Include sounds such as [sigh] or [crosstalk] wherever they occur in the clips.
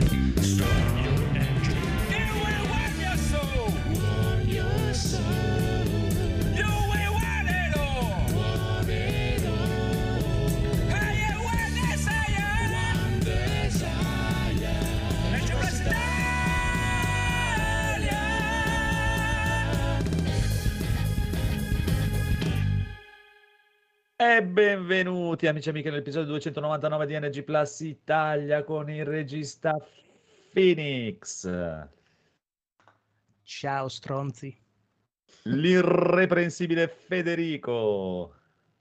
friend. E benvenuti amici e amiche nell'episodio 299 di NG Plus Italia con il regista Phoenix, Ciao stronzi. l'irreprensibile Federico,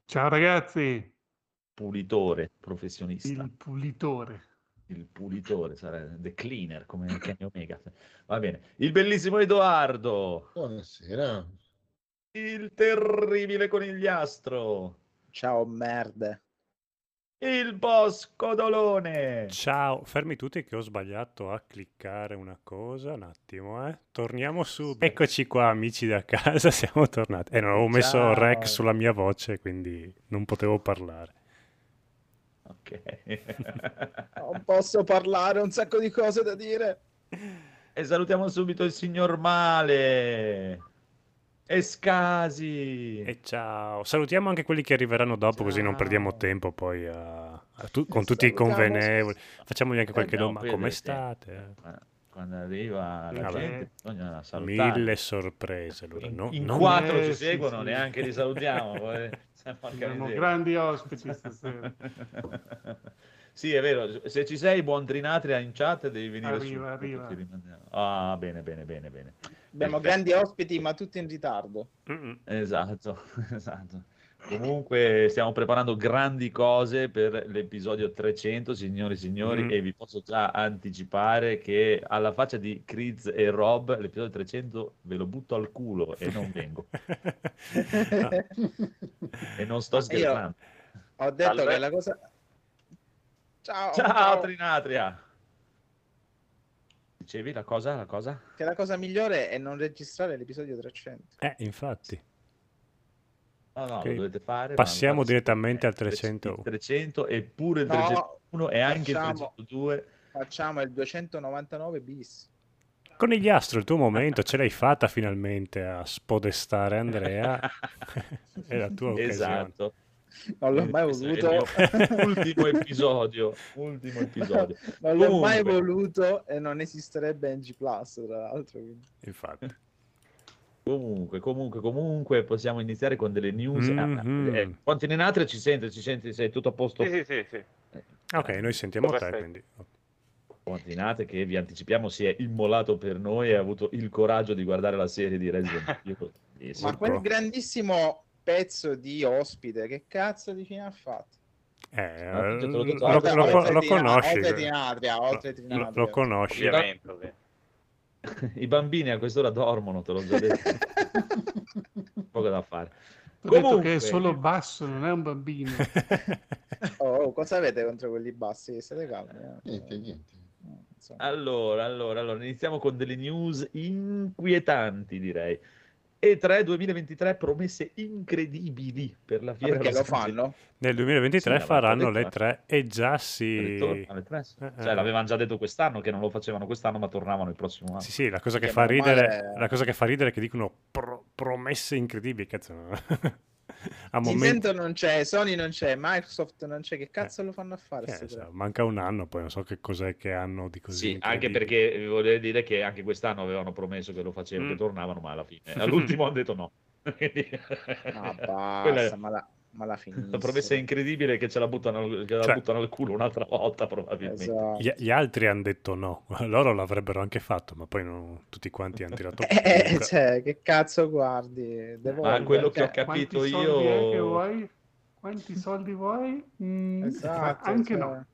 Ciao ragazzi, pulitore professionista, il pulitore. il pulitore, sarebbe The Cleaner come Kenny Omega. Va bene, il bellissimo Edoardo, Buonasera. il terribile conigliastro, Ciao merde. il boss Codolone. Ciao, fermi tutti che ho sbagliato a cliccare una cosa, un attimo, eh. Torniamo subito. Eccoci qua, amici da casa, [laughs] siamo tornati. E non avevo messo Ciao. rec sulla mia voce, quindi non potevo parlare. Ok. [laughs] Non posso parlare, ho un sacco di cose da dire. E salutiamo subito il signor Male. Escasi. E ciao. Salutiamo anche quelli che arriveranno dopo, così non Ciao. perdiamo tempo poi a- a tu- con tutti i convenevoli. Facciamogli anche qualche Eh, domanda. Come state? Eh, Quando arriva la Vabbè. gente bisogna salutare. Mille sorprese. Allora, In, no- in non- quattro Eh, ci sì, seguono, sì. neanche li salutiamo. Abbiamo [laughs] miseria. grandi ospiti stasera. [laughs] sì, è vero. Se ci sei, buon Trinatria in chat, devi venire Arriva, su. arriva. Ah, bene, bene, bene, bene. Abbiamo Perfetto. grandi ospiti, ma tutti in ritardo. Mm-mm. Esatto, [laughs] esatto. Comunque stiamo preparando grandi cose per l'episodio 300, signori e signori, Mm. e vi posso già anticipare che alla faccia di Kriz e Rob, l'episodio 300 ve lo butto al culo e non vengo. [laughs] E non sto Io- scherzando. Ho detto Salve. che la cosa... Ciao, Ciao Trinatria! Dicevi la cosa, la cosa? Che la cosa migliore è non registrare l'episodio 300. eh, infatti. No, no, Ok. lo dovete fare. Passiamo direttamente al il 300. 300 e pure il No, 301 e anche facciamo- il 302. Facciamo il 299 bis. Conigliastro, il tuo momento ce l'hai fatta finalmente a spodestare Andrea. [laughs] [laughs] È la tua occasione. Esatto. Non l'ho mai è il voluto. [laughs] ultimo episodio. Ultimo episodio. [laughs] non l'ho Comunque. mai voluto e non esisterebbe NG Plus, tra l'altro. quindi. Infatti. [laughs] Comunque, comunque, comunque, possiamo iniziare con delle news. Mhm. eh, Continenatria ci sente, ci senti, sei tutto a posto? Sì, sì, sì, sì. Eh, Ok, noi sentiamo te, Perfetto. quindi. Continenate che vi anticipiamo si è immolato per noi e ha avuto il coraggio di guardare la serie di Resident Evil. Ma quel grandissimo pezzo di ospite, che cazzo di fine ha fatto? Eh, Ah, lo, lo- lo- oltre lo conosci. Oltre Tinatria, oltre Lo, lo conosci. Ovviamente, ovviamente. I bambini a quest'ora dormono, te l'ho già detto. [laughs] Poco da fare. Ho detto Comunque- che è solo basso, non è un bambino. [laughs] Oh, oh, cosa avete contro quelli bassi? Siete calmi? eh? Niente, niente. Allora, allora, allora, iniziamo con delle news inquietanti, direi. E3 2023 promesse incredibili per la Ma fiera. perché lo fanno? Nel 2023 Sì, faranno le detto, tre e già si... Tre. Eh, eh. Cioè, l'avevano già detto quest'anno che non lo facevano quest'anno, ma tornavano il prossimo anno. Sì, sì, la cosa che Che fa ridere, la cosa che fa ridere è che dicono pro- promesse incredibili, cazzo. [laughs] A momenti Nintendo non c'è, Sony non c'è, Microsoft non c'è. Che cazzo lo fanno a fare? Eh, so, tre? manca un anno, poi non so che cos'è che hanno di così. Sì, anche perché vi volevo dire che anche quest'anno avevano promesso che lo facevano, Mm. che tornavano, ma alla fine, [laughs] all'ultimo hanno detto no. [laughs] Quindi- Ah, [laughs] Quella è- basta, ma la, ma la finisco. [laughs] La promessa è incredibile che ce la buttano, che la Cioè- buttano al culo un'altra volta, probabilmente. Esatto. Gli, gli altri hanno detto no, [laughs] loro l'avrebbero anche fatto, ma poi non- tutti quanti hanno tirato [laughs] Eh, buca. cioè, che cazzo guardi? Devolver, Ah, quello che ho cioè, capito io- è che vuoi? Quanti soldi vuoi? Mm, Esatto, anche cioè, no.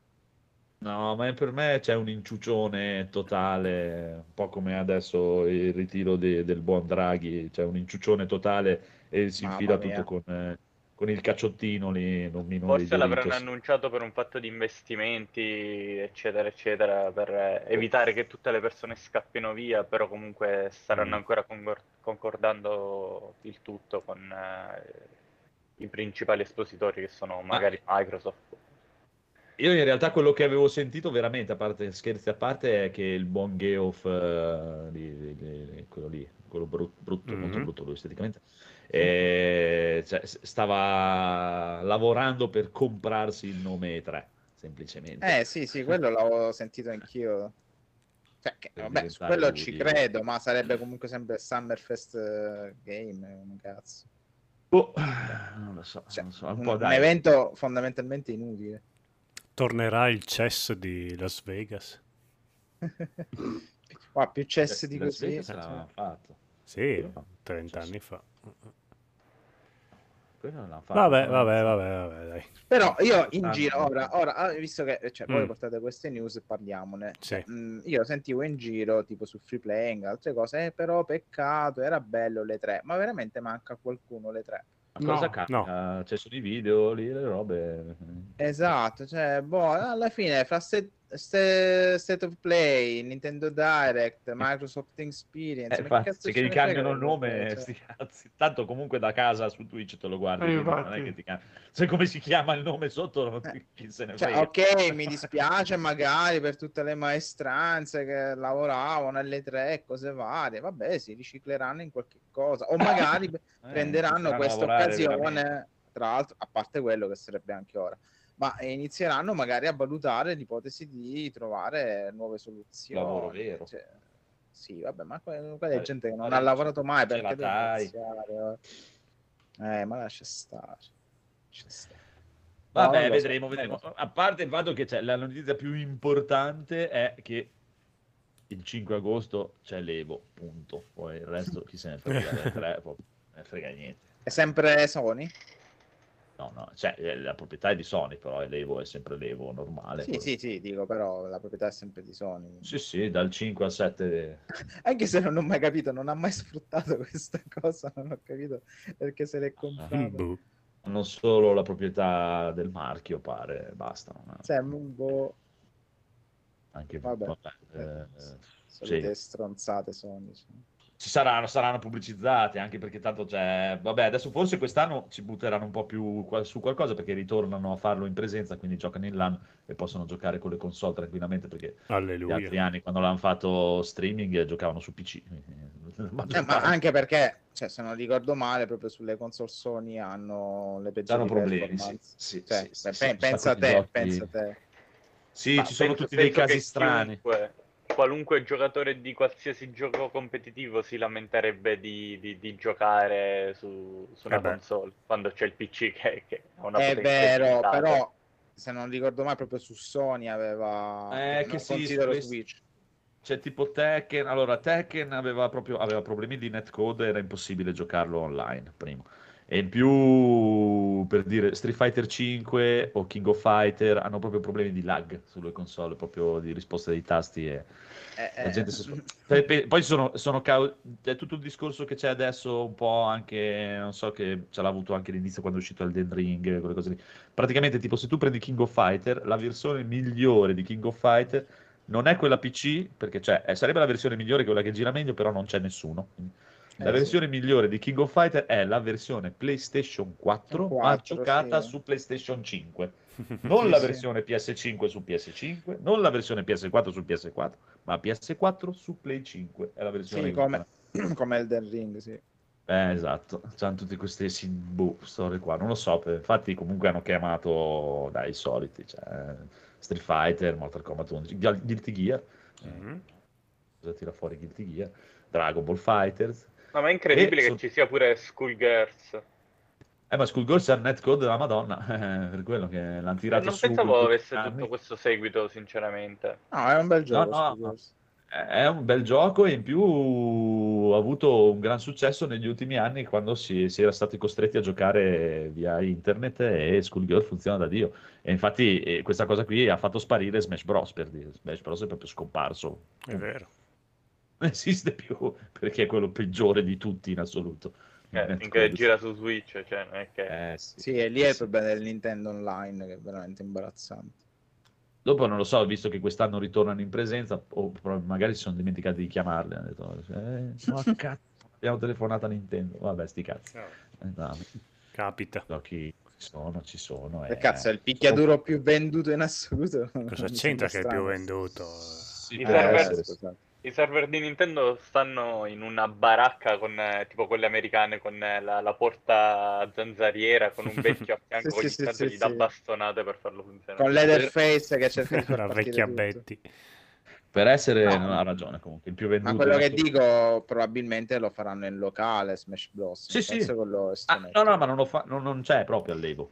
No, ma per me c'è un inciucione totale, un po' come adesso il ritiro de- del buon Draghi, c'è un inciucione totale e si Mamma infila mia. tutto con, eh, con il cacciottino lì, non minore Forse l'avranno annunciato per un fatto di investimenti, eccetera, eccetera, per eh, evitare che tutte le persone scappino via, però comunque staranno Mm. ancora concor- concordando il tutto con eh, i principali espositori che sono magari Microsoft. io in realtà quello che avevo sentito veramente, a parte scherzi a parte, è che il buon Geoff, eh, quello lì, quello brut- brutto, molto Mhm. brutto lui esteticamente, eh, cioè, stava lavorando per comprarsi il nome 3, semplicemente. Eh sì, sì, quello l'avevo sentito anch'io. Cioè, che- vabbè, su quello lui. ci credo, ma sarebbe comunque sempre Summerfest eh, Game, un cazzo. Boh, non lo so, Cioè, non so, un un, po' un dai. evento fondamentalmente inutile. Tornerà il CES di Las Vegas. Qua [laughs] più cess Las di Vegas così. se l'avevano fatto. Sì, No, 30 CES. anni fa. Quello non l'hanno fatto, Vabbè, però- vabbè, vabbè, vabbè, dai. Però io in giro, ora, ora, ah, visto che cioè, voi Mm. portate queste news, parliamone. Sì. Mm, io sentivo in giro, tipo su free playing, altre cose, eh, però peccato, era bello le tre, ma veramente manca qualcuno le tre. Ma cosa No, cambia? C'è sono i video lì, le robe. Esatto, cioè, boh, alla fine fra State, State- of Play, Nintendo Direct, Microsoft Experience, Eh, ma infatti, che gli cambiano il nome, [laughs] cioè. sti cazzi. Tanto comunque da casa su Twitch te lo guardi. Eh, quindi non è infatti. che ti cambia. Se come si chiama il nome sotto, non ti- chi se ne Cioè, frega. ok, mi [laughs] dispiace magari per tutte le maestranze che lavoravano alle tre cose varie, vabbè, si ricicleranno in qualche cosa, o magari Eh, prenderanno questa occasione, veramente. tra l'altro, a parte quello che sarebbe anche ora, ma inizieranno magari a valutare l'ipotesi di trovare nuove soluzioni. Lavoro vero. Cioè, sì, vabbè, ma que- quella è Eh, gente che non ha lavorato mai perché la deve iniziare, eh. Eh, ma lascia stare. Lascia stare. Vabbè, No, lo so, vedremo, vedremo. A parte il fatto che c'è la notizia più importante è che il 5 agosto c'è l'Evo, punto. Poi il resto chi se ne frega, [laughs] tre, ne frega niente. È sempre Sony? No, no, cioè eh, la proprietà è di Sony, però l'Evo è sempre l'Evo normale. Sì, sì, sì, dico, però la proprietà è sempre di Sony. Sì, sì, dal 5 al 7 [laughs] Anche se non ho mai capito, non ha mai sfruttato [laughs] questa cosa, non ho capito perché se l'è comprato. Non solo la proprietà del marchio, pare, basta. non è- Cioè, un po' Anche vabbè. vabbè, eh, Eh, solite sì. stronzate Sony. cioè. Ci saranno, saranno pubblicizzate anche perché tanto c'è. Vabbè, adesso forse quest'anno ci butteranno un po' più su qualcosa perché ritornano a farlo in presenza, quindi giocano in LAN e possono giocare con le console tranquillamente perché gli altri Alleluia. anni quando l'hanno fatto streaming giocavano su PC. [laughs] Maggior Eh, ma anche perché, cioè, se non ricordo male, proprio sulle console Sony hanno le peggiori Danno problemi, sì. Sì, Cioè, sì, sì, pensa a te, giochi- pensa a te. Sì, Ma ci sono tutti dei casi strani. chiunque- qualunque giocatore di qualsiasi gioco competitivo si lamenterebbe di, di- di giocare su, su una Eh console quando c'è il PC che, che ha una È potenza vero, illimitata. però se non ricordo mai, proprio su Sony aveva. Eh, non che sì, questo- Switch. C'è tipo Tekken, allora Tekken aveva proprio aveva problemi di netcode, era impossibile giocarlo online, primo. E in più, per dire, Street Fighter 5 o King of Fighter hanno proprio problemi di lag sulle console, proprio di risposta dei tasti e Eh, la eh, gente si- Pe- pe- Poi sono, sono cau- è tutto il discorso che c'è adesso, un po' anche, non so che ce l'ha avuto anche all'inizio quando è uscito Elden Ring, quelle cose lì. Praticamente, tipo, se tu prendi King of Fighter, la versione migliore di King of Fighter non è quella PC, perché cioè, eh, sarebbe la versione migliore, quella che gira meglio, però non c'è nessuno. Quindi, La Eh, sì. versione migliore di King of Fighter è la versione PlayStation 4, ma 4, giocata sì. su PlayStation 5. [laughs] Non Sì, la sì. versione PS5 su PS5, non la versione PS4 su PS4, ma PS4 su Play 5. È la versione Sì, come, [clears throat] come Elden Ring, sì. Eh, esatto, c'hanno tutte queste sì, boh, storie qua, non lo so, per- infatti comunque hanno chiamato dai soliti, cioè Street Fighter, Mortal Kombat 11, Gu- Guilty Gear, Mhm. cosa tira fuori Guilty Gear, Dragon Ball Fighters, No, ma è incredibile E che so- ci sia pure Schoolgirls. eh ma Skullgirls è il netcode della Madonna, [laughs] eh, per quello che l'hanno tirato non su pensavo in tutti avesse anni. tutto questo seguito, sinceramente. No, è un bel gioco. no, Skullgirls. È un bel gioco e in più ha avuto un gran successo negli ultimi anni quando si, si era stati costretti a giocare via internet e Skullgirl funziona da Dio. E infatti eh, questa cosa qui ha fatto sparire Smash Bros. per dire. Smash Bros. è proprio scomparso. È vero. Non esiste più perché è quello peggiore di tutti in assoluto. Eh, Eh, finché gira su Switch, cioè, non è che... eh, sì. Sì, e lì è il problema del Nintendo Online, che è veramente imbarazzante. Dopo non lo so, visto che quest'anno ritornano in presenza, o magari si sono dimenticati di chiamarle. Hanno detto, eh, no, [laughs] cazzo, abbiamo telefonato a Nintendo. Vabbè, sti cazzi. Eh, no, Capita. giochi Ci sono, ci sono. Che eh. cazzo, è il picchiaduro più venduto in assoluto? Cosa c'entra che è più venduto? Sì, Eh, scusate. I server di Nintendo stanno in una baracca con eh, tipo quelle americane con eh, la, la porta zanzariera con un vecchio a [laughs] fianco Sì, ogni sì, sì, tanto sì, gli dà bastonate per farlo funzionare. Con Leatherface che cerca di far partire vecchia tutto. Betty. Per essere, No. non ha ragione comunque, il più venduto. Ma quello che assoluto. dico probabilmente lo faranno in locale Smash Bros. Sì, sì. quello Ah, no, no, ma non, lo fa, non, non c'è proprio all'Evo.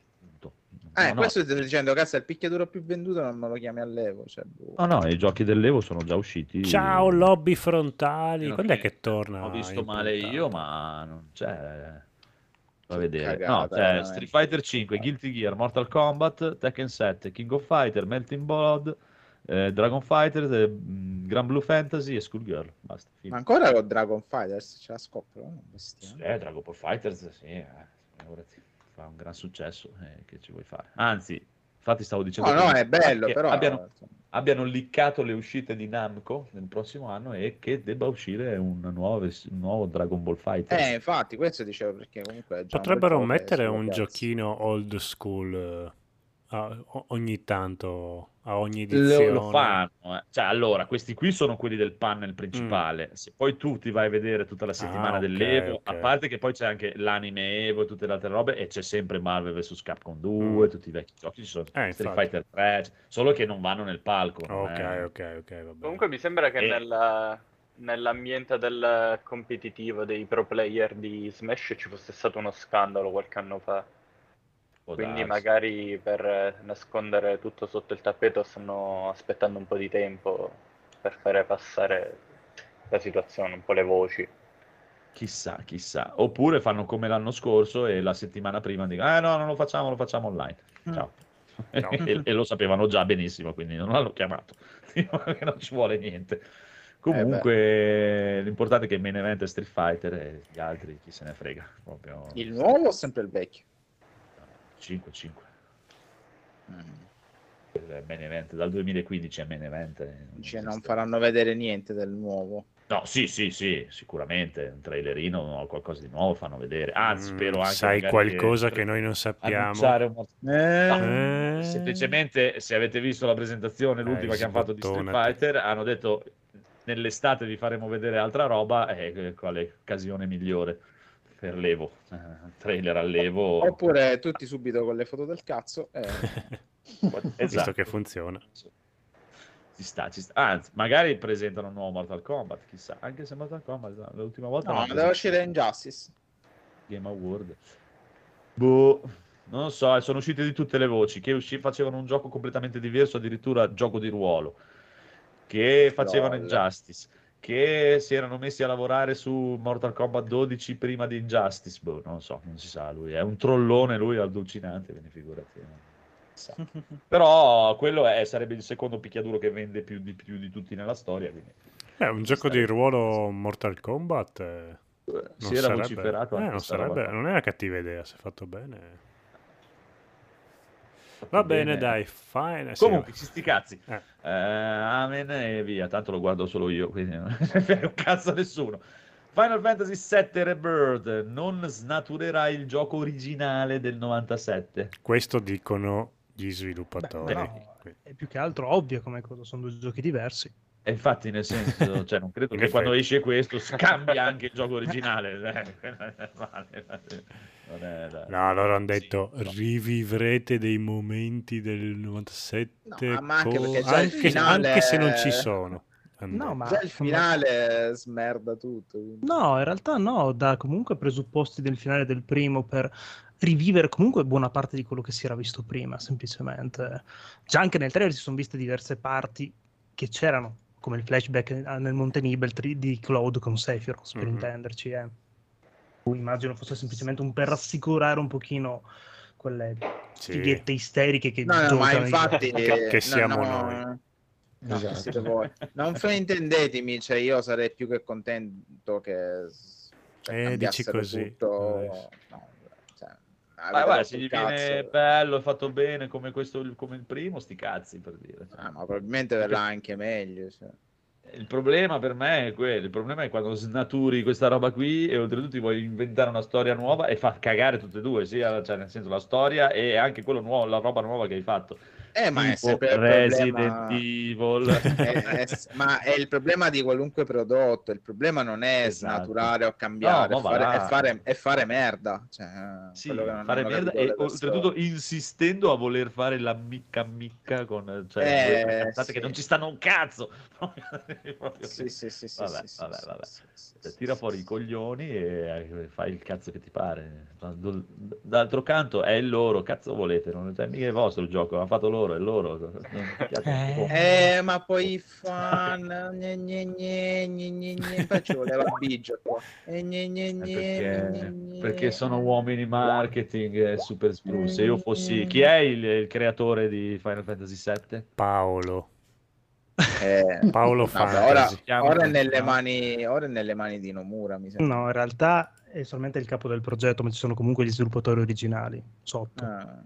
Eh, No, no. questo ti sto dicendo, cazzo, è il picchiaduro più venduto non me lo chiami all'evo. Cioè, boh. No, no, i giochi dell'Evo sono già usciti. Ciao, lobby frontali. No, Quando è che torna? Ho visto male puntata? io, ma non c'è. Va a vedere. cagata, no, c'è veramente. Street Fighter 5, Guilty Gear, Mortal Kombat, Tekken 7, King of Fighter, Melting Blood, eh, Dragon Fighter, eh, mh, Gran Blue Fantasy e Schoolgirl. Basta. fine. Ma ancora con Dragon Fighters ce la scopro, no? Bestiame. Eh, Dragon Ball Fighters, sì, eh, fa un gran successo. eh, che ci vuoi fare? Anzi, infatti stavo dicendo No, no, è bello, che però... abbiano, abbiano liccato le uscite di Namco nel prossimo anno e che debba uscire un nuovo, un nuovo Dragon Ball Fighter. Eh, infatti, questo dicevo perché comunque... un Potrebbero po' che è mettere un piazza. giochino old school eh, ogni tanto, a ogni edizione. Lo, lo fanno, eh. cioè allora questi qui sono quelli del panel principale. Se poi tu ti vai a vedere tutta la settimana Mm. Ah, dell'Evo, ok. a parte che poi c'è anche l'anime Evo e tutte le altre robe, e c'è sempre Marvel vs Capcom 2, Mm. tutti i vecchi giochi, ci sono Eh, Street infatti. Fighter 3, solo che non vanno nel palco. Ok, è- ok, ok, va bene. Comunque mi sembra che E- nella- nell'ambiente del competitivo dei pro player di Smash ci fosse stato uno scandalo qualche anno fa. Può Quindi darsi. magari per eh, nascondere tutto sotto il tappeto stanno aspettando un po' di tempo per fare passare la situazione, un po' le voci. Chissà, chissà. Oppure fanno come l'anno scorso e la settimana prima dicono, eh no, non lo facciamo, lo facciamo online. Mm. Ciao. No. [laughs] e, e lo sapevano già benissimo, quindi non l'hanno chiamato. [laughs] Non ci vuole niente. Comunque, l'importante è che main event è Street Fighter e gli altri chi se ne frega. Proprio Il nuovo o sempre il vecchio? 5, 5. Mm. Il main event dal 2015 è main event. eh, non Cioè, non faranno vedere niente del nuovo. No, sì, sì, sì, sicuramente un trailerino o qualcosa di nuovo fanno vedere. Anzi, Mm, spero anche Sai qualcosa che noi non sappiamo. un- Eh, Eh, Semplicemente, se avete visto la presentazione, l'ultima Eh, che hanno fatto di Street. Fighter, hanno detto nell'estate vi faremo vedere altra roba e quale occasione migliore per l'Evo. Eh, trailer all'Evo. Oppure tutti subito con le foto del cazzo. eh. [laughs] Visto Esatto. che funziona. Ci sta, ci sta. Anzi, magari presentano un nuovo Mortal Kombat, chissà. Anche se Mortal Kombat l'ultima volta No, deve uscire Injustice. Game Award. Boh, non lo so, eh, sono uscite di tutte le voci che usci- facevano un gioco completamente diverso, addirittura gioco di ruolo, che facevano Lol. Injustice, che si erano messi a lavorare su Mortal Kombat 12 prima di Injustice. Boh, non so, non si sa, lui è un trollone, lui è allucinante, quindi figurati. sa. [laughs] Però quello è- sarebbe il secondo picchiaduro che vende più di, più di tutti nella storia. Quindi. È un gioco di ruolo Mortal Kombat. eh, non si era sarebbe- vociferato eh, anche non, sarebbe- non è una cattiva idea se fatto bene. Va bene, dai, fine. sì, Comunque, va. ci sti cazzi. Eh. Eh, amen e via. Tanto lo guardo solo io, quindi non [laughs] frega un cazzo a nessuno. Final Fantasy VII Rebirth non snaturerà il gioco originale del 97. Questo dicono gli sviluppatori. Beh, no, è più che altro ovvio come cosa, sono due giochi diversi. E infatti, nel senso, [laughs] cioè, non credo che quando esce questo scambia anche il gioco originale. [laughs] eh, da- No, loro hanno sì, detto no. rivivrete dei momenti del 97 No, ma anche co- perché già il anche, finale- anche se non ci sono. No, ma Già il finale smerda tutto. quindi. No, in realtà no, dà comunque presupposti del finale del primo per rivivere comunque buona parte di quello che si era visto prima, semplicemente. Già anche nel trailer si sono viste diverse parti che c'erano, come il flashback nel Monte Nibel di Cloud con Sephiroth, per Mhm. intenderci. Eh. Cui immagino fosse semplicemente un per rassicurare un pochino quelle Sì. fighette isteriche che No, no, ma infatti... [laughs] Che- che no, siamo no, noi. no, Esatto. siete voi. Non fraintendetemi, cioè io sarei più che contento che cioè, Eh, dici cambiassero così. tutto. Adesso. No, cioè, Ma guarda, se il gli viene cazzo. bello, fatto bene come, questo, come il primo, sti cazzi per dire. Ah, ma probabilmente verrà anche meglio. cioè. Il problema per me è quello, il problema è quando snaturi questa roba qui e oltretutto ti vuoi inventare una storia nuova e fa cagare tutte e due, sia cioè, nel senso la storia e anche nuovo, la roba nuova che hai fatto. Eh, ma è sempre Resident problema... Evil. [laughs] è- è- ma è il problema di qualunque prodotto. Il problema non è Esatto. snaturare o cambiare, No, è, fare, è fare- è fare merda. Cioè, Sì, che fare merda e oltretutto insistendo a voler fare la micca micca con cioè, Eh, cazzate che sì. non ci stanno un cazzo. [laughs] Sì, sì, sì, Vabbè, sì, vabbè, sì, vabbè. Cioè, tira fuori i coglioni e eh, fai il cazzo che ti pare. D'altro canto è il loro, cazzo volete, non cioè, mica è vostro il gioco, l'hanno fatto loro, è loro. Eh. Eh, ma poi i fan, gne, gne, gne, gne, gne, gne, poi ci voleva Biggio qua. Eh, gne, gne, Eh, gne, perché, sono uomini marketing e super spru. Se io fossi chi è il, il creatore di Final Fantasy VII? Paolo. Eh, Paolo vabbè, ora, ora è nelle mani, ora è nelle mani di Nomura, mi sembra. No, in realtà è solamente il capo del progetto, ma ci sono comunque gli sviluppatori originali sotto. Ah,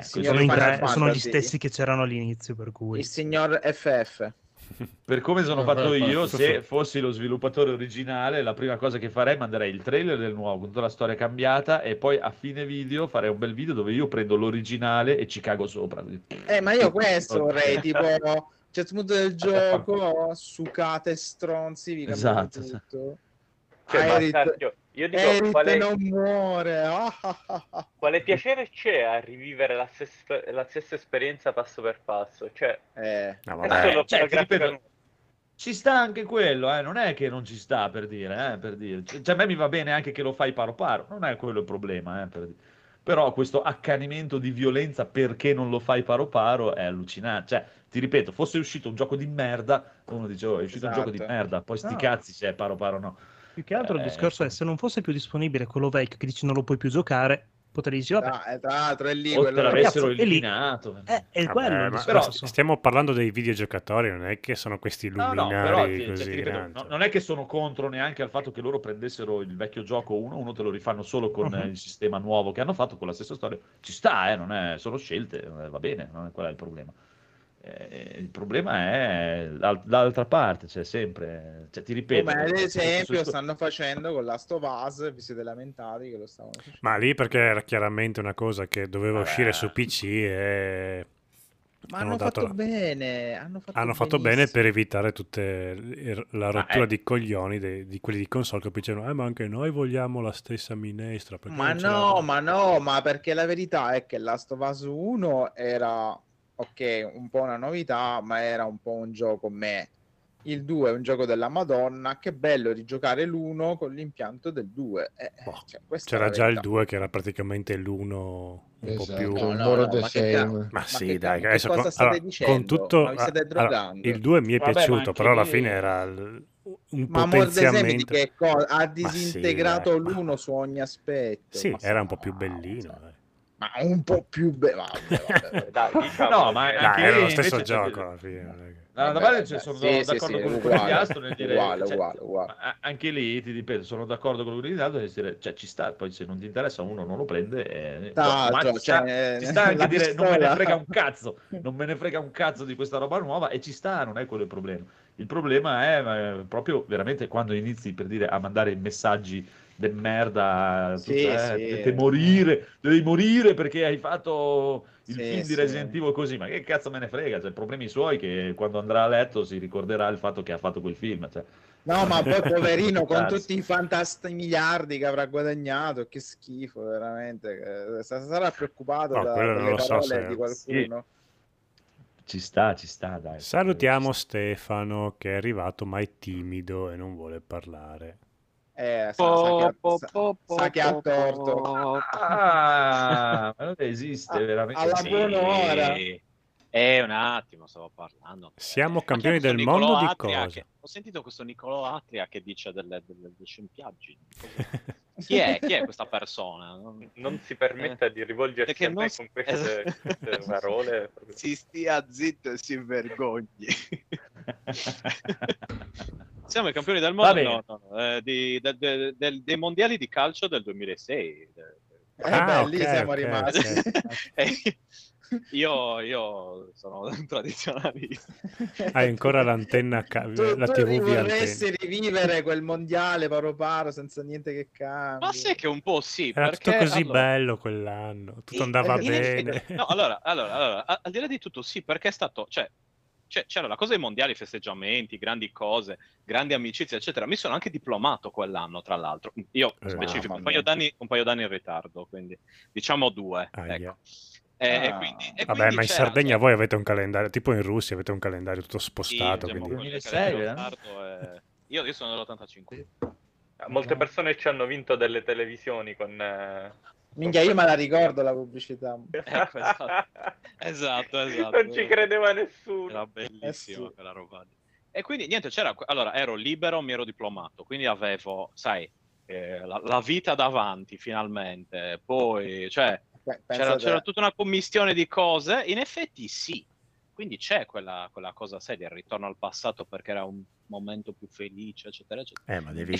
Signor sono, tre- sono gli stessi che c'erano all'inizio, per cui... il signor FF. [laughs] Per come sono fatto io, se fossi lo sviluppatore originale, la prima cosa che farei manderei il trailer del nuovo, con tutta la storia cambiata, e poi a fine video farei un bel video dove io prendo l'originale e ci cago sopra. Eh, ma io [laughs] questo vorrei, tipo, a un certo punto del gioco, sucate stronzi, vi Esatto. tutto. Cioè, io dico, Erit quale, non muore. [laughs] quale piacere c'è a rivivere la stessa, la stessa esperienza passo per passo? Cioè, Eh, No, è vabbè. cioè, ripeto. Ci sta anche quello, eh, non è che non ci sta per dire, eh, per dire. Cioè, a me mi va bene anche che lo fai paro paro, non è quello il problema, eh, per dire. Però questo accanimento di violenza perché non lo fai paro paro è allucinante. Cioè, ti ripeto, fosse uscito un gioco di merda, uno dice, oh, è uscito un gioco di Esatto. merda, poi sti No. cazzi se è paro paro no. Più che altro il Eh, discorso è se non fosse più disponibile quello vecchio che dici non lo puoi più giocare, potrei dire, vabbè, tra, eh, tra l'altro è lì O quello l'avessero Cazzo, è lì. eliminato. eh, è Vabbè, quello il ma discorso. stiamo parlando dei videogiocatori, non è che sono questi No, luminari no, però ti- cioè, così ti ripeto, no- non è che sono contro neanche al fatto che loro prendessero il vecchio gioco uno, uno te lo rifanno solo con Mhm. il sistema nuovo che hanno fatto, con la stessa storia. Ci sta, eh, non è, sono scelte, eh, va bene, non è qual è il problema. Eh, il problema è dal- dall'altra parte, cioè sempre, cioè, ti ripeto. Come ad questo esempio stanno facendo con Last of Us, vi siete lamentati che lo stavano facendo. Ma lì perché era chiaramente una cosa che doveva Vabbè. uscire su PC e Ma hanno hanno fatto bene, hanno fatto, hanno fatto bene per evitare tutte le- la rottura eh. di coglioni dei- di quelli di console che poi dicevano eh ma anche noi vogliamo la stessa minestra Ma no, l'abbiamo?" ma no, ma perché la verità è che Last of Us 1 era, ok, un po' una novità, ma era un po' un gioco me. Il 2 è un gioco della Madonna, che bello rigiocare l'1 con l'impianto del 2. Eh, Boh, cioè, c'era già il verità. 2 che era praticamente l'uno un po' Esatto, più No, no, no, ma che ma Ma sì che dai adesso con, state allora, dicendo? con tutto Ma allora, il 2 mi è Vabbè, ma piaciuto però alla fine era il- un Ma potenziamento che cosa? Ha Ma sì, disintegrato dai, ma- l'uno su ogni aspetto. sì Ma era un po' più bellino cioè, dai. Ma un po' più bello. Vabbè, vabbè, vabbè. Dai, [laughs] diciamo No, ma che- anche Dai, lì lo stesso gioco alla fine è Dall'altra Vabbè, parte cioè, sono sì, sì, d'accordo sì, con uguale, Conigliastro nel dire uguale, cioè, uguale, uguale. ma anche lì ti ripeto, sono d'accordo con Conigliastro nel dire cioè ci sta, poi se non ti interessa uno non lo prende e Tra ma l'altro, ci sta, cioè, ci sta anche dire non me ne pistola- frega un cazzo, [laughs] non me ne frega un cazzo di questa roba nuova e ci sta, non è quello il problema. Il problema è eh, proprio veramente quando inizi per dire a mandare messaggi de merda, Sì, eh, sì. dovete morire, devi morire perché hai fatto il Sì, film di. Resident Evil così, ma che cazzo me ne frega, cioè, problemi suoi che quando andrà a letto si ricorderà il fatto che ha fatto quel film, cioè. No, ma poi poverino con tutti i fantasti miliardi che avrà guadagnato, che schifo, veramente. Sarà preoccupato No, da, lo so parole se- di qualcuno. Ci sta, ci sta, dai. salutiamo Stefano che è arrivato ma è timido e non vuole parlare Eh, sa, sa che ha, sa- sa che ha torto. Ah, ma non esiste veramente. alla Sì. buon'ora. Eh, un attimo, stavo parlando. Siamo è campioni del Nicolò mondo di Atria cosa? che- Ho sentito questo Nicolò Atria che dice delle, delle, delle scempiaggini. [laughs] Chi è? Chi è questa persona? Non- non si permetta di rivolgersi a me non- con queste, [laughs] queste parole. Si stia zitto e si vergogni. [laughs] Siamo i campioni del mondo no, no, no, eh, di- del- del- del- dei mondiali di calcio del 2006. Eh, Ah, beh, ok, lì siamo ok, rimasti. ok. [laughs] Eh, io, io sono un [laughs] tradizionalista. Hai ancora l'antenna, ca- Tu, la tu TV via vorresti antenna. rivivere quel mondiale paro paro senza niente che cambi. Ma sai che un po' sì, Era perché tutto così allora, bello quell'anno, tutto andava in effetti- bene. no, allora, allora, allora, al di là di tutto, sì, perché è stato, cioè, c'è- c'era la cosa dei mondiali, festeggiamenti, grandi cose, grandi amicizie, eccetera. Mi sono anche diplomato quell'anno, tra l'altro. Io Eh, specifico, un paio, d'anni, un paio d'anni in ritardo, quindi diciamo due. Ecco. E, e Ah. quindi, e Vabbè, quindi ma in Sardegna cioè, voi avete un calendario, tipo in Russia avete un calendario tutto sì, spostato, diciamo, quindi... quello 2006, che era in eh? Io, io sono dell'85. Molte persone ci hanno vinto delle televisioni con... eh, Minchia, io me la ricordo la pubblicità. [laughs] Ecco, esatto. Esatto, esatto. Non ci credeva nessuno. Era bellissima Eh sì. quella roba. E quindi niente, c'era. Allora, ero libero, mi ero diplomato, quindi avevo, sai, eh, la, la vita davanti finalmente. Poi, cioè, Beh, c'era, pensate- c'era tutta una commistione di cose. In effetti, sì. Quindi c'è quella, quella cosa, sai, del ritorno al passato perché era un momento più felice, eccetera, eccetera. Eh, ma devi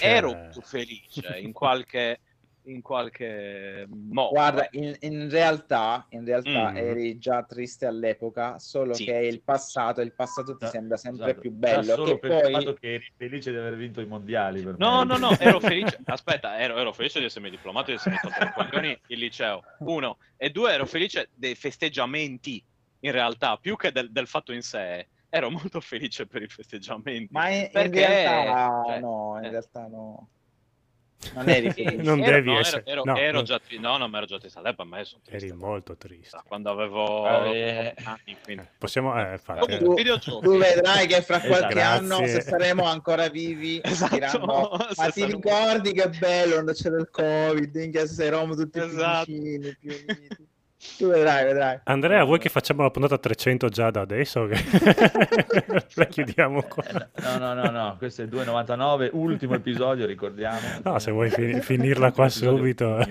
ero più felice in qualche, in qualche modo. Guarda, in, in realtà, in realtà Mm. eri già triste all'epoca, solo Sì. che il passato, il passato ti Già- sembra sempre esatto. più Già bello. solo Che per il fatto poi che eri felice di aver vinto i mondiali. per No, me. no, no, ero [laughs] felice. Aspetta, ero, ero felice di essermi diplomato e di essermi tolto i coglioni il liceo. Uno. E due, ero felice dei festeggiamenti, in realtà, più che del, del fatto in sé. Ero molto felice per i festeggiamenti. Ma in, in Perché, realtà cioè, no, in eh. realtà no. Non eri felice. [laughs] Non ero- devi no, ero- essere- Ero, no, ero non- già no, non mi ero già triste all'epoca, ma io sono triste. Eri molto triste. da Quando avevo Eh. anni, quindi. Possiamo... Eh, Comunque, Tu-. Tu vedrai che fra Esatto. qualche anno, se Grazie. saremo ancora vivi, [laughs] Esatto. diranno, [laughs] Se ma ti ricordi che bello quando c'era il covid, minchia, se eravamo tutti Esatto. più vicini, più uniti. Tu vedrai, vedrai. Andrea, vuoi che facciamo la puntata 300 già da adesso? [laughs] La chiudiamo qua. Eh, No, no, no, no, questo è il 2,99, ultimo episodio, ricordiamo. No, se vuoi fi- finirla qua subito. [laughs]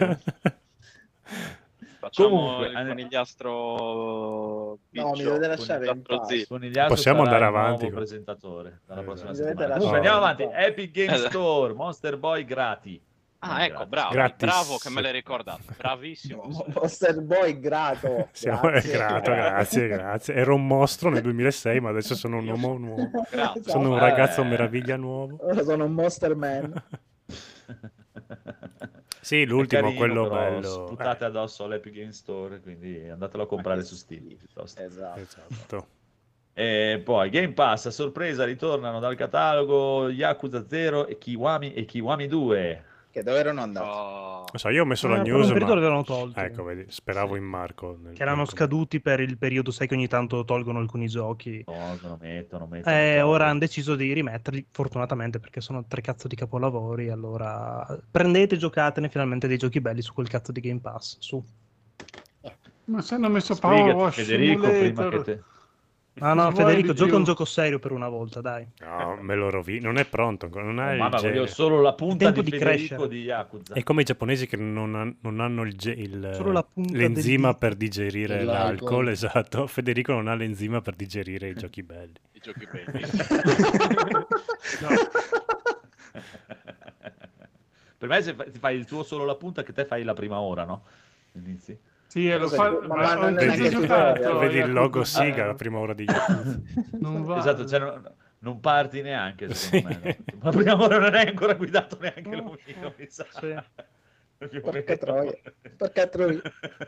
Facciamo Comunque, il eh, conigliastro. No, mi dovete lasciare in pace. Possiamo andare avanti con- presentatore dalla Esatto. prossima settimana. Comunque, andiamo avanti. Epic Game Esatto. Store, Monster Boy grati. Ah, ecco, Gratis. bravo. Gratis. Bravo che me l'hai ricordato. Bravissimo. [laughs] Monster Boy grato. [laughs] Siamo Grazie. grato, grazie, grazie. Ero un mostro nel 2006, ma adesso sono un uomo nuovo. [laughs] Grazie. Sono un Eh. ragazzo meraviglia nuovo. Ora sono un Monster Man. Sì, l'ultimo, carino, quello però bello. Sputate addosso all'Epic Game Store, quindi andatelo a comprare su Steam piuttosto. Esatto. Eh, Esatto. E poi Game Pass a sorpresa ritornano dal catalogo Yakuza 0 e Kiwami e Kiwami 2. Che dove erano andati? Oh. Non so, io ho messo Eh, la news, ma... l'avevano tolti. Ecco, vedi, speravo in Marco. nel- Che erano scaduti per il periodo, sai che ogni tanto tolgono alcuni giochi. Tolgono, mettono, mettono. E tolgono. ora hanno deciso di rimetterli, fortunatamente, perché sono tre cazzo di capolavori. Allora prendete e giocatene finalmente dei giochi belli su quel cazzo di Game Pass. Su. Ma se hanno messo Wash Federico prima che te... Ah no, vuole Federico, gioca un gioco serio per una volta, dai. No, me lo rovino. Non è pronto ancora. Non ha Oh, il mamma, genere. voglio solo la punta tempo di, di Federico crescere. di Yakuza. È come i giapponesi che non, non hanno il, il- Solo la punta l'enzima del- per digerire dell'alcol. l'alcol, esatto. Federico non ha l'enzima per digerire i giochi belli. I giochi belli. [laughs] per me se fai il tuo solo la punta che te fai la prima ora, no? Inizi. Sì, lo fa... Ma ma non è neanche giocato. Vedi il logo zero. Siga la prima ora di [laughs] Yakuza. Non va. Esatto, cioè non, non parti neanche, secondo Sì. me. no? Ma la prima ora non hai ancora guidato neanche No. l'omino, mi sa. Sì. Porca troia. Porca troia.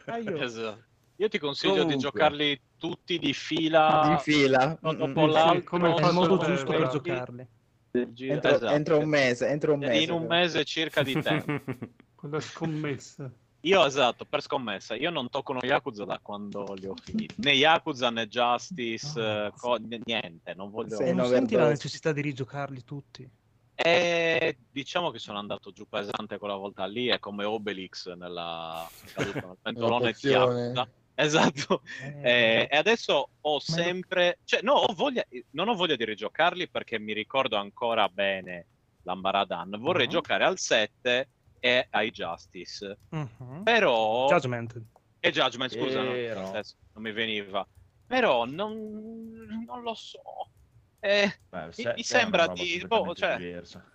Ah, io- Esatto. Io ti consiglio Comunque. di giocarli tutti di fila. Di fila. uno Mm, dopo mm, sì, l'altro. come È il modo giusto per giocarli. Entro, Esatto. entro un mese, entro un mese. In un mese circa di tempo. [laughs] Con la scommessa. Io esatto, per scommessa, io non tocco uno Yakuza da quando li ho finiti. Né Yakuza né Justice, Ah, eh, co- niente, non voglio... Sì, E non no, senti la necessità di rigiocarli tutti. E diciamo che sono andato giù pesante quella volta lì, è come Obelix nella nel pentolone [laughs] di. Yakuza. Esatto. Eh, e adesso ho sempre, cioè, no, ho voglia, non ho voglia di rigiocarli perché mi ricordo ancora bene l'Ambaradan. Vorrei Mhm. giocare al 7 e ai Justice. Mhm. Però Judgment. e Judgment, scusa, no, Però- adesso non mi veniva. Però non, non lo so. Eh, Beh, Mi- se- mi sembra di- boh, cioè- diversa.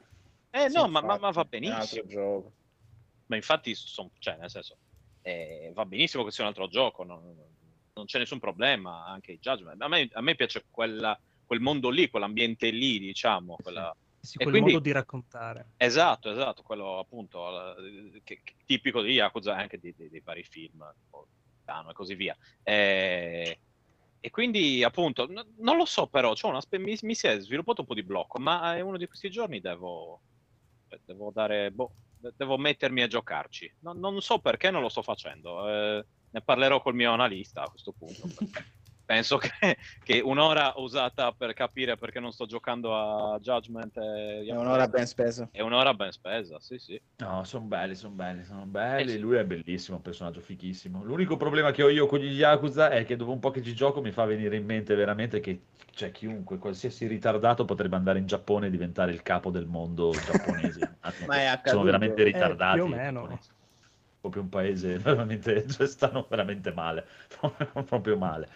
eh, Sì, no, ma, ma- ma va benissimo. altro gioco. Ma infatti, son- cioè, nel senso, eh, va benissimo che sia un altro gioco. non- non c'è nessun problema, anche i Judgment. A me, a me piace quella- quel mondo lì, quell'ambiente lì, diciamo. quella- Sì, E quel quindi- modo di raccontare. Esatto, esatto, quello appunto eh, che- che- tipico di Yakuza e anche di- di- dei vari film, e così via. Eh, e quindi appunto, n- non lo so però, spe- mi, mi si è sviluppato un po' di blocco, ma è uno di questi giorni devo, devo dare, boh, de- devo mettermi a giocarci. Non, non so perché non lo sto facendo, eh, ne parlerò col mio analista a questo punto. [laughs] Penso che, [laughs] che un'ora usata per capire perché non sto giocando a Judgment e È un'ora ben spesa. è un'ora ben spesa, sì, sì. No, sono belli, sono belli, sono belli. Eh sì. Lui è bellissimo, un personaggio fichissimo. L'unico problema che ho io con gli Yakuza è che dopo un po' che ci gioco mi fa venire in mente veramente che cioè, chiunque, qualsiasi ritardato potrebbe andare in Giappone e diventare il capo del mondo giapponese. [laughs] Ma è Sono veramente Eh, ritardati. più o meno. Proprio un paese [laughs] veramente, cioè, stanno veramente male, proprio male.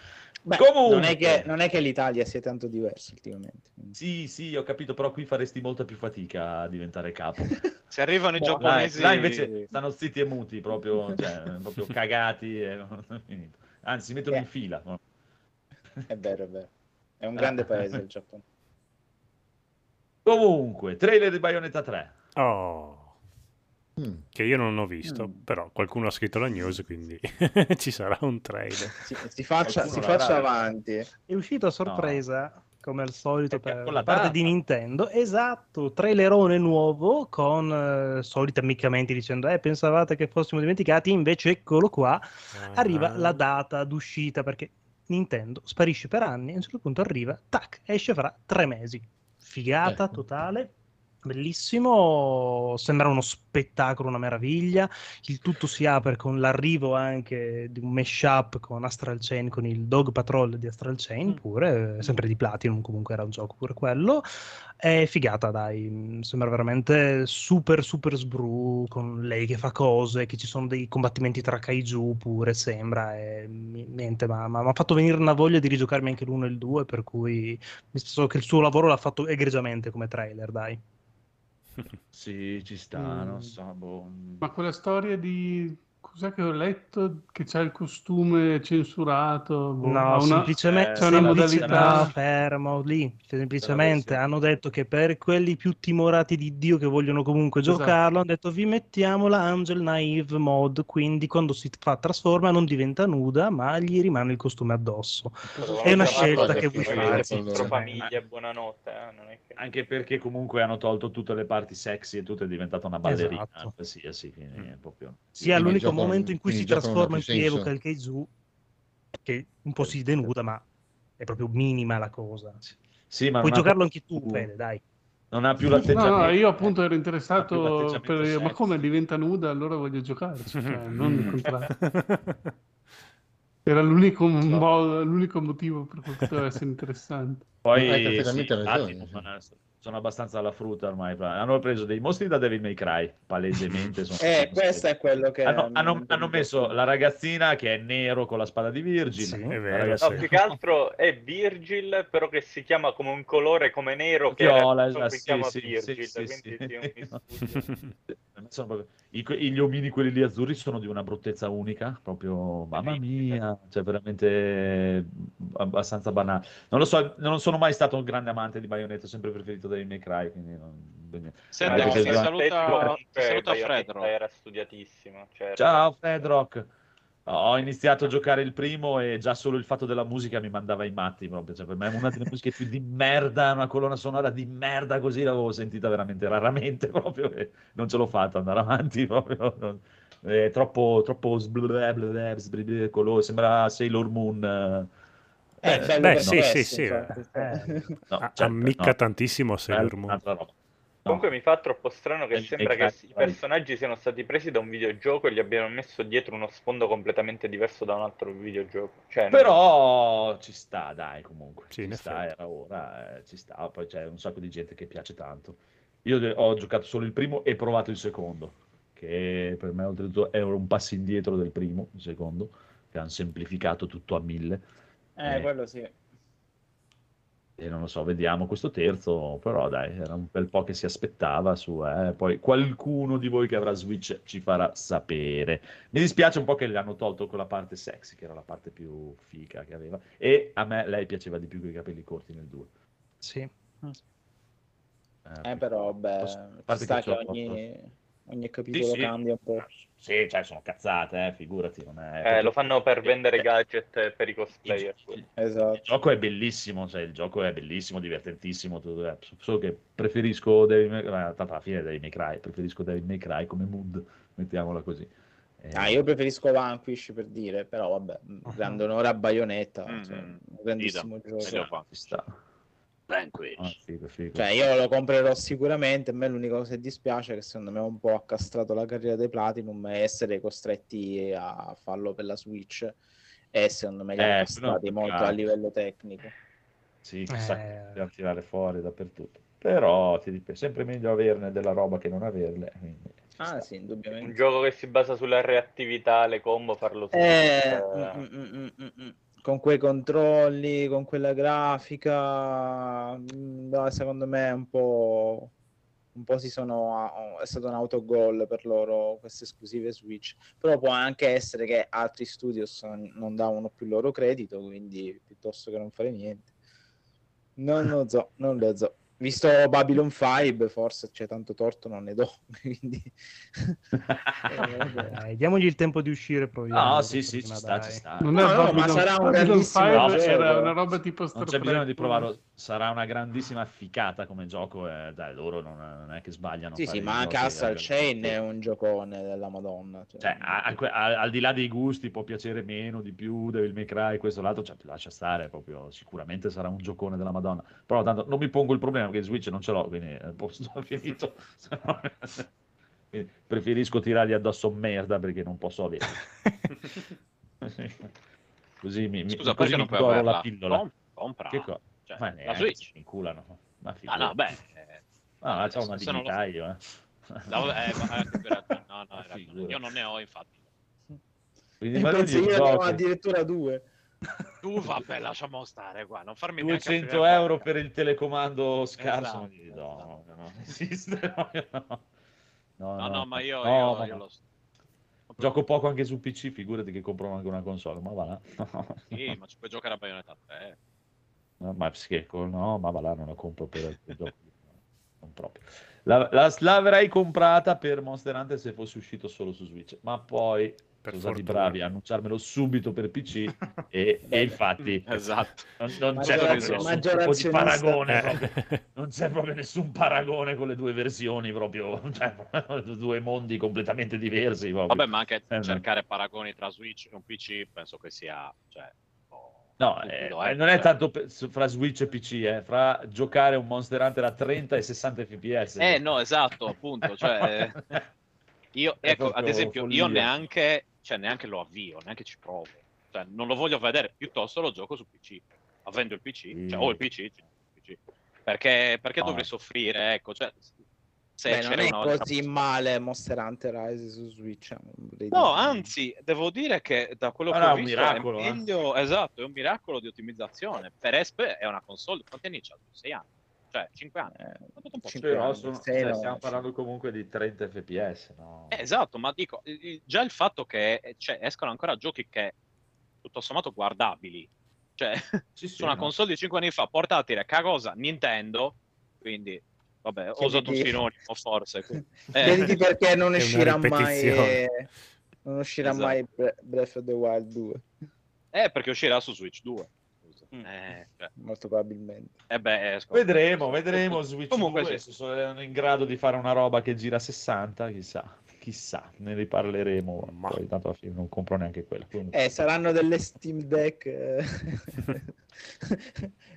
Beh, Comunque. non, è che, non è che l'Italia sia tanto diversa ultimamente. Sì, sì, ho capito, però qui faresti molta più fatica a diventare capo. [laughs] Se arrivano i Boh, Là, giapponesi... là invece stanno zitti e muti, proprio, cioè, proprio cagati. E... [laughs] Anzi, si mettono Eh. in fila. È vero, è vero. È un grande paese il Giappone. Comunque, trailer di Bayonetta 3. Oh, Mm. che io non ho visto, Mm. però qualcuno ha scritto la news, quindi [laughs] ci sarà un trailer. Si, si faccia, si faccia avanti. È uscito a sorpresa, come al solito, per la parte data. di Nintendo. Esatto, trailerone nuovo con eh, soliti ammiccamenti dicendo eh, pensavate che fossimo dimenticati, invece eccolo qua, arriva Ah. la data d'uscita perché Nintendo sparisce per anni e a un certo punto arriva, tac, esce fra tre mesi. Figata Ecco. totale. Bellissimo, sembra uno spettacolo, una meraviglia. Il tutto si apre con l'arrivo anche di un mashup con Astral Chain, con il Dog Patrol di Astral Chain, Mm. pure, sempre di Platinum, comunque era un gioco pure quello. È figata, dai, sembra veramente super super sbru con lei che fa cose, che ci sono dei combattimenti tra kaiju pure, sembra, e niente, ma mi ha fatto venire una voglia di rigiocarmi anche l'uno e il due, per cui mi so che il suo lavoro l'ha fatto egregiamente come trailer, dai. Sì, ci sta, Mm. non so. boh. Ma quella storia di... Cos'è che ho letto? Che c'è il costume censurato? boh, No, una- semplicemente c'è una semplice- modalità- no, fermo lì. Semplicemente hanno detto che per quelli più timorati di Dio che vogliono comunque Esatto. giocarlo, hanno detto vi mettiamo la Angel Naive mod, quindi quando si fa trasforma non diventa nuda, ma gli rimane il costume addosso. È una scelta che vuoi fare. Allora. famiglia, buonanotte. eh, non è che... Anche perché comunque hanno tolto tutte le parti sexy e tutto è diventata una ballerina. Esatto. qualsiasi, quindi è proprio... Sia Quindi l'unico giocano- momento in cui si trasforma in senso. evoca il che un po' si denuda, ma è proprio minima la cosa. Sì, ma Puoi giocarlo anche tu, Fede, dai. Non ha più No, l'atteggiamento. no, io appunto ero interessato per... Ma come diventa nuda? Allora voglio giocarci, cioè, non il Mm. contrario. [laughs] Era l'unico, mo- l'unico motivo per cui poteva essere interessante. Poi Hai sì, perfettamente infatti, ragione, sì. Sono, abbastanza alla frutta ormai. Hanno preso dei mostri da Devil May Cry, palesemente. Sono [laughs] Eh, questo è quello che... hanno, hanno- hanno messo la ragazzina che è nero con la spada di Virgil. Sì, è vero, No, più che altro è Virgil, però che si chiama come un colore come nero che Viola, era- esatto, si sì, chiama sì, Virgil, sì, sì, [laughs] proprio- i- gli omini quelli lì azzurri sono di una bruttezza unica, proprio mamma mia, cioè veramente abbastanza banale. Non lo so, non sono mai stato un grande amante di Bayonetta, ho sempre preferito Devil May Cry, quindi non... Senti, Anche No, ti saluta, ti saluta Bayonetta Fredro. Era studiatissimo. cioè- Ciao Fedrock! Ho iniziato a giocare il primo e già solo il fatto della musica mi mandava i matti proprio. Cioè, per me è una delle musiche più di merda, una colonna sonora di merda così l'avevo sentita veramente raramente [laughs] proprio e non ce l'ho fatta andare avanti [laughs] proprio. non- È troppo, troppo sblblè, eh. Eh, bello Beh, per sì, sì, sì, infatti. eh. No, Ah, certo, Ammicca no. tantissimo Sailor. Comunque mi fa troppo strano che Devil sembra May che Cry, i personaggi siano stati presi da un videogioco e gli abbiano messo dietro uno sfondo completamente diverso da un altro videogioco. Cioè, non- Però ci sta, dai, comunque. Sì, in ci sta, era ora, eh, ci sta. Poi c'è un sacco di gente che piace tanto. Io ho giocato solo il primo e provato il secondo, che per me oltretutto è un passo indietro del primo, il secondo, che hanno semplificato tutto a mille. Eh, Eh. quello sì. E non lo so, vediamo questo terzo, però dai, era un bel po' che si aspettava su, eh. Poi qualcuno di voi che avrà Switch ci farà sapere. Mi dispiace un po' che le hanno tolto quella parte sexy, che era la parte più fica che aveva. E a me lei piaceva di più con i capelli corti nel 2. Sì. Eh, però, beh, a ci parte sta che ogni, ogni capitolo sì. cambia un po'. Sì, cioè sono cazzate, eh, figurati. Non è... Eh, lo fanno per vendere Eh, gadget per i cosplayer. Il, il Esatto. gioco è bellissimo, cioè, il gioco è bellissimo, divertentissimo. tutto, eh, Solo che preferisco Devil May alla fine Devil May Cry, preferisco Devil May Cry come mood, mettiamola così. Eh, Ah, io preferisco Vanquish per dire, però vabbè, [laughs] grande onore a Bayonetta, Mm, cioè, mm. un grandissimo Meglio gioco. fa. Vanquish. Ah, figo, figo. Cioè, io lo comprerò sicuramente. A me l'unica cosa che dispiace è che secondo me è un po' accastrato la carriera dei Platinum e essere costretti a farlo per la Switch. E secondo me li Eh, castrati molto a livello tecnico. Sì, chissà Eh. che potevano tirare fuori dappertutto. Però ti dico, è sempre meglio averne della roba che non averle. quindi Ah, sì, Un indubbiamente. gioco che si basa sulla reattività, le combo, farlo su. Eh, mm, mm, mm, mm. Con quei controlli, con quella grafica, mm, secondo me è un po', un po' si sono, è stato un autogol per loro queste esclusive Switch. Però può anche essere che altri studios non davano più loro credito, quindi piuttosto che non fare niente. Non lo so, non lo so. Visto Babylon 5, forse c'è tanto torto, non ne do. [laughs] Quindi... [laughs] Eh, diamogli il tempo di uscire proviamo. No, sì, sì, ci sta, ci sta. Non No, è no, Babylon- ma sarà un Babylon grandissimo 5 gioco. era una roba tipo Star Non c'è bisogno di provarlo, sarà una grandissima ficata come gioco. E dai, loro non, non è che sbagliano. Sì, sì, ma anche giochi Astral a- Chain è un giocone della Madonna. Cioè, Cioè, a- a- a- al di là dei gusti, può piacere meno, di più, Devil May Cry, questo l'altro, cioè, lascia stare, proprio, sicuramente sarà un giocone della Madonna. Però tanto non mi pongo il problema perché Switch non ce l'ho, quindi eh, posso, ho finito. [laughs] Preferisco tirargli addosso merda perché non posso avere. [laughs] Così mi, mi, Scusa, così perché mi non la pillola. Com- compra. Che co- Cioè, Ma la Switch. si inculano. Ma Ah, figurati. no, beh. eh, Ah, c'ho una dignità io, eh. no, eh, ma- eh, [laughs] no, no, io non ne ho, infatti. Quindi Io ne ho addirittura due. Tu vabbè, lasciamo stare qua, non farmi neanche 200 aprire la euro per il telecomando scarso Esatto, esatto. no, non esiste [laughs] no, no. No, No, no, ma io, no, io, io no. lo so. gioco poco anche su PC figurati che compro anche una console ma va là Sì, [laughs] ma ci puoi giocare a Bayonetta 3. No, ma sì, no ma va là non la compro per altri [laughs] giochi non proprio la, la- l'avrei comprata per Monster Hunter se fosse uscito solo su Switch ma poi Per sono stati bravi a annunciarmelo subito per PC [laughs] e, e infatti [laughs] Esatto. non, non c'è nessun paragone Eh. non c'è proprio nessun paragone con le due versioni proprio [laughs] cioè, due mondi completamente diversi proprio. Vabbè, ma anche Eh, no. cercare paragoni tra Switch e un PC penso che sia... Cioè, No, eh, stupido, eh, non è tanto per- su- fra Switch e PC, eh, fra giocare un Monster Hunter a 30 e 60 fps. Eh, no, esatto, appunto. Cioè, io, ecco, ad esempio, io follia. neanche, cioè, neanche lo avvio, neanche ci provo. Cioè, non lo voglio vedere, piuttosto lo gioco su PC. Avendo il PC, Sì. cioè, ho il PC, PC. Perché, perché No. dovrei soffrire, ecco, cioè, se Beh, non è una- così male Monster Hunter Rise su Switch. eh, No, anzi, devo dire che da quello Ma che no, ho è un visto miracolo, è eh. meglio, esatto, è un miracolo di ottimizzazione. Per Esp è una console, quanti anni c'ha? 6 anni, cioè 5 anni. Eh, È stato un po' cinque Però anni, sono- cioè, no, stiamo sì. parlando comunque di 30 fps. No? Eh, esatto, ma dico, eh, eh, già il fatto che eh, cioè, escono ancora giochi che tutto sommato guardabili, cioè [laughs] Sì, sì, su una no. console di 5 anni fa, portatile, che cosa? Nintendo, quindi vabbè, ho usato un vedi- sinonimo forse. quindi. [laughs] Vedi Eh, perché non [laughs] uscirà mai ripetizione. non uscirà Esatto. mai Bre- Breath of the Wild 2 eh, perché uscirà su Switch 2. Mm. Eh, cioè, molto probabilmente eh beh, esco- Vedremo, vedremo. Switch Comunque 2, sì. se sono in grado di fare una roba che gira a 60, chissà, chissà, ne riparleremo. Ma- Poi, tanto alla fine non compro neanche quella. quindi- eh saranno delle Steam Deck eh.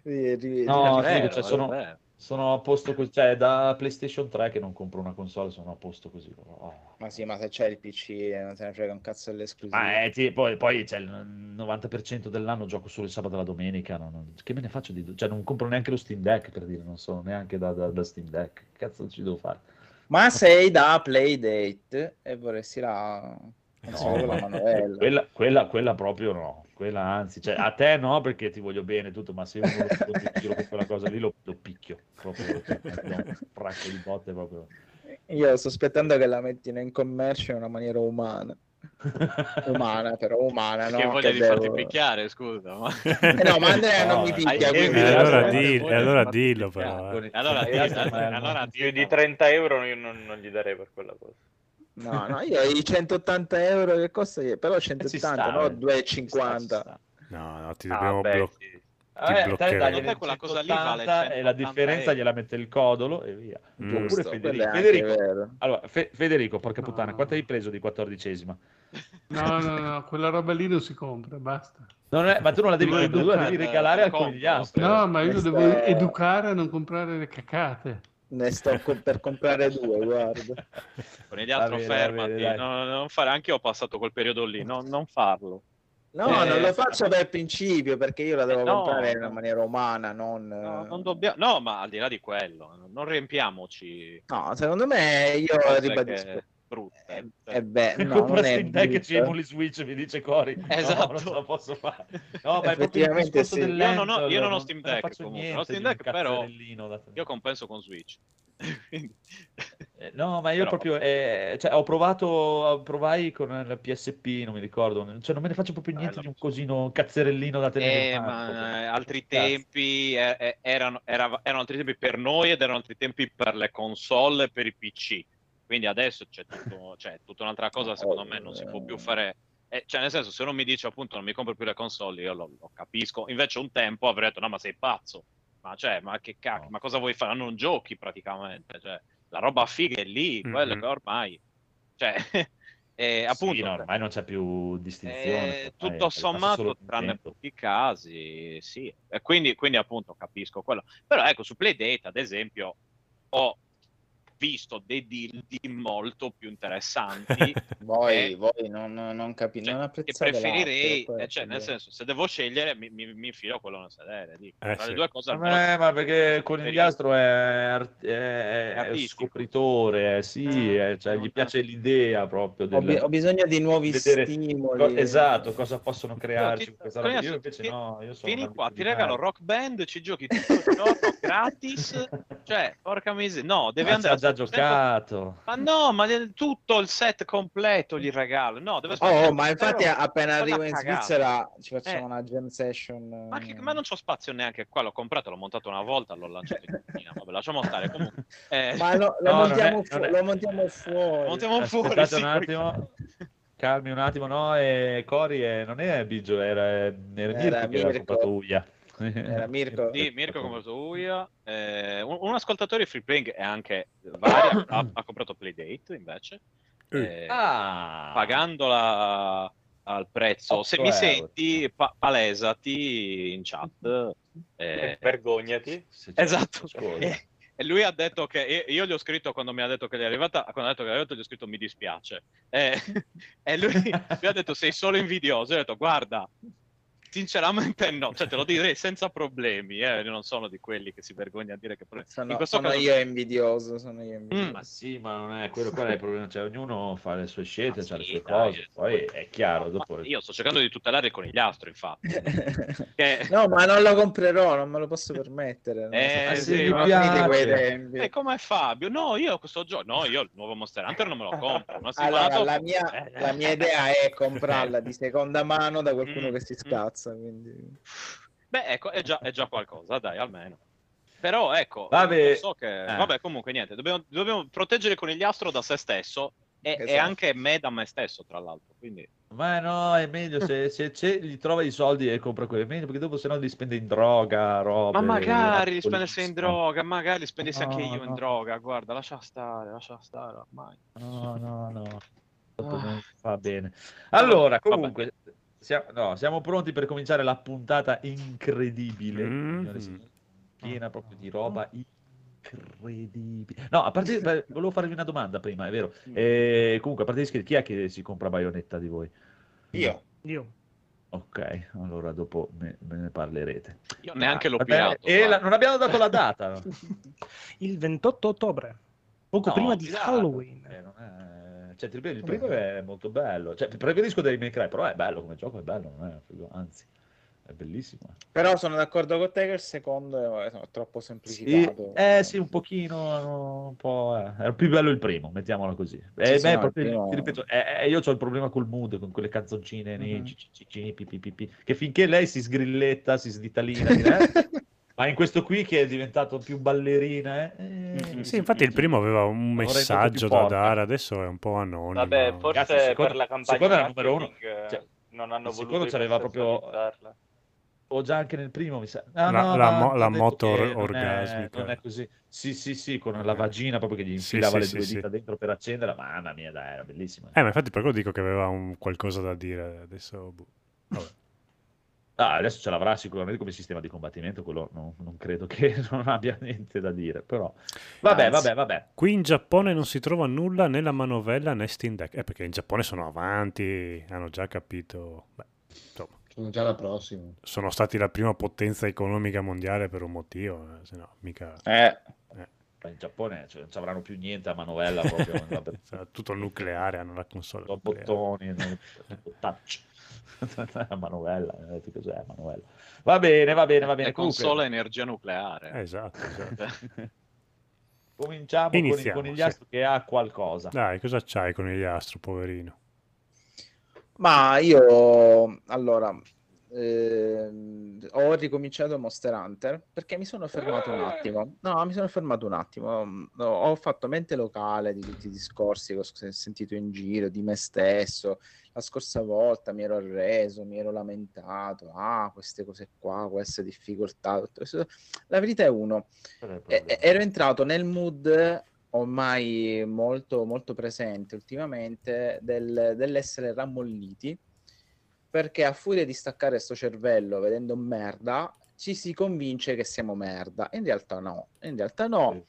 Ri- [laughs] ri- No, è sì, cioè, sono- vero. Sono a posto così, cioè da PlayStation 3 che non compro una console, sono a posto così. Oh. ma sì ma se c'è il PC eh, non se ne frega un cazzo delle esclusive Ma è, ti- poi, poi c'è il 90% dell'anno gioco solo il sabato e la domenica. non- non- che me ne faccio di. Cioè, non compro neanche lo Steam Deck per dire, non sono neanche da, da- da Steam Deck. Che cazzo ci devo fare? ma sei da Playdate e vorresti la Non si vede la manovella. Quella, quella, quella proprio no, quella anzi, cioè, a te no perché ti voglio bene tutto, ma se io in giro con quella cosa lì lo, lo picchio, proprio, cioè, un fracco di botte proprio. Io sto aspettando che la mettino in commercio in una maniera umana. Umana, però umana, no? che voglia Che di farti devo- picchiare, scusa. Ma... Eh no, ma Andrea non No, mi hai- picchia, hai- quindi... Allora, hai- di- hai- e allora dillo però. eh. Allora, con i- dillo, ma- ma- allora Più di dillo. 30 euro io non, non gli darei per quella cosa. No, no, io i 180 euro che costa, però Eh, ci 180, sta, no? eh. 2,50. Ci sta, ci sta. No, no, ti Ah, dobbiamo beh, bloccare. sì. Vabbè, te dagli Vabbè, quella cosa lì vale 180 e la 180 differenza euro. gliela mette il codolo e via. Mm. Oppure Federico. Federico, allora, Fe- Federico, porca No, puttana, quanto hai preso di quattordicesima? No, no, no, quella roba lì non si compra, basta. Non è- ma tu non la devi tu la devi regalare al compro, conigliastro. No, ma io Questa devo educare a non comprare le cacate. Ne sto co- per comprare due, guarda. Con gli altri fermati, bene, no, non fare, anche io ho passato quel periodo lì, no- non farlo. No, Eh, non lo faccio per principio, perché io la devo Eh, no, comprare in una maniera umana, non... No, eh, non dobbiamo, no, ma al di là di quello, non riempiamoci No, secondo me io cose ribadisco. che brutte. Eh, cioè. eh beh, [laughs] no, Compra non è Steam Deck e ci emuli Switch, mi dice Cori. Esatto. No, non ce la posso fare. No, ma è proprio il Effettivamente discorso sì. del Io non ho- lento, io non ho non Steam non Deck faccio comunque. niente Ho Steam Deck, però Io compenso con Switch. [laughs] Eh, No, ma io Però- proprio, eh, cioè, ho provato, provai con il PSP, non mi ricordo, cioè, non me ne faccio proprio niente Bello. di un cosino cazzerellino da tenere Eh, in mano, ma eh, altri Cazzo. tempi eh, eh, erano, era- erano altri tempi per noi ed erano altri tempi per le console e per i PC. Quindi adesso c'è tutto, [laughs] cioè, tutta un'altra cosa, secondo me, non si può più fare. eh, cioè, nel senso, se uno mi dice appunto non mi compro più le console, io lo, lo capisco. Invece un tempo avrei detto, no, ma sei pazzo. Ma cioè, ma che cacchio, No. ma cosa vuoi fare? Non giochi praticamente. Cioè, la roba figa è lì, quello Mhm. che ormai. Cioè, [laughs] eh, appunto. Sì, no, ormai non c'è più distinzione. Eh, tutto sommato, tranne pochi casi, sì. E quindi, quindi appunto capisco quello. Però ecco, su Playdate, ad esempio, ho visto dei deal di molto più interessanti [laughs] Voi, Eh, voi non, non capite, cioè, non che apprezzate preferirei, l'arte, eh, cioè, nel senso, se devo scegliere, mi, mi, mi infilo a quello nel sedere. Dico. Eh, Tra sì. le due cose, almeno- Vabbè, ma perché Conigliastro è, art- è- È è scopritore, eh, sì, eh, cioè, gli piace l'idea proprio Ho, bi- del... ho bisogno di nuovi vedere stimoli. co- esatto, cosa possono Io crearci ti- con roba. Conigliastro, Io invece ti- no, io sono Vieni qua, ti regalo Rock Band, ci giochi tutto il giorno [laughs] gratis. Cioè, porca miseria, no, devi Ma ci andare a- giocato. Ma no, ma tutto il set completo gli regalo. No, deve Oh, ma infatti appena arrivo in cagata. Svizzera ci facciamo Eh. una jam session. Ma, che- eh. ma non c'ho spazio neanche qua, l'ho comprato, l'ho montato una volta, l'ho lanciato in cucina. Vabbè, lasciamo stare. Comunque, eh, [laughs] Ma lo, lo No, montiamo, è- fu- è- lo montiamo fuori. montiamo fuori. Aspettate sì, un attimo. Calmi un attimo, no? E Cori eh, non era Biggio, era, era Mirko Era che aveva Mirko. comprato Uia. Era [laughs] Mirko. Sì, Mirko comprato Uia. Eh, un, un ascoltatore di Free Playing e anche Varia [coughs] ha, ha comprato Playdate invece. Eh, Ah! pagandola al prezzo. Se 8 mi euro. senti, pa- palesati in chat. Eh, Vergognati. Se c'è- esatto. Scusa. E, e lui ha detto che io, gli ho scritto quando mi ha detto che gli è arrivata, quando ha detto che gli è arrivata, gli ho scritto mi dispiace. Eh, [laughs] e lui [laughs] mi ha detto sei solo invidioso. Io ho detto guarda, sinceramente no, cioè te lo direi senza problemi. Eh. Io non sono di quelli che si vergogna a dire che in Sono, questo sono caso io invidioso, sono io Mm. invidioso. Ma sì, ma non è quello qual è il problema, cioè ognuno fa le sue scelte, Ma ha le sì, sue dai, cose, eh, poi è chiaro, dopo... io sto cercando di tutelare il conigliastro, infatti. [laughs] Che- no, ma non lo comprerò, non me lo posso permettere. non Eh, so- sì, mi piace. quei tempi. Eh, come Fabio? No, io questo gioco, no, io il nuovo Monster Hunter non me lo compro. Allora, dopo- la mia, Eh, la mia idea è comprarla di seconda mano da qualcuno Mm, che si mm. Scazza. Quindi... Beh, ecco, è già, è già qualcosa, dai, almeno. Però, ecco, Vabbè. so che... Eh. Vabbè, comunque, niente, dobbiamo, dobbiamo proteggere il conigliastro da se stesso e, e Esatto. anche me da me stesso, tra l'altro. Quindi, Ma no, è meglio se, se c'è, gli trova i soldi e compra quelli, è meglio perché dopo sennò li spende in droga, robe... ma magari li spendessi in droga, magari li spendessi anche No, io in no. droga, guarda, lascia stare, lascia stare ormai. No, no, no, Ah. fa bene. Allora, Vabbè. comunque, siamo, no, siamo pronti per cominciare la puntata incredibile, signore signori. piena proprio di roba incredibile. No, a parte, beh, volevo farvi una domanda prima, è vero. Eh, comunque, a parte gli scherzi, chi è che si compra Bayonetta di voi? Io. Io. Ok, allora dopo me, me ne parlerete. Io neanche l'ho Vabbè, pirato. E la- non abbiamo dato la data. [laughs] Il 28 ottobre, poco No, prima di. Halloween. Eh, non è- cioè, ti ripeto, il primo è molto bello. Cioè, preferisco Devil May Cry, però è bello come gioco, è bello, non è figo, anzi, è bellissimo. Però sono d'accordo con te che il secondo è, è troppo Sì, semplificato. eh sì, un pochino, un po', eh. Era più bello il primo, mettiamola così. Eh, Sì, sì, beh, no, proprio- primo- ti ripeto, eh, eh, io ho il problema col mood, con quelle canzoncine, nei Mhm. che finché lei si sgrilletta, si sditalina, [laughs] ma in questo qui che è diventato più ballerina, eh, Mhm. Sì, infatti il primo aveva un messaggio da dare, adesso è un po' anonimo. Vabbè, forse Ragazzi, secondo- per la campagna secondo era il numero uno. marketing, eh, Cioè, non hanno voluto secondo c'aveva proprio- o già anche nel primo, mi sa. No, La- no, la ha la moto non è- orgasmica. Non è così. Sì, sì, sì, con la vagina proprio che gli infilava sì, le sì, due sì. dita dentro per accenderla. Mamma mia, dai, era bellissimo. Eh, ma infatti per quello dico che aveva un qualcosa da dire adesso. boh. Vabbè. Ah, adesso ce l'avrà sicuramente come sistema di combattimento, quello no- non credo che [laughs] non abbia niente da dire, però... Vabbè, Anzi. vabbè, vabbè. Qui in Giappone non si trova nulla nella manovella né Steam Deck. Eh, perché in Giappone sono avanti, hanno già capito. Beh, insomma, Sono già la prossima. sono stati la prima potenza economica mondiale per un motivo, eh, se no, mica. Eh, In Giappone cioè, non ci avranno più niente a manovella proprio, [laughs] tutto il nucleare, hanno la console. bottoni, touch. [laughs] [laughs] a manovella, eh, cos'è a manovella? Va bene, va bene, va bene. Comunque, console a energia nucleare. Eh, esatto, esatto. [laughs] cominciamo con il Iniziamo, conigliastro che ha qualcosa. Dai, cosa c'hai con gli astro, poverino? ma io allora ehm, ho ricominciato Monster Hunter perché mi sono fermato un attimo. No, mi sono fermato un attimo. Mm, Ho fatto mente locale di tutti i discorsi che ho sentito in giro di me stesso. La scorsa volta mi ero arreso, mi ero lamentato. Ah, queste cose qua, queste difficoltà. tutto questo. La verità è uno. Qual è il E- problema? e- ero entrato nel mood ormai molto, molto presente ultimamente del- dell'essere rammolliti perché a furia di staccare sto cervello vedendo merda ci si convince che siamo merda in realtà no in realtà no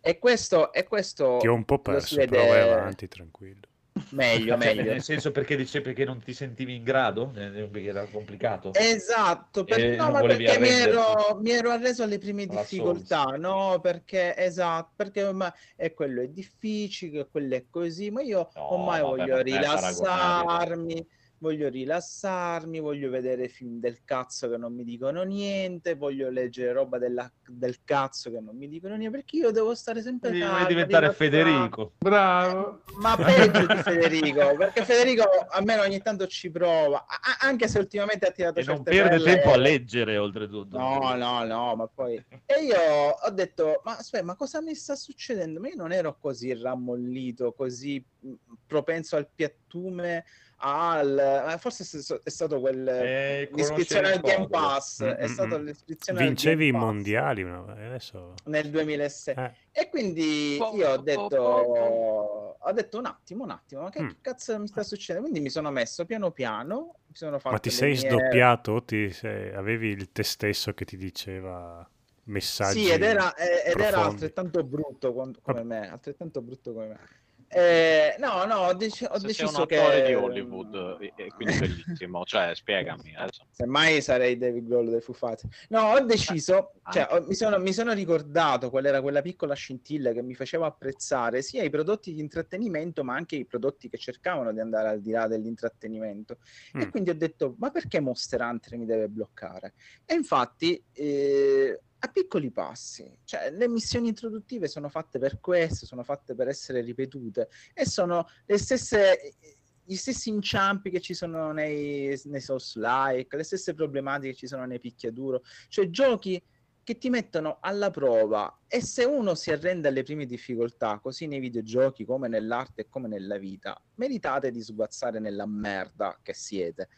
e questo, e questo Ti ho un po' perso, però vai vede avanti, tranquillo. Meglio Cioè, meglio nel senso perché dice perché non ti sentivi in grado? Eh, Perché era complicato? Esatto, per- E no, ma perché mi ero, mi ero arreso alle prime Alla difficoltà, Souls. no? Perché, esatto, perché ormai è quello è difficile, quello è così, ma io No, ormai vabbè, voglio rilassarmi, voglio rilassarmi, voglio vedere film del cazzo che non mi dicono niente, voglio leggere roba della- del cazzo che non mi dicono niente, perché io devo stare sempre Devi calmo, diventare rilassato. Federico. Bravo. Ma peggio di Federico, perché Federico almeno ogni tanto ci prova, a- anche se ultimamente ha tirato E non certe perde pelle- tempo a leggere, oltretutto. No, no, no, ma poi... [laughs] E io ho detto, ma aspetta, ma cosa mi sta succedendo? Ma io non ero così rammollito, così propenso al piattume, al... ma Forse è stato quel... Eh, l'iscrizione al conoscere Game il codice. Pass, Mm, è mm, stata mm. l'iscrizione al Vincevi i Game mondiali una... e adesso... nel 2006. Eh, E quindi Po- io ho detto, po- ho detto un attimo, un attimo, ma che Mm. cazzo mi sta succedendo? Quindi mi sono messo piano piano, mi sono fatto ma ti sei mie- sdoppiato? Ti sei- Avevi il te stesso che ti diceva messaggi Sì, ed era, eh, ed era altrettanto brutto come me, altrettanto brutto come me. Eh, no, no, ho, dec- ho Se sei deciso un che... di Hollywood, e, e quindi [laughs] bellissimo, cioè spiegami. adesso. Semmai sarei David Grohl dei Foo Fighters. No, ho deciso, cioè, ho- mi, sono, mi sono ricordato qual era quella piccola scintilla che mi faceva apprezzare sia i prodotti di intrattenimento, ma anche i prodotti che cercavano di andare al di là dell'intrattenimento. E Mm. quindi ho detto, ma perché Monster Hunter mi deve bloccare? E infatti, eh, a piccoli passi, cioè le missioni introduttive sono fatte per questo, sono fatte per essere ripetute e sono le stesse gli stessi inciampi che ci sono nei, nei Souls-like, le stesse problematiche che ci sono nei picchiaduro, cioè giochi che ti mettono alla prova e se uno si arrende alle prime difficoltà, così nei videogiochi come nell'arte e come nella vita, meritate di sguazzare nella merda che siete.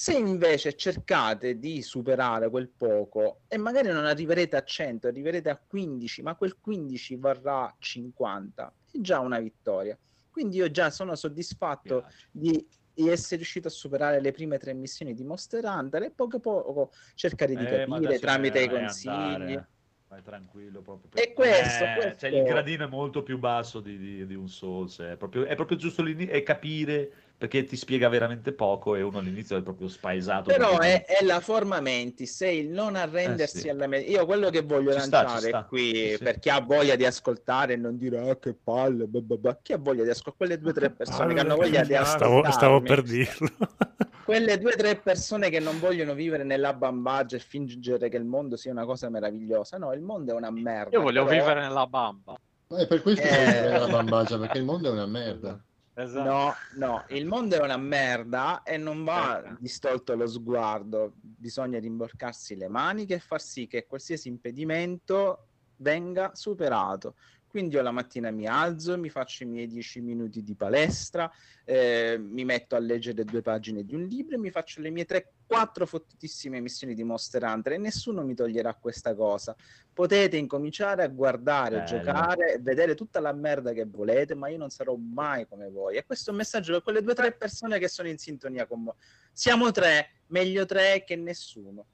Se invece cercate di superare quel poco e magari non arriverete a 100, arriverete a 15, ma quel 15 varrà 50, è già una vittoria. Quindi io già sono soddisfatto di, di essere riuscito a superare le prime tre missioni di Monster Hunter e poco a poco cercare di Eh, capire tramite i consigli. andare, Vai tranquillo proprio. E questo- Eh, questo- cioè, il gradino è molto più basso di, di- di un Souls, è proprio, è proprio giusto lì, è capire perché ti spiega veramente poco e uno all'inizio è proprio spaesato. Però perché- è, è la forma mentis, è il non arrendersi Eh, sì. alla me- Io quello che voglio Ci sta, lanciare ci sta. qui, Sì, sì. per chi ha voglia di ascoltare e non dire ah che palle, blah, blah, blah", chi ha voglia di ascoltare, quelle due o tre persone che hanno voglia di Stavo, ascoltarmi, stavo per dirlo. [laughs] quelle due o tre persone che non vogliono vivere nella bambagia e fingere che il mondo sia una cosa meravigliosa. No, il mondo è una merda. Io voglio però- vivere nella bamba. È per questo che Eh. voglio vedere la bambagia, perché il mondo è una merda. Esatto. No, no, il mondo è una merda e non va Ecco. distolto lo sguardo, bisogna rimborcarsi le maniche e far sì che qualsiasi impedimento venga superato. Quindi io la mattina mi alzo, mi faccio i miei 10 minuti di palestra, eh, mi metto a leggere due pagine di un libro e mi faccio le mie 3-4 fottutissime missioni di Monster Hunter e nessuno mi toglierà questa cosa. Potete incominciare a guardare, Bello. giocare vedere tutta la merda che volete, ma io non sarò mai come voi. E questo è un messaggio per quelle due o tre persone che sono in sintonia con voi. Siamo tre, meglio tre che nessuno.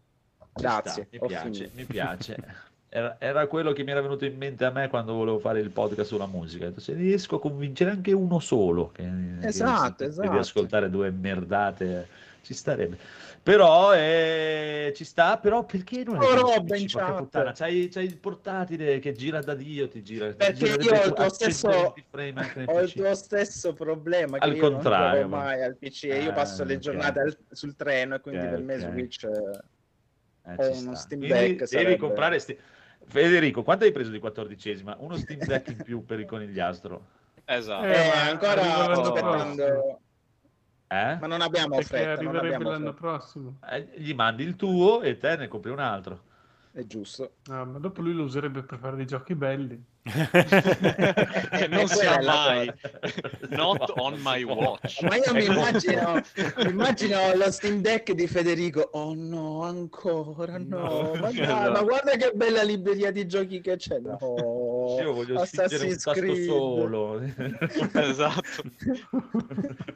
Grazie. sta, mi piace, finito. mi piace. [laughs] Era, era quello che mi era venuto in mente a me quando volevo fare il podcast sulla musica. Se riesco a convincere anche uno solo che, che Esatto, si- esatto. di ascoltare due merdate, ci starebbe. Però eh, ci sta, però perché non è Oh, che roba in chat. c'hai, c'hai il portatile che gira da Dio, ti gira, ti Perché gira io ho il tuo stesso- 120 frame anche nel Ho il tuo stesso problema che Al io contrario, non mai al PC e io passo le ok. giornate al- sul treno e quindi Ok, per me ok. Switch eh, Eh, ho ci uno. Steam Deck, devi sarebbe- comprare sti- Federico, quanto hai preso di quattordicesima? Uno Steam Deck in più per il conigliastro? Esatto. Eh, Eh, ma ancora sto l'anno aspettando. Eh? ma non abbiamo Perché fretta, non abbiamo l'anno fretta. prossimo. Eh, Gli mandi il tuo e te ne compri un altro. È giusto. Ah, ma dopo lui lo userebbe per fare dei giochi belli. Che non E si quella sa è la mai. [laughs] Not on my [laughs] watch. Ma io mi immagino, mi immagino lo Steam Deck di Federico. Oh no, ancora no. No. Ma, [laughs] dai, Esatto. ma guarda che bella libreria di giochi che c'è. No. Io voglio spingere un Assassin's tasto Creed. solo. Esatto.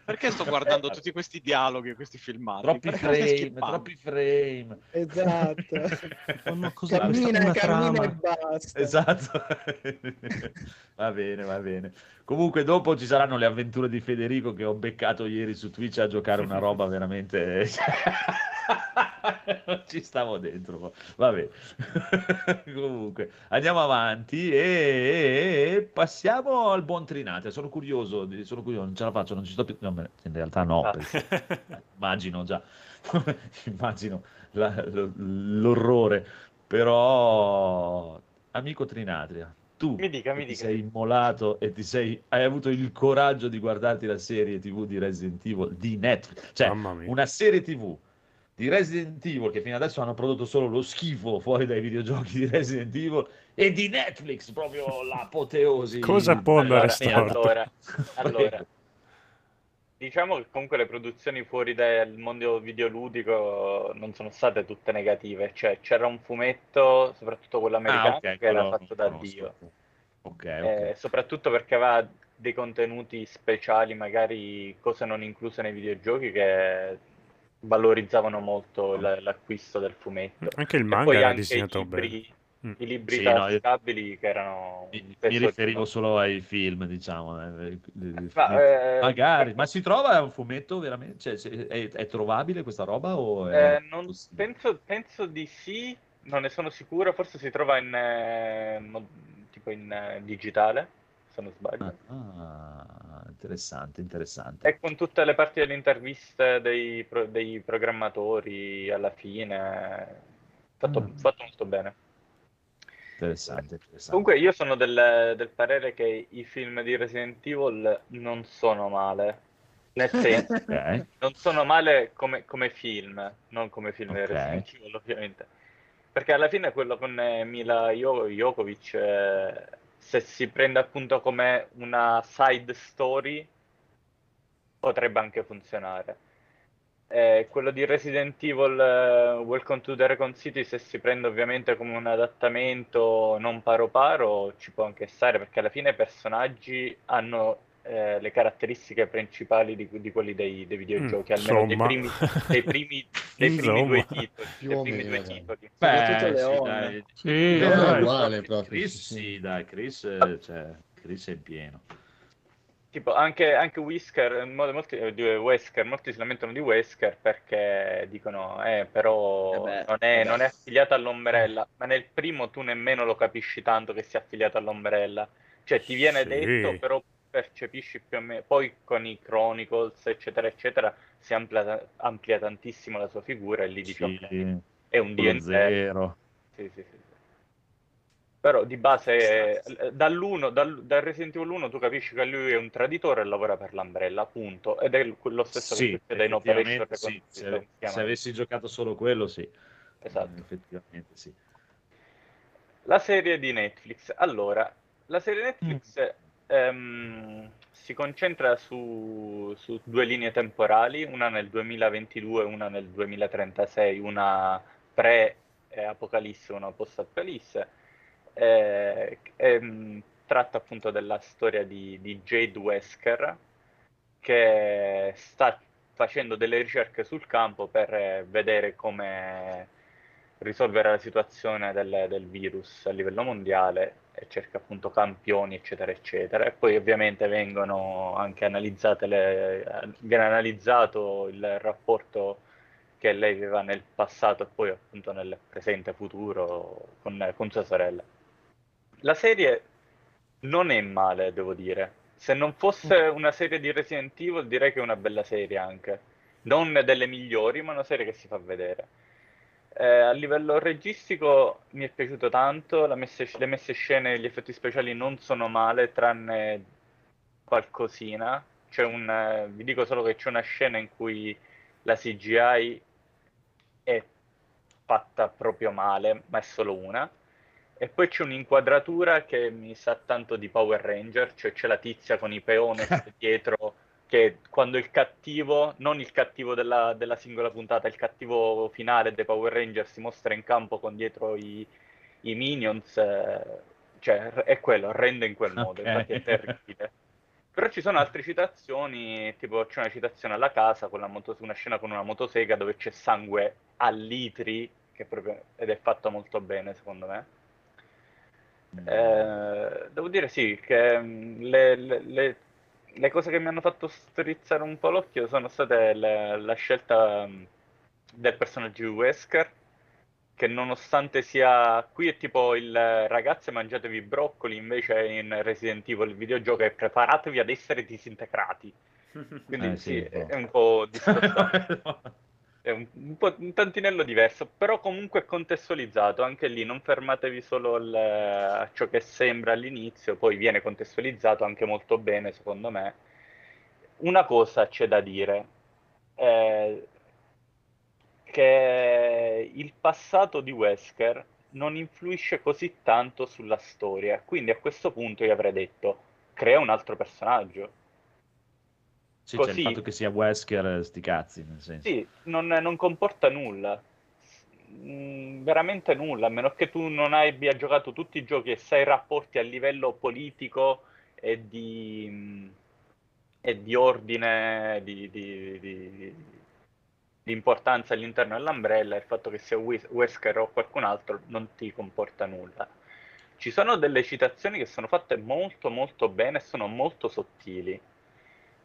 Perché sto guardando tutti questi dialoghi, questi filmati? troppi frame, troppi frame. Esatto. Fanno cosa cammina, cammina trama. e basta. Esatto. [laughs] va bene, va bene. Comunque dopo ci saranno le avventure di Federico che ho beccato ieri su Twitch a giocare una roba veramente... Non [laughs] ci stavo dentro, va bene. [laughs] Comunque, andiamo avanti e, e- passiamo al buon Trinate. Sono curioso, sono curioso, non ce la faccio, non ci sto più... no, in realtà no, Ah. perché- immagino già, immagino la- lo- l'orrore, però amico Trinatria, tu Mi dica, mi ti dica. sei immolato e ti sei, hai avuto il coraggio di guardarti la serie TV di Resident Evil di Netflix, cioè Mamma mia. una serie TV di Resident Evil che fino adesso hanno prodotto solo lo schifo fuori dai videogiochi di Resident Evil e di Netflix, proprio l'apoteosi. Cosa può andare Allora, storto? allora, allora, [laughs] diciamo che comunque le produzioni fuori dal mondo videoludico non sono state tutte negative, cioè c'era un fumetto, soprattutto quello americano, Ah, ok, che era fatto da conosco. Dio, Ok, ok. Eh, soprattutto perché aveva dei contenuti speciali, magari cose non incluse nei videogiochi che valorizzavano molto l- l'acquisto del fumetto. Anche il manga poi era anche i disegnato libri, bene. Mm. i libri Sì, no, tascabili che erano Mi, mi riferivo solo ai film, diciamo. eh, i- Ma, eh, Magari, ma si trova un fumetto veramente? Cioè, è, è trovabile questa roba o è Eh, penso, penso di sì, non ne sono sicuro, forse si trova in, eh, tipo in eh, digitale, se non sbaglio. Ah, interessante, interessante. E con tutte le parti delle interviste dei, pro- dei programmatori alla fine, fatto, Mm. fatto molto bene. Interessante, interessante. Comunque io sono del, del parere che i film di Resident Evil non sono male, nel [laughs] senso, Ok. non sono male come, come film, non come film di Ok. Resident Evil ovviamente. Perché alla fine quello con eh, Mila Jo- Jokovic, eh, se si prende appunto come una side story, potrebbe anche funzionare. Eh, quello di Resident Evil eh, Welcome to the Recon City, se si prende ovviamente come un adattamento non paro paro, ci può anche stare, perché alla fine i personaggi hanno eh, le caratteristiche principali di, di quelli dei, dei videogiochi, Mm, almeno dei primi, dei primi, [laughs] dei primi due titoli. Più dei primi due titoli. Beh, sì, dai. Sì, è uguale proprio. Chris, sì, dai, Chris, eh, cioè, Chris è pieno. Tipo, anche, anche Whisker, mo- molti, eh, Wesker, molti si lamentano di Wesker perché dicono, eh, però Eh beh, non è, non è affiliata all'Ombrella, ma nel primo tu nemmeno lo capisci tanto che sia affiliata all'Ombrella. Cioè, ti viene Sì. detto, però percepisci più o meno. Poi con i Chronicles, eccetera, eccetera, si amplia, amplia tantissimo la sua figura e lì dici, ok, Sì, è un zero. Sì, sì, sì. Però di base, eh, dall'1, dal, dal Resident Evil 1 tu capisci che lui è un traditore e lavora per l'Umbrella, appunto. Ed è lo stesso Sì, che succede in Operation sì. Se, se avessi giocato solo quello, sì. Esatto. Effettivamente sì. La serie di Netflix. Allora, la serie Netflix ehm, si concentra su, su due linee temporali, una nel 2022 e una nel 2036, una pre-apocalisse e una post-apocalisse. Eh, ehm, tratta appunto della storia di, di Jade Wesker che sta facendo delle ricerche sul campo per eh, vedere come risolvere la situazione del, del virus a livello mondiale e cerca appunto campioni eccetera eccetera. E poi ovviamente vengono anche analizzate le, viene analizzato il rapporto che lei aveva nel passato e poi appunto nel presente futuro con, con sua sorella la serie non è male devo dire se non fosse una serie di Resident Evil direi che è una bella serie anche non delle migliori ma una serie che si fa vedere eh, a livello registico mi è piaciuto tanto, messe- le messe scene e gli effetti speciali non sono male, tranne qualcosina. C'è un, eh, vi dico solo che c'è una scena in cui la CGI è fatta proprio male, ma è solo una. E poi c'è un'inquadratura che mi sa tanto di Power Ranger, cioè c'è la tizia con i peones [laughs] dietro che quando il cattivo, non il cattivo della, della singola puntata, il cattivo finale dei Power Ranger si mostra in campo con dietro i, i minions, eh, cioè è quello, rende in quel modo, Ok. infatti è terribile. Però ci sono altre citazioni, tipo c'è una citazione alla casa, con la moto- una scena con una motosega dove c'è sangue a litri, che proprio, ed è fatto molto bene secondo me. Eh, devo dire sì, che mm, le, le- le- le cose che mi hanno fatto strizzare un po' l'occhio sono state la scelta mm, del personaggio di Wesker, che nonostante sia qui è tipo il eh, ragazzi mangiatevi broccoli, invece in Resident Evil il videogioco è preparatevi ad essere disintegrati. [laughs] Quindi Eh, sì, sì, po'. è un po' discostante. [laughs] È un, un un tantinello diverso, però comunque contestualizzato. Anche lì non fermatevi solo al- a ciò che sembra all'inizio, poi viene contestualizzato anche molto bene, secondo me. Una cosa c'è da dire, eh, che il passato di Wesker non influisce così tanto sulla storia, quindi a questo punto io avrei detto, crea un altro personaggio. Sì, Così- il fatto che sia Wesker, sti cazzi, nel senso. Sì, non, non comporta nulla. Mm, veramente nulla, a meno che tu non abbia giocato tutti i giochi e sai rapporti a livello politico e di, mm, e di ordine, di, di- di- importanza all'interno dell'Umbrella, il fatto che sia Wes- Wesker o qualcun altro non ti comporta nulla. Ci sono delle citazioni che sono fatte molto molto bene e sono molto sottili.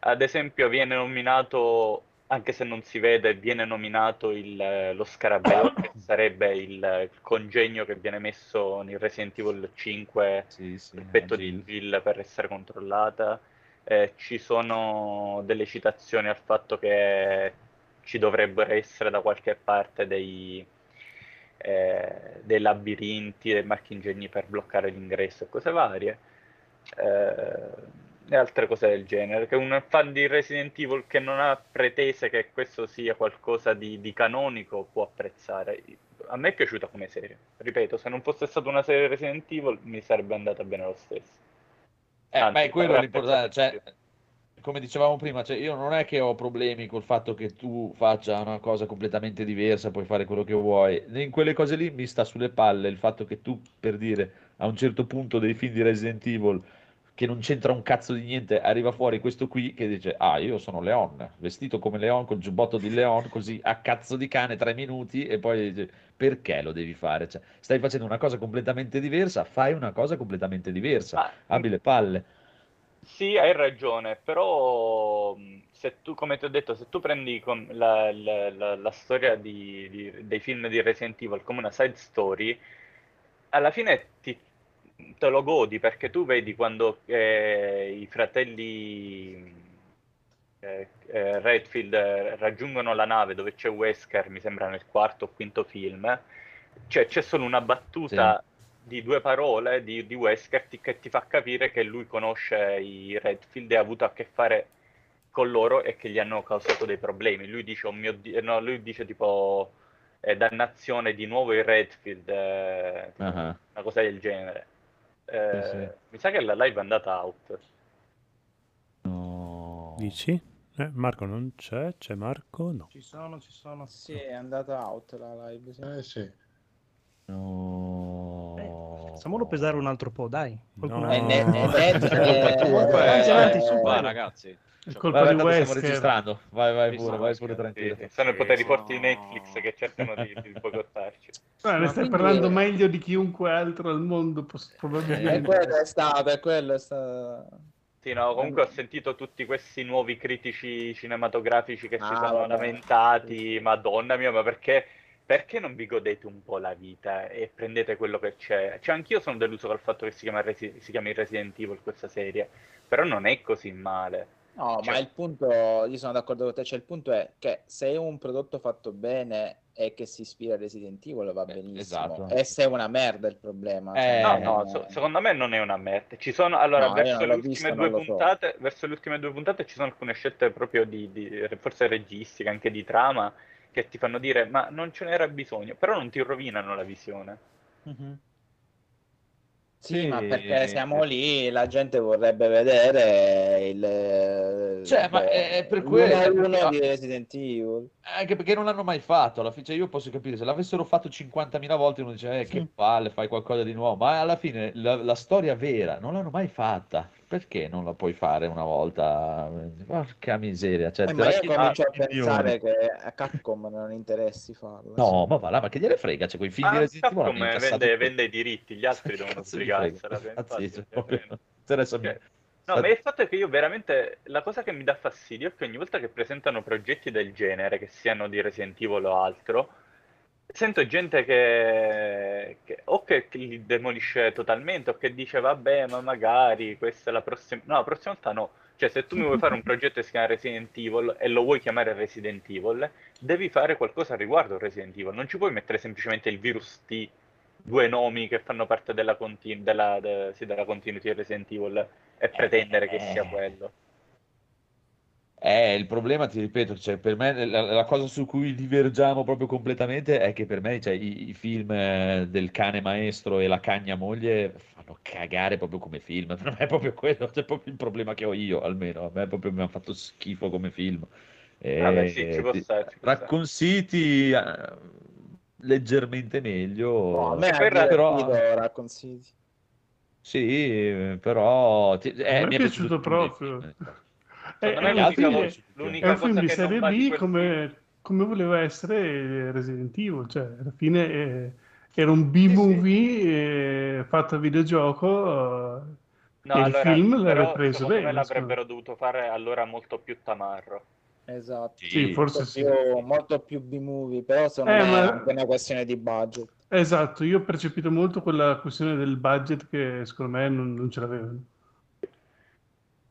Ad esempio viene nominato, anche se non si vede, viene nominato il, eh, lo scarabeo, che [coughs] sarebbe il, congegno che viene messo nel Resident Evil 5 Sì, sì, il petto di. Jill per essere controllata. Eh, ci sono delle citazioni al fatto che ci dovrebbero essere da qualche parte dei, eh, dei labirinti, dei marchingegni per bloccare l'ingresso e cose varie. Eh, e altre cose del genere. Che un fan di Resident Evil che non ha pretese che questo sia qualcosa di, di canonico può apprezzare. A me è piaciuta come serie. Ripeto, se non fosse stata una serie Resident Evil mi sarebbe andata bene lo stesso. Eh, Anzi, ma è quello l'importante, cioè, come dicevamo prima, cioè, io non è che ho problemi col fatto che tu faccia una cosa completamente diversa, puoi fare quello che vuoi. In quelle cose lì mi sta sulle palle il fatto che tu, per dire, a un certo punto dei film di Resident Evil, che non c'entra un cazzo di niente, arriva fuori questo qui che dice, ah, io sono Leon, vestito come Leon, col giubbotto di Leon, così a cazzo di cane tre minuti, e poi dice, perché lo devi fare? Cioè, stai facendo una cosa completamente diversa, fai una cosa completamente diversa Ma- abbi le palle. Sì, hai ragione, però se tu, come ti ho detto, se tu prendi com- la, la- la- la storia di- di- dei film di Resident Evil come una side story, alla fine ti- te lo godi perché tu vedi quando eh, i fratelli eh, eh, Redfield eh, raggiungono la nave dove c'è Wesker, mi sembra nel quarto o quinto film, cioè c'è solo una battuta di due parole di, di Wesker ti- che ti fa capire che lui conosce i Redfield e ha avuto a che fare con loro e che gli hanno causato dei problemi. Lui dice, oh mio Dio, no, lui dice tipo, eh, dannazione di nuovo i Redfield, eh, Ah, una cosa del genere. Eh, Sì, sì. Mi sa che la live è andata out. No. Dici? Eh, Marco non c'è, c'è Marco? No. Ci sono, ci sono. Sì, è andata out la live. sì. Eh sì. No. Eh, facciamolo pesare un altro po', dai. Qualcun No. Eh, ne- ne- [laughs] Avanti, avanti, eh, su, va, vai. ragazzi. È Cioè, colpa Vai, di vai, tanto stiamo Wesker. registrando. Vai, vai pure, vai pure tranquillo. sì, sono i poteri forti di no. Netflix che cercano di, di boicottarci. Ah, ne stai quindi- parlando meglio di chiunque altro al mondo, poss- E probabilmente. quello è stato, è quello è stato. Sì, no, comunque ho sentito tutti questi nuovi critici cinematografici che si Ah, sono vabbè. lamentati, madonna mia, ma perché, perché non vi godete un po' la vita e prendete quello che c'è? Cioè, anch'io sono deluso col fatto che si chiama, Resi- si chiami Resident Evil questa serie, però non è così male. No, Cioè- ma il punto, io sono d'accordo con te, cioè il punto è che se è un prodotto fatto bene e che si ispira a Resident Evil va Eh, benissimo. esatto. E se è una merda il problema. Eh, cioè, No, no, eh, so- secondo me non è una merda. Ci sono, allora, No, verso le non lo so. puntate, verso le ultime due puntate ci sono alcune scelte proprio di, di- forse registiche, anche di trama, che ti fanno dire, ma non ce n'era bisogno, però non ti rovinano la visione. Sì, Sì. ma perché siamo lì, la gente vorrebbe vedere il Cioè, ma è- è per quello, uno di Resident Evil. Anche perché non l'hanno mai fatto. Alla fine, cioè, io posso capire se l'avessero fatto 50.000 volte, uno dice, eh, che palle, fai qualcosa di nuovo. Ma alla fine la, la storia vera non l'hanno mai fatta. Perché non la puoi fare una volta? Porca miseria. Cioè, Eh, ma io comincio a milioni. pensare che a Capcom non interessi farlo. No, ma va là, ma che gliene frega? Cioè, quei film di Resident Evil Capcom incassato vende, vende i diritti, gli altri devono [laughs] cazzo mi frega? sbrigarsela. Cazzi, infatti, cioè, proprio- Cioè, No, ma il fatto è che io veramente la cosa che mi dà fastidio è che ogni volta che presentano progetti del genere, che siano di Resident Evil o altro, sento gente che, che o che li demolisce totalmente o che dice vabbè, ma magari questa è la prossima. No, la prossima volta no. Cioè, se tu mi vuoi fare un progetto che si chiama Resident Evil e lo vuoi chiamare Resident Evil, devi fare qualcosa riguardo Resident Evil. Non ci puoi mettere semplicemente il virus T, due nomi che fanno parte della, continu- della, de- sì, della continuity Resident Evil e pretendere che sia quello. Eh, il problema, ti ripeto, cioè, per me la, la cosa su cui divergiamo proprio completamente è che per me cioè, i, i film eh, del cane maestro e la cagna moglie fanno cagare proprio come film. [laughs] Per me è proprio quello, cioè, proprio il problema che ho io, almeno. A me proprio mi hanno fatto schifo come film. E, Vabbè, sì, ci può ti- stare, ci Raccoon City eh, leggermente meglio, No, a me in però, Raccoon City. sì, però ti- eh, A me mi è piaciuto il proprio. film. È, Secondo è me un altri film, no, l'unica, sì, è l'unica un film cosa di serie B come, come voleva essere Resident Evil, cioè alla fine eh, era un B-movie eh, fatto a videogioco eh, No, e il allora, film l'aveva preso secondo me bene. l'avrebbero dovuto fare allora molto più tamarro. Esatto. Sì, Sì, forse Molto sì. più, molto più B-movie, però secondo Eh, me ma- è anche una questione di budget. Esatto, io ho percepito molto quella questione del budget che secondo me non, non ce l'avevano.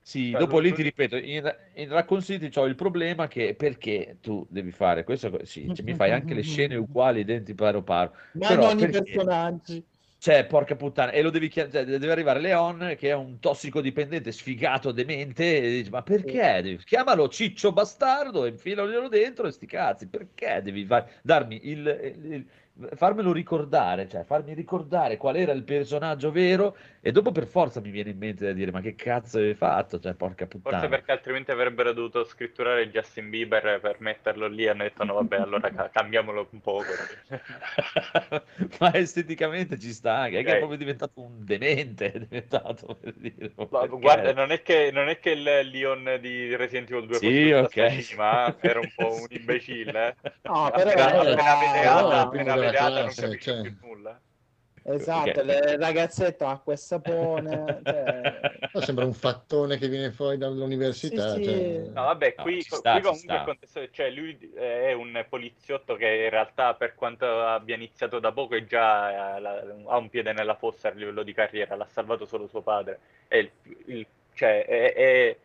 Sì, Cioè, dopo lì ti ripeto, in, in Raccoon City c'ho il problema che perché tu devi fare questo, sì, cioè, mi fai anche le scene uguali, identiche paro paro, Ma però non i perché? personaggi. Cioè, porca puttana, e lo devi chia- cioè, deve arrivare Leon che è un tossicodipendente sfigato, demente, e dici, ma perché? Devi- Chiamalo Ciccio Bastardo e infilaglielo dentro e sti cazzi, perché devi far- darmi il, il- farmelo ricordare, cioè farmi ricordare qual era il personaggio vero e dopo per forza mi viene in mente da dire, ma che cazzo hai fatto? Cioè, porca Forse puttana. perché altrimenti avrebbero dovuto scritturare Justin Bieber per metterlo lì e hanno detto no vabbè allora ca- cambiamolo un po'. [laughs] Ma esteticamente ci sta anche, è che è proprio diventato un demente, [laughs] è diventato per dire, perché? guarda, non è, che, non è che il Leon di Resident Evil 2 Sì, fosse ok. stato ma era un po' un imbecille. eh. No, però appena, era- appena appena vedeata non classe, capisce cioè. più nulla. Esatto, Perché- le ragazzette acqua e sapone. cioè, No, sembra un fattone che viene fuori dall'università. Sì, sì. cioè- No, vabbè, No, qui, qui sta, ci comunque contesto- cioè, lui è un poliziotto che in realtà, per quanto abbia iniziato da poco, è già eh, la- ha un piede nella fossa a livello di carriera, l'ha salvato solo suo padre. E il- il- cioè, è- è-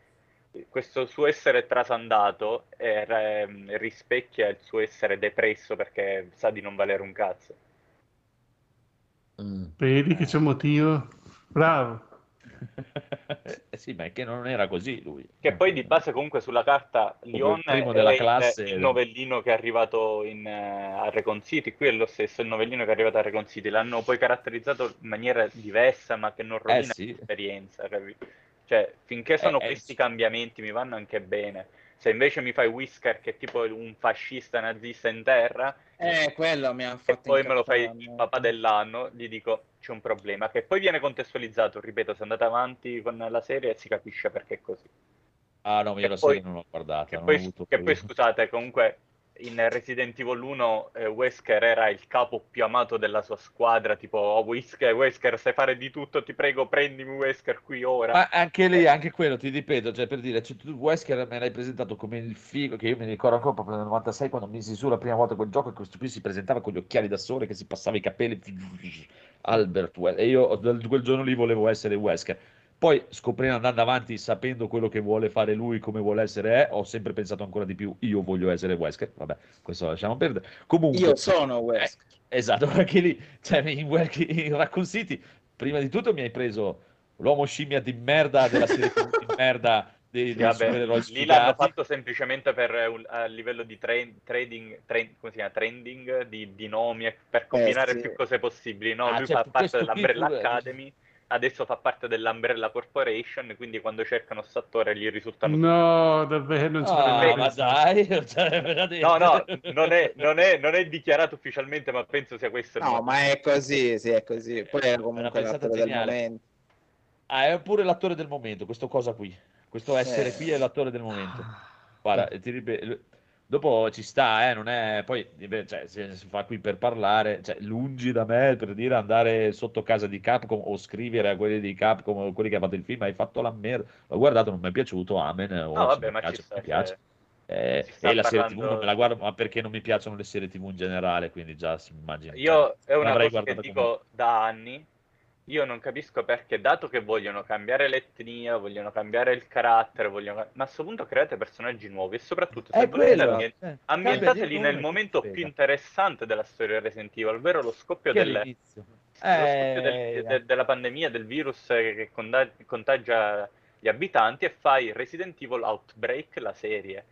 questo suo essere trasandato eh, ehm, rispecchia il suo essere depresso perché sa di non valere un cazzo. Mm. Vedi che c'è un motivo. Bravo. Eh sì, ma è che non era così lui. Che poi di base comunque sulla carta Lyon è della il- classe. il novellino che è arrivato in, eh, a Recon City, qui è lo stesso il novellino che è arrivato a Recon City, l'hanno poi caratterizzato in maniera diversa ma che non rovina Eh sì. l'esperienza, capi? Cioè, finché sono Eh, eh, questi sì. cambiamenti mi vanno anche bene. Se invece mi fai Whisker che è tipo un fascista nazista in terra eh, quello mi ha e fatto poi me lo fai il papà dell'anno, gli dico c'è un problema, che poi viene contestualizzato, ripeto, se andate avanti con la serie si capisce perché è così. Ah no, io Che la poi- serie non l'ho guardata. Che poi, che poi, scusate, comunque in Resident Evil 1 eh, Wesker era il capo più amato della sua squadra, tipo oh, Wesker, Wesker, sai fare di tutto, ti prego prendimi Wesker qui ora. Ma anche lì, anche quello, ti ripeto, cioè per dire, cioè, tu Wesker me l'hai presentato come il figo, che io mi ricordo ancora proprio nel 96 quando misi su la prima volta quel gioco e questo qui si presentava con gli occhiali da sole che si passava i capelli, [laughs] Albert Wesker, e io da quel giorno lì volevo essere Wesker. Poi scoprendo andando avanti, sapendo quello che vuole fare lui, come vuole essere, è, ho sempre pensato ancora di più, io voglio essere Wesker, vabbè, questo lo lasciamo perdere. Comunque, Io sono Wesker. Esatto, [laughs] anche lì, cioè, in, in Raccoon City, prima di tutto mi hai preso l'uomo scimmia di merda della serie di merda dei, Sì, vabbè, lì l'hanno sfigati. fatto semplicemente per eh, un- a livello di tra- trading, tra- come si chiama? trending di, di nomi per combinare sì. più cose possibili. No, Ah, lui cioè, fa parte dell'Umbrella Academy, adesso fa parte dell'Umbrella Corporation, quindi quando cercano questo attore gli risultano No, davvero non ci Ah, credo. ma dai. No, no, non è, non, è, non è dichiarato ufficialmente, ma penso sia questo No, ma è così, sì, è così. Poi era Una comunque pensata l'attore del momento. Ah, è pure l'attore del momento, questo cosa qui. Questo essere Eh. qui è l'attore del momento. Guarda, ti ripeto, dopo ci sta, eh, non è... Poi, beh, cioè, se si fa qui per parlare, cioè, lungi da me per dire andare sotto casa di Capcom o scrivere a quelli di Capcom o quelli che hanno fatto il film, hai fatto la merda. L'ho guardato, non mi è piaciuto, amen. o No, se vabbè, mi ma piace, sta. mi piace. cioè, Eh, e la serie TV non me la guardo, ma perché non mi piacciono le serie TV in generale, quindi già si immagina. Io è una cosa che dico da anni. Io non capisco perché, dato che vogliono cambiare l'etnia, vogliono cambiare il carattere, vogliono... ma a questo punto create personaggi nuovi e soprattutto se volete ambien- eh, ambientateli nel momento più interessante della storia Resident Evil, ovvero lo scoppio, del- all'inizio. lo scoppio del- Eh, de- della pandemia, del virus che contagia gli abitanti e fai Resident Evil Outbreak, la serie.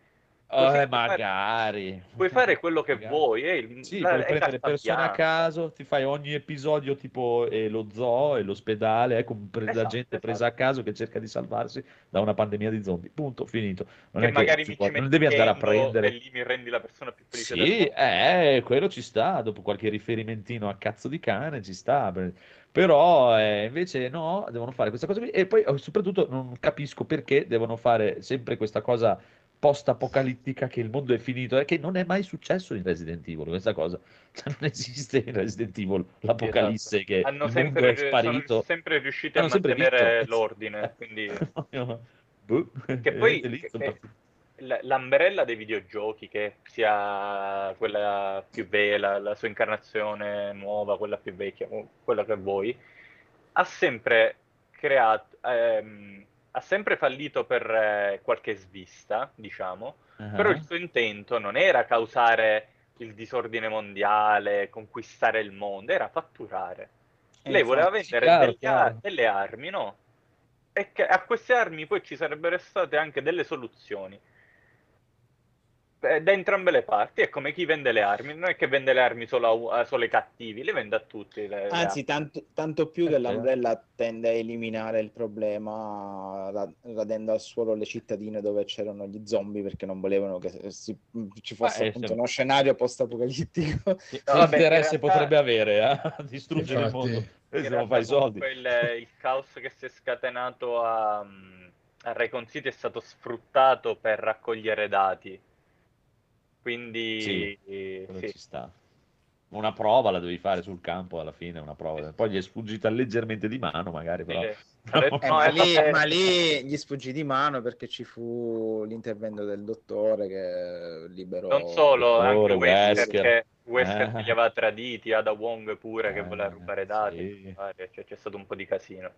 Così Eh, puoi fare- magari. Puoi fare quello che Magari. vuoi, è il- Sì, la- puoi prendere persone a caso, ti fai ogni episodio tipo eh, lo zoo e l'ospedale, ecco, pre- la Esatto, gente esatto. presa a caso che cerca di salvarsi da una pandemia di zombie. Punto, finito. Non che è che magari vuole- ci non devi andare a prendere. e lì mi rendi la persona più felice Sì, eh, quello ci sta, dopo qualche riferimentino a cazzo di cane ci sta, per- però eh, invece no, devono fare questa cosa qui e poi eh, soprattutto non capisco perché devono fare sempre questa cosa post-apocalittica che il mondo è finito, è che non è mai successo in Resident Evil questa cosa, cioè, [laughs] non esiste in Resident Evil l'apocalisse che Hanno sempre, è sparito. sono sempre riusciti a Hanno sempre mantenere vinto. l'ordine, quindi... [laughs] Boh, Che poi [laughs] che- che- l'ambrella dei videogiochi, che sia quella più vecchia, la sua incarnazione nuova, quella più vecchia, quella che vuoi, ha sempre creato, ehm, ha sempre fallito per eh, qualche svista, diciamo, però Ah. il suo intento non era causare il disordine mondiale, conquistare il mondo, era fatturare. Eh, Lei voleva vendere Chiaro, degli chiaro. ar- delle armi, no? E che a queste armi poi ci sarebbero state anche delle soluzioni. Eh, Da entrambe le parti, è come chi vende le armi, non è che vende le armi solo, a- a- solo ai cattivi, le vende a tutti. le- Anzi, tanto, tanto più che Eh, l'Umbrella tende a eliminare il problema ra- radendo al suolo le cittadine dove c'erano gli zombie perché non volevano che si- ci fosse Ma, eh, appunto uno scenario post-apocalittico. Che No, interesse in realtà- potrebbe avere a [laughs] distruggere il Infatti. mondo? E In se non fai i soldi. Il, il caos che si è scatenato a, a Recon City è stato sfruttato per raccogliere dati. Quindi Sì, sì. quello ci sta. una prova la devi fare sul campo alla fine, una prova. Poi gli è sfuggita leggermente di mano, magari, però... Sì. [laughs] Eh, No, ma, è lì, ma lì gli sfuggì di mano perché ci fu l'intervento del dottore che liberò. Non solo, anche Dottore, Wesker, Wesker. che, Wesker Eh. li aveva traditi, Ada Wong pure che Eh, voleva rubare dati, sì. cioè, c'è stato un po' di casino.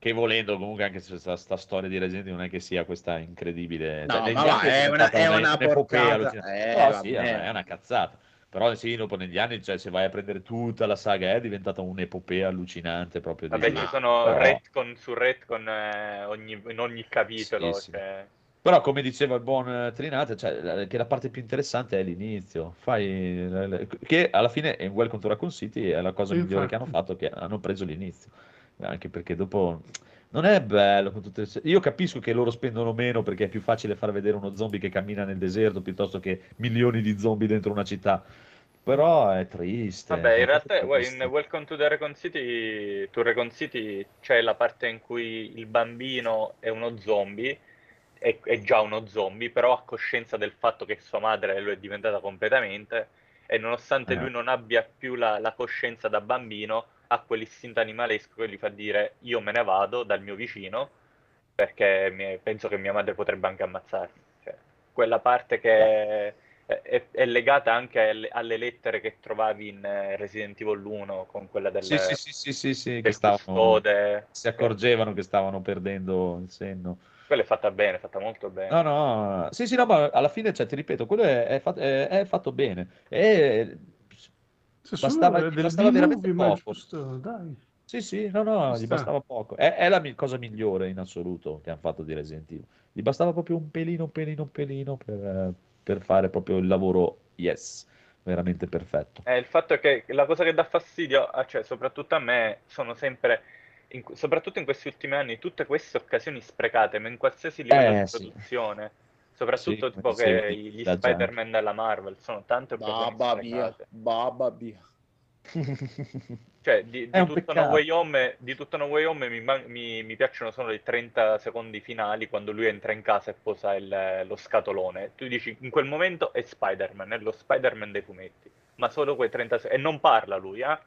Che volendo comunque anche se sta, sta storia di Resident Evil non è che sia questa incredibile... No, cioè, ma è una- diventata è una porcata. Eh, No, sì, è una, cazzata. Però sì, dopo negli anni, cioè, se vai a prendere tutta la saga, è diventata un'epopea allucinante proprio di... Vabbè, ci sono Però- retcon su retcon eh, ogni- in ogni capitolo. Sì, sì. cioè, Però, come diceva il buon eh, Trinate, cioè, la- che la parte più interessante è l'inizio. Fai, la- che alla fine in Welcome to Raccoon City è la cosa Sì, migliore infatti. che hanno fatto, che hanno preso l'inizio. Anche perché dopo non è bello. con tutte le- Io capisco che loro spendono meno perché è più facile far vedere uno zombie che cammina nel deserto piuttosto che milioni di zombie dentro una città. Però è triste. Vabbè, in realtà in Welcome to the Recon City, to Recon City c'è la parte in cui il bambino è uno zombie, è, è già uno zombie, però ha coscienza del fatto che sua madre lo è diventata completamente e nonostante Eh. lui non abbia più la, la coscienza da bambino, ha quell'istinto animalesco che gli fa dire io me ne vado dal mio vicino perché mi- penso che mia madre potrebbe anche ammazzarmi. Cioè, quella parte che è, è- è legata anche alle, alle lettere che trovavi in eh, Resident Evil 1 con quella del, Sì, sì, sì, sì, sì, sì, che stavano, custode. si accorgevano che stavano perdendo il senno. Quella è fatta bene, è fatta molto bene. No, no, sì, sì, no, ma alla fine, cioè, ti ripeto, quello è, è fat- è- è fatto bene. E Se bastava, solo gli bastava veramente poco. giusto, dai. Sì, sì, no, no, gli sta. bastava poco. È, è la mi- cosa migliore in assoluto che hanno fatto di Resident Evil. Gli bastava proprio un pelino, un pelino, un pelino per, eh, per fare proprio il lavoro, yes, veramente perfetto. Eh, il fatto è che la cosa che dà fastidio, ah, cioè, soprattutto a me, sono sempre, in- soprattutto in questi ultimi anni, tutte queste occasioni sprecate, ma in qualsiasi livello Eh, di sì. Soprattutto Sì, tipo che gli. Spider-Man della Marvel sono tante Babba via, sprecate. babba via. [laughs] Cioè, di, di tutto No. Way Home, di tutto No Way Home mi, mi- mi piacciono solo i 30 secondi finali quando lui entra in casa e posa il- lo scatolone. Tu dici, in quel momento è Spider-Man, è lo Spider-Man dei fumetti, ma solo quei 30 secondi. E non parla lui, eh?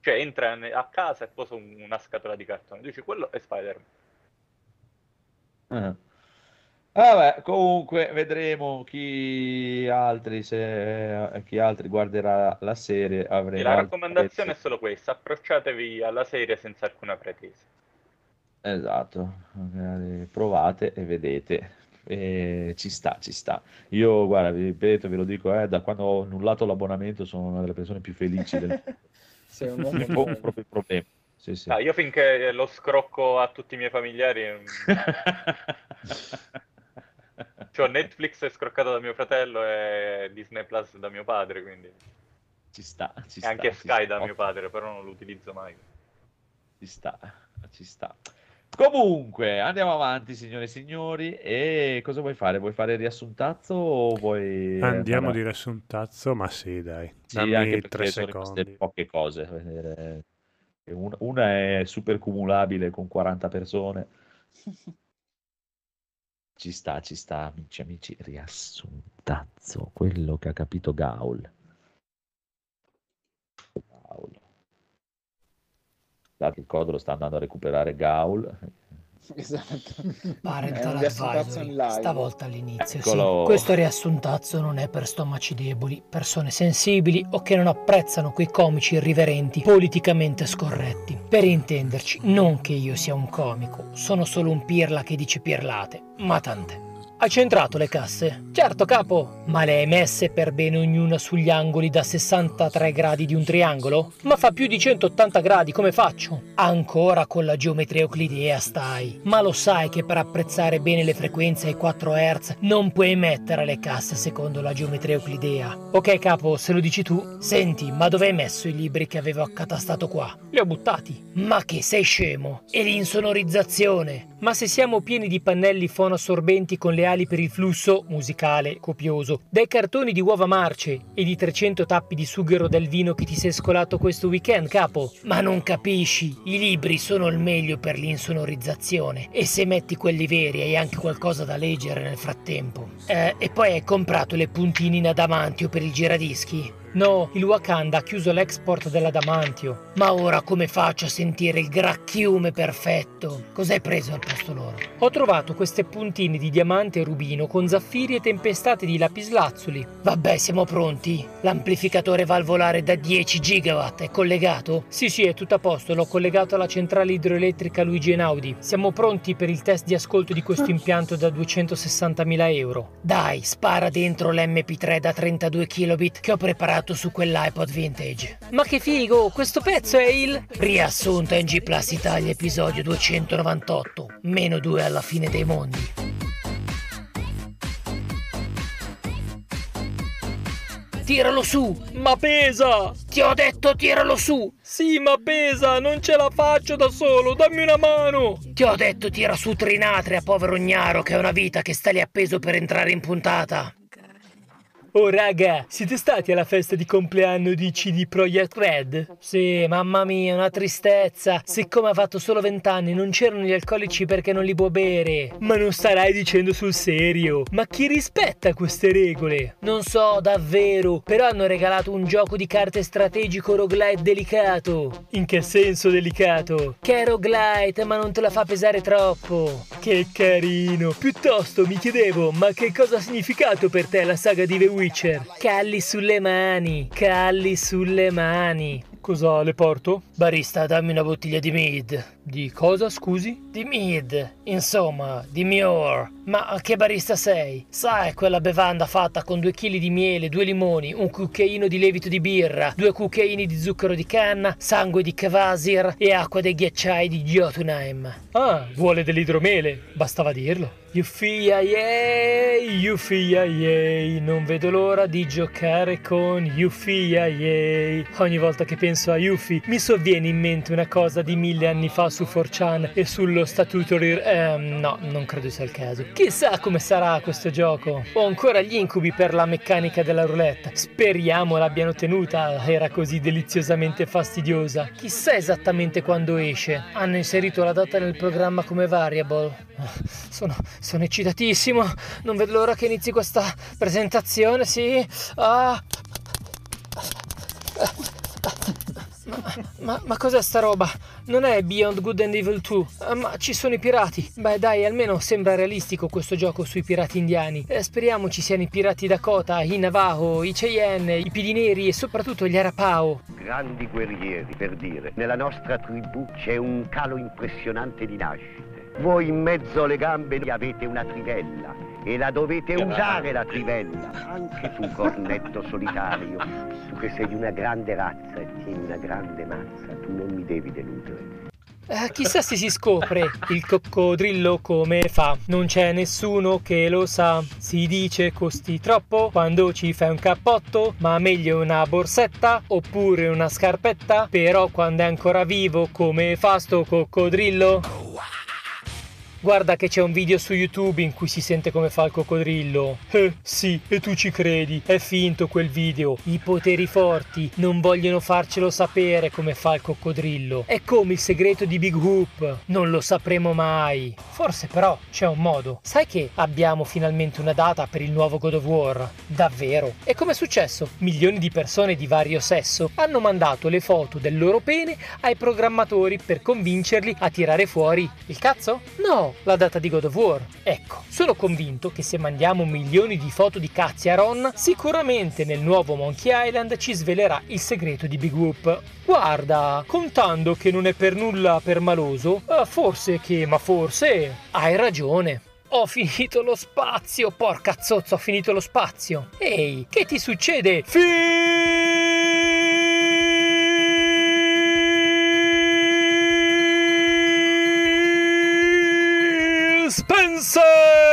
Cioè, entra a casa e posa un- una scatola di cartone. Tu dici, quello è Spider-Man. Eh. Vabbè, comunque vedremo chi altri, se, chi altri guarderà la serie. Avremo la altri raccomandazione è pezzi. solo questa, approcciatevi alla serie senza alcuna pretesa. Esatto, provate e vedete. E ci sta, ci sta. Io, guarda, vi ripeto, ve lo dico, eh, da quando ho annullato l'abbonamento sono una delle persone più felici del [laughs] Sei un uomo Non ho proprio problemi. Sì, sì. Ah, io finché lo scrocco a tutti i miei familiari... [laughs] [laughs] Cioè, Netflix è scroccato da mio fratello e Disney Plus da mio padre, quindi... Ci sta, ci E sta, anche ci Sky sta. da mio padre, però non lo utilizzo mai. Ci sta, ci sta. Comunque, andiamo avanti, signore e signori. E cosa vuoi fare? Vuoi fare il riassuntazzo o vuoi Andiamo andare di riassuntazzo, ma sì, dai. Sì, Dammi anche tre secondi. poche cose. E Una è super cumulabile con 40 persone. [laughs] Ci sta, ci sta, amici, amici. Riassuntazzo, quello che ha capito Gaul. Gaul. Dato il codo lo sta andando a recuperare Gaul. [laughs] Esatto. Parental Advisory, stavolta all'inizio. sì. Questo riassuntazzo non è per stomaci deboli, persone sensibili o che non apprezzano quei comici irriverenti, politicamente scorretti. Per intenderci, non che io sia un comico, sono solo un pirla che dice pirlate, ma tant'è. Hai centrato le casse? Certo, capo. Ma le hai messe per bene ognuna sugli angoli da 63 gradi di un triangolo? Ma fa più di 180 gradi, come faccio? Ancora con la geometria euclidea stai. Ma lo sai che per apprezzare bene le frequenze ai 4 Hz non puoi mettere le casse secondo la geometria euclidea. Ok, capo, se lo dici tu. Senti, ma dove hai messo i libri che avevo accatastato qua? Li ho buttati. Ma che sei scemo? E l'insonorizzazione? Ma se siamo pieni di pannelli fonoassorbenti con le ali per il flusso musicale copioso, dai cartoni di uova marce e di 300 tappi di sughero del vino che ti sei scolato questo weekend, capo? Ma non capisci, i libri sono il meglio per l'insonorizzazione e se metti quelli veri hai anche qualcosa da leggere nel frattempo. Eh, e poi hai comprato le puntine in adamantio per il giradischi? No, il Wakanda ha chiuso l'export dell'adamantio. Ma ora come faccio a sentire il gracchiume perfetto? Cos'hai preso al posto loro? Ho trovato queste puntine di diamante e rubino con zaffiri e tempestate di lapislazzuli. Vabbè, siamo pronti. L'amplificatore valvolare da 10 gigawatt è collegato? Sì, sì, è tutto a posto. L'ho collegato alla centrale idroelettrica Luigi Einaudi. Siamo pronti per il test di ascolto di questo impianto da 260.000 euro. Dai, spara dentro l'MP3 da 32 kilobit che ho preparato su quell'iPod vintage. Ma che figo, questo pezzo è il riassunto in G Plus Italia episodio 298, meno 2 alla fine dei mondi. Tiralo su! Ma pesa! Ti ho detto tiralo su! Sì, ma pesa! Non ce la faccio da solo! Dammi una mano! Ti ho detto tira su Trinatria, povero ignaro, che è una vita che sta lì appeso per entrare in puntata. Oh raga, siete stati alla festa di compleanno di CD Projekt Red? Sì, mamma mia, una tristezza. Siccome ha fatto solo 20 anni non c'erano gli alcolici perché non li può bere. Ma non starai dicendo sul serio? Ma chi rispetta queste regole? Non so, davvero, però hanno regalato un gioco di carte strategico roguelite delicato. In che senso delicato? Che è roguelite, ma non te la fa pesare troppo. Che carino. Piuttosto mi chiedevo, ma che cosa ha significato per te la saga di The Witcher? Calli sulle mani, calli sulle mani. Cosa le porto? Barista, dammi una bottiglia di mead. Di cosa, scusi? Di mead. Insomma, di Mior. Ma che barista sei? Sai, quella bevanda fatta con due chili di miele, due limoni, un cucchiaino di lievito di birra, due cucchiaini di zucchero di canna, sangue di Kvasir e acqua dei ghiacciai di Jotunheim. Ah, vuole dell'idromele. Bastava dirlo. Yuffia yay, Yuffia yay, non vedo l'ora di giocare con Yuffia yay. Ogni volta che penso a Yuffie mi sovviene in mente una cosa di mille anni fa su 4chan e sullo statuto rir... Ehm, no, non credo sia il caso. Chissà come sarà questo gioco. Ho ancora gli incubi per la meccanica della roulette. Speriamo l'abbiano tenuta, era così deliziosamente fastidiosa. Chissà esattamente quando esce. Hanno inserito la data nel programma come variable. [laughs] Sono, sono eccitatissimo, non vedo l'ora che inizi questa presentazione, sì. Ah. Ma, ma, cos'è sta roba? Non è Beyond Good and Evil 2, Ah, ma ci sono i pirati. Beh dai, almeno sembra realistico questo gioco sui pirati indiani. Eh, speriamo ci siano i pirati Dakota, i Navajo, i Cheyenne, i Pidineri e soprattutto gli Arapao. Grandi guerrieri, per dire. Nella nostra tribù c'è un calo impressionante di nascite. Voi in mezzo alle gambe avete una trivella e la dovete usare la trivella. Anche tu, cornetto solitario, tu che sei di una grande razza e tieni una grande mazza, tu non mi devi deludere. Eh, chissà se si scopre il coccodrillo come fa. Non c'è nessuno che lo sa. Si dice costi troppo quando ci fai un cappotto, ma meglio una borsetta oppure una scarpetta. Però quando è ancora vivo come fa sto coccodrillo? Guarda che c'è un video su YouTube in cui si sente come fa il coccodrillo. Eh, sì, e tu ci credi. È finto quel video. I poteri forti non vogliono farcelo sapere come fa il coccodrillo. È come il segreto di Big Hoop. Non lo sapremo mai. Forse però c'è un modo. Sai che abbiamo finalmente una data per il nuovo God of War? Davvero? E come è successo? Milioni di persone di vario sesso hanno mandato le foto del loro pene ai programmatori per convincerli a tirare fuori il cazzo? No, la data di God of War. Ecco, sono convinto che se mandiamo milioni di foto di cazzi a Ron, sicuramente nel nuovo Monkey Island ci svelerà il segreto di Big Whoop. Guarda, contando che non è per nulla permaloso, eh, forse che, ma forse, hai ragione. Ho finito lo spazio, porca zozza, ho finito lo spazio. Ehi, che ti succede? Phil Johnson!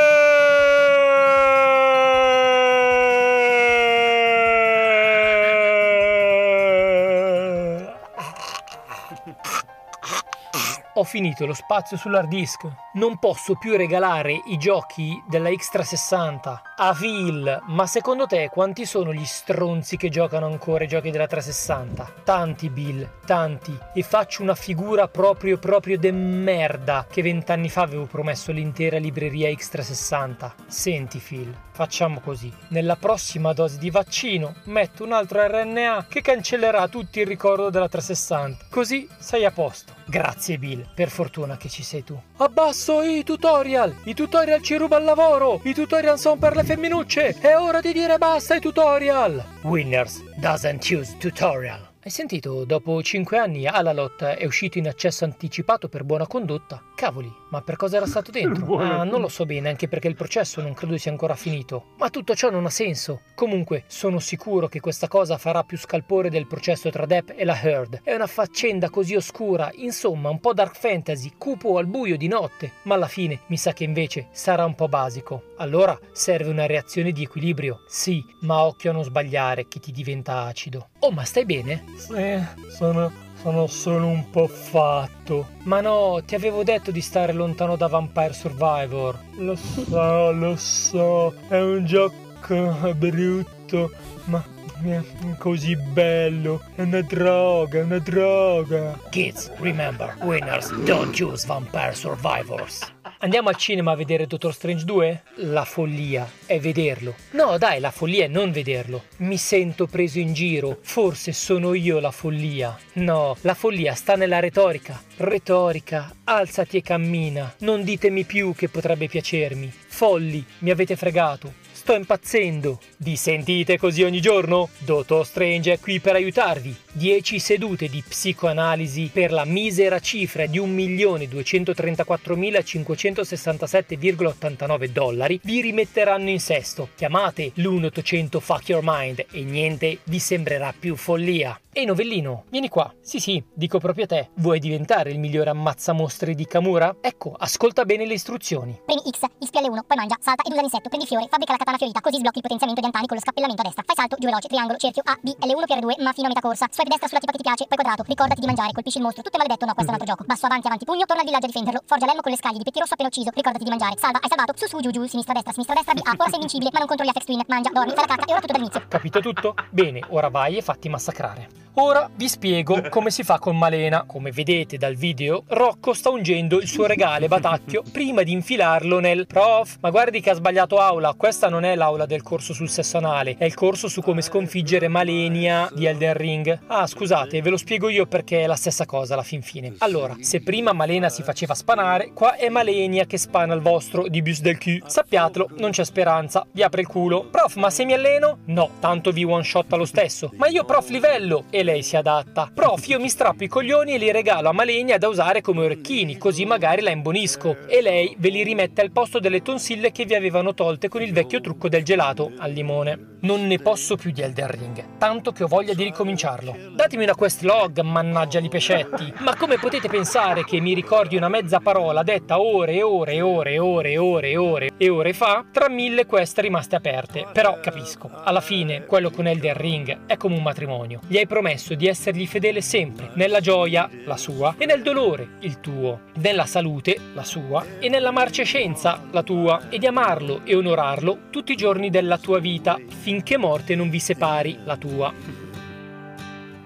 Ho finito lo spazio sull'hard disk. Non posso più regalare i giochi della X360 a Phil. Ma secondo te quanti sono gli stronzi che giocano ancora i giochi della 360? Tanti, Bill, tanti. E faccio una figura proprio proprio de merda che vent'anni fa avevo promesso l'intera libreria X360. Senti, Phil, facciamo così. Nella prossima dose di vaccino metto un altro RNA che cancellerà tutti il ricordo della 360. Così sei a posto. Grazie Bill, per fortuna che ci sei tu. Abbasso i tutorial! I tutorial ci ruba il lavoro! I tutorial sono per le femminucce! È ora di dire basta ai tutorial! Winners doesn't use tutorial. Hai sentito? Dopo 5 anni Alalot è uscito in accesso anticipato per buona condotta. Cavoli, ma per cosa era stato dentro? [laughs] Ah, non lo so bene, anche perché il processo non credo sia ancora finito. Ma tutto ciò non ha senso. Comunque, sono sicuro che questa cosa farà più scalpore del processo tra Depp e la Heard. È una faccenda così oscura, insomma, un po' dark fantasy, cupo al buio di notte. Ma alla fine mi sa che invece sarà un po' basico. Allora serve una reazione di equilibrio. Sì, ma occhio a non sbagliare che ti diventa acido. Oh, ma stai bene? Sì, sono, sono solo un po' fatto. Ma no, ti avevo detto di stare lontano da Vampire Survivor. Lo so, lo so, è un gioco brutto, ma è così bello. È una droga, è una droga. Kids, remember, winners don't use Vampire Survivors. Andiamo al cinema a vedere Doctor Strange 2? La follia è vederlo. No, dai, la follia è non vederlo. Mi sento preso in giro. Forse sono io la follia. No, la follia sta nella retorica. Retorica, alzati e cammina. Non ditemi più che potrebbe piacermi. Folli, mi avete fregato. Sto impazzendo. Vi sentite così ogni giorno? Dottor Strange è qui per aiutarvi. 10 sedute di psicoanalisi per la misera cifra di 1.234.567,89 dollari vi rimetteranno in sesto. Chiamate l'1-800 Fuck Your Mind e niente vi sembrerà più follia. Ehi novellino, vieni qua. Sì sì, dico proprio a te. Vuoi diventare il migliore ammazzamostri di Kamura? Ecco, ascolta bene le istruzioni. Premi X, ispi L1, poi mangia, salta ed usa l'insetto, prendi fiore, fabbrica la katana fiorita, così sblocchi il potenziamento di Antani con lo scappellamento a destra. Fai salto, giù veloce, triangolo, cerchio, A, B, L1 per R2, ma fino a metà corsa. Swipe destra sulla tipa che ti piace, poi quadrato. Ricordati di mangiare, colpisci il mostro. Tutto è maledetto, no, questo è un altro gioco. Basso, avanti, avanti, pugno, torna al villaggio a difenderlo. Forgia l'elmo con le scaglie di pettirosso appena ucciso. Ricordati di mangiare. Salva, hai salvato. Su, su, giù, giù, sinistra, destra, sinistra, destra, B, A. Ora sei invincibile, ma non controlli Apex Twin. Mangia, dormi, fai la cacca e ora tutto dall'inizio. Capito tutto? Bene, ora vai e fatti massacrare. Ora vi spiego come si fa con Malena. Come vedete dal video, Rocco sta ungendo il suo regale batacchio [laughs] prima di infilarlo nel prof. Ma guardi che ha sbagliato aula. Questa non è l'aula del corso sul sesso anale, è il corso su come sconfiggere Malenia di Elden Ring. Ah, scusate, ve lo spiego io perché è la stessa cosa alla fin fine. Allora, se prima Malena si faceva spanare, qua è Malenia che spana il vostro di bus del Q. Sappiatelo, non c'è speranza. Vi apre il culo. Prof, ma se mi alleno? No, tanto vi one shot lo stesso. Ma io prof livello e lei si adatta. Prof, io mi strappo i coglioni e li regalo a Malenia da usare come orecchini, così magari la imbonisco. E lei ve li rimette al posto delle tonsille che vi avevano tolte con il vecchio trucco del gelato al limone. Non ne posso più di Elden Ring, tanto che ho voglia di ricominciarlo. Datemi una quest log, mannaggia li pescetti. Ma come potete pensare che mi ricordi una mezza parola detta ore e ore e ore e ore e ore e ore e ore fa tra mille quest rimaste aperte? Però capisco, alla fine quello con Elden Ring è come un matrimonio. Gli hai promesso di essergli fedele sempre, nella gioia, la sua, e nel dolore, il tuo, nella salute, la sua, e nella marcescenza, la tua, e di amarlo e onorarlo tutti i giorni della tua vita, finché morte non vi separi, la tua.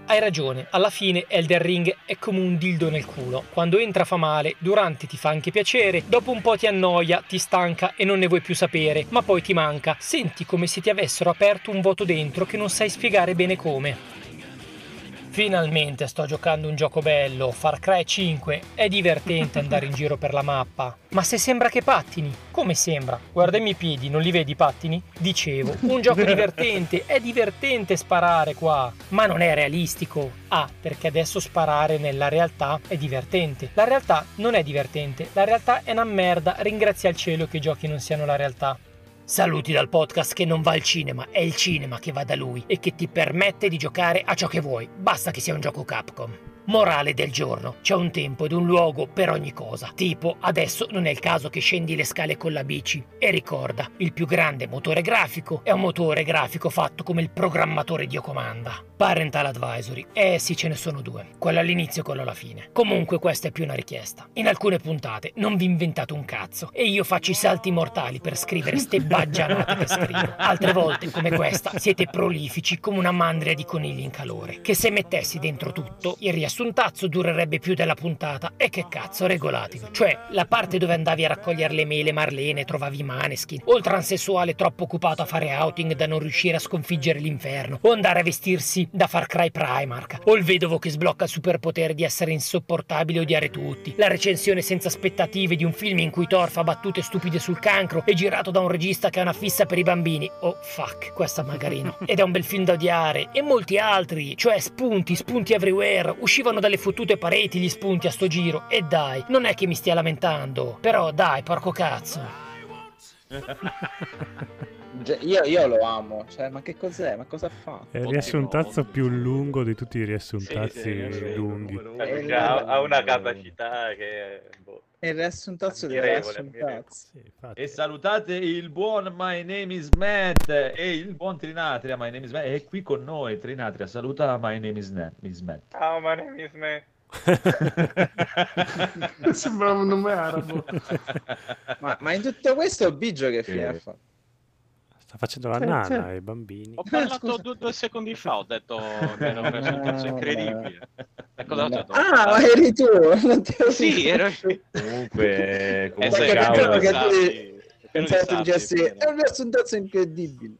Hai ragione, alla fine Elden Ring è come un dildo nel culo. Quando entra fa male, durante ti fa anche piacere, dopo un po' ti annoia, ti stanca e non ne vuoi più sapere, ma poi ti manca. Senti come se ti avessero aperto un vuoto dentro che non sai spiegare bene come. Finalmente sto giocando un gioco bello, Far Cry 5. È divertente andare in [laughs] giro per la mappa. Ma se sembra che pattini? Come sembra? Guarda i miei piedi, non li vedi pattini? Dicevo, un gioco [laughs] divertente, è divertente sparare qua, ma non è realistico. Ah, perché adesso sparare nella realtà è divertente. La realtà non è divertente, la realtà è una merda, ringrazia il cielo che i giochi non siano la realtà. Saluti dal podcast che non va al cinema, è il cinema che va da lui e che ti permette di giocare a ciò che vuoi, basta che sia un gioco Capcom. Morale del giorno. C'è un tempo ed un luogo per ogni cosa. Tipo, adesso non è il caso che scendi le scale con la bici. E ricorda, il più grande motore grafico è un motore grafico fatto come il programmatore Dio comanda. Parental Advisory. Eh sì, ce ne sono due. Quello all'inizio e quello alla fine. Comunque questa è più una richiesta. In alcune puntate non vi inventate un cazzo e io faccio i salti mortali per scrivere ste baggianate che scrivo. Altre volte, come questa, siete prolifici come una mandria di conigli in calore. Che se mettessi dentro tutto, il riassuntazzo durerebbe più della puntata. E che cazzo, regolatevi. Cioè, la parte dove andavi a raccogliere le mele Marlene, trovavi Maneskin, o il transessuale troppo occupato a fare outing da non riuscire a sconfiggere l'inferno, o andare a vestirsi da Far Cry Primark, o il vedovo che sblocca il superpotere di essere insopportabile e odiare tutti, la recensione senza aspettative di un film in cui Thor fa battute stupide sul cancro e girato da un regista che ha una fissa per i bambini. Oh fuck, questa magari no. Ed è un bel film da odiare, e molti altri, cioè spunti, spunti everywhere, uscivano dalle fottute pareti gli spunti a sto giro, e dai, non è che mi stia lamentando, però dai, porco cazzo. Io, io lo amo, cioè, ma che cos'è? Ma cosa fa? È il riassuntazzo più lungo di tutti i riassuntazzi Sì, sì, sì. lunghi. Ha, ha una capacità che... boh. È il riassuntazzo del Ammirevole, riassuntazzo. E salutate il buon My Name is Matt e il buon Trinatria. My Name is Matt è qui con noi. Trinatria, saluta My Name is, Na- is Matt. Ciao, my name is me. [laughs] Sembrava un nome arabo. [laughs] Ma, ma in tutto questo Biggio che fine ha fatto? Sta facendo la Sì, nana sì. ai bambini. Ho parlato due, due secondi fa, ho detto che era un risultato incredibile. Detto? Ah, eri tu! Non te lo Sì, ero Comunque, [laughs] Eh, comunque sì, cavolo, che tu pensavo dicessi, è un riassuntazzo incredibile.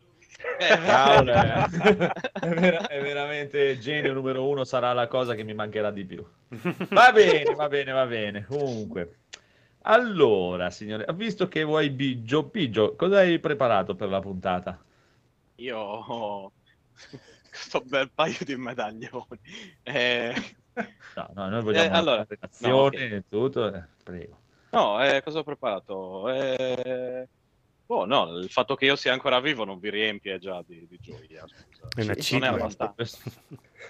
Eh, cavolo, [laughs] eh. è, vera- è veramente genio numero uno. Sarà la cosa che mi mancherà di più. Va bene, va bene, va bene. Comunque, allora, signore, visto che vuoi Biggio, Biggio, cosa hai preparato per la puntata? Io ho questo bel paio di medaglioni. Eh, No, no, noi vogliamo Eh, allora, relazione no, e tutto. eh, Prego. no, eh, cosa ho preparato? Eh, boh, no, il fatto che io sia ancora vivo non vi riempie già di, di gioia. È un non è abbastanza.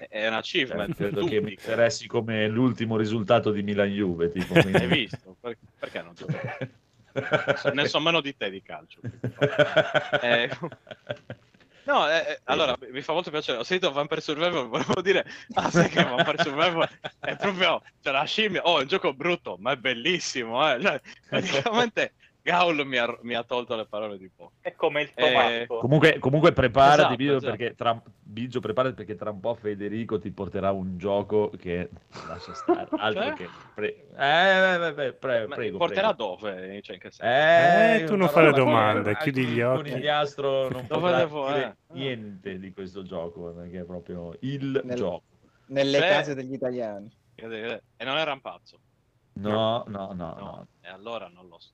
È un achievement. Eh, credo per che mi interessi come l'ultimo risultato di Milan-Juve. Tipo, quindi- Hai visto? Per- perché non giochi? [laughs] Ne so meno di te di calcio. [laughs] Eh, No, eh, eh, allora mi fa molto piacere. Ho sentito Vampire Survivor, volevo dire, ah, sai che Vampire Survivor è proprio, cioè la scimmia, oh, è un gioco brutto, ma è bellissimo, eh. Cioè, [laughs] praticamente Gaul mi ha, mi ha tolto le parole di poco. È come il Eh, tomatico. Comunque, comunque preparati, Esatto, Biggio, esatto. perché tra, Biggio, preparati perché tra un po' Federico ti porterà un gioco che [laughs] lascia stare. Altro Cioè? che... Pre- eh, beh, beh, pre- Ma prego, porterà prego. dove? Cioè, in che senso? Eh, Eh, tu non fare roba che domande, anche chiudi gli il occhi. conigliastro non Dove potrà devo, dire eh? niente di questo gioco, perché è proprio il Nel- gioco. Nelle Cioè- case degli italiani. E non è rampazzo. No, no, no, No, no. e allora non lo so.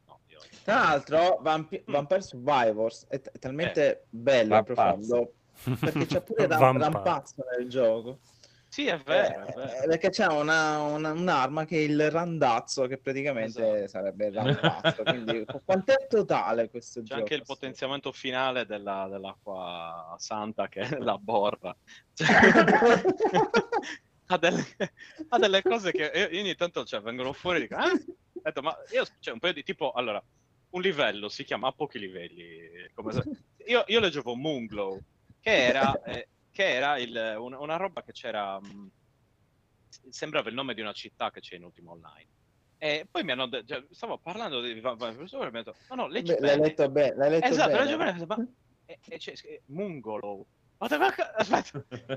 Tra l'altro, Vampi- Vampire Survivors è, t- è talmente bello e profondo perché c'è pure [laughs] Ram-. Rampazzo nel gioco. Sì, è vero, è Eh, vero. eh, perché c'è una, una- un'arma che è il randazzo, che praticamente Esatto. sarebbe il [laughs] rampazzo. Quindi, qu- quanto è totale questo C'è gioco? anche il potenziamento finale della- dell'acqua santa che è la borra. [laughs] Cioè, ha, delle, ha delle cose che io, io ogni tanto cioè, vengono fuori e dico, "Ah?" Ho detto, ma io c'è un paio di tipo, allora, un livello si chiama a pochi livelli. se- io, io leggevo Moonglow, che era, eh, che era il- una, una roba che c'era, mh, sembrava il nome di una città che c'è in Ultimo Online. E poi mi hanno detto, cioè, stavo parlando di Vampire Survivor e mi hanno detto, no, no, leggi Beh, l'hai letto bene. L'hai letto Esatto, bene. leggi bene, ma... E, e c'è, e- Mungolo. Aspetta,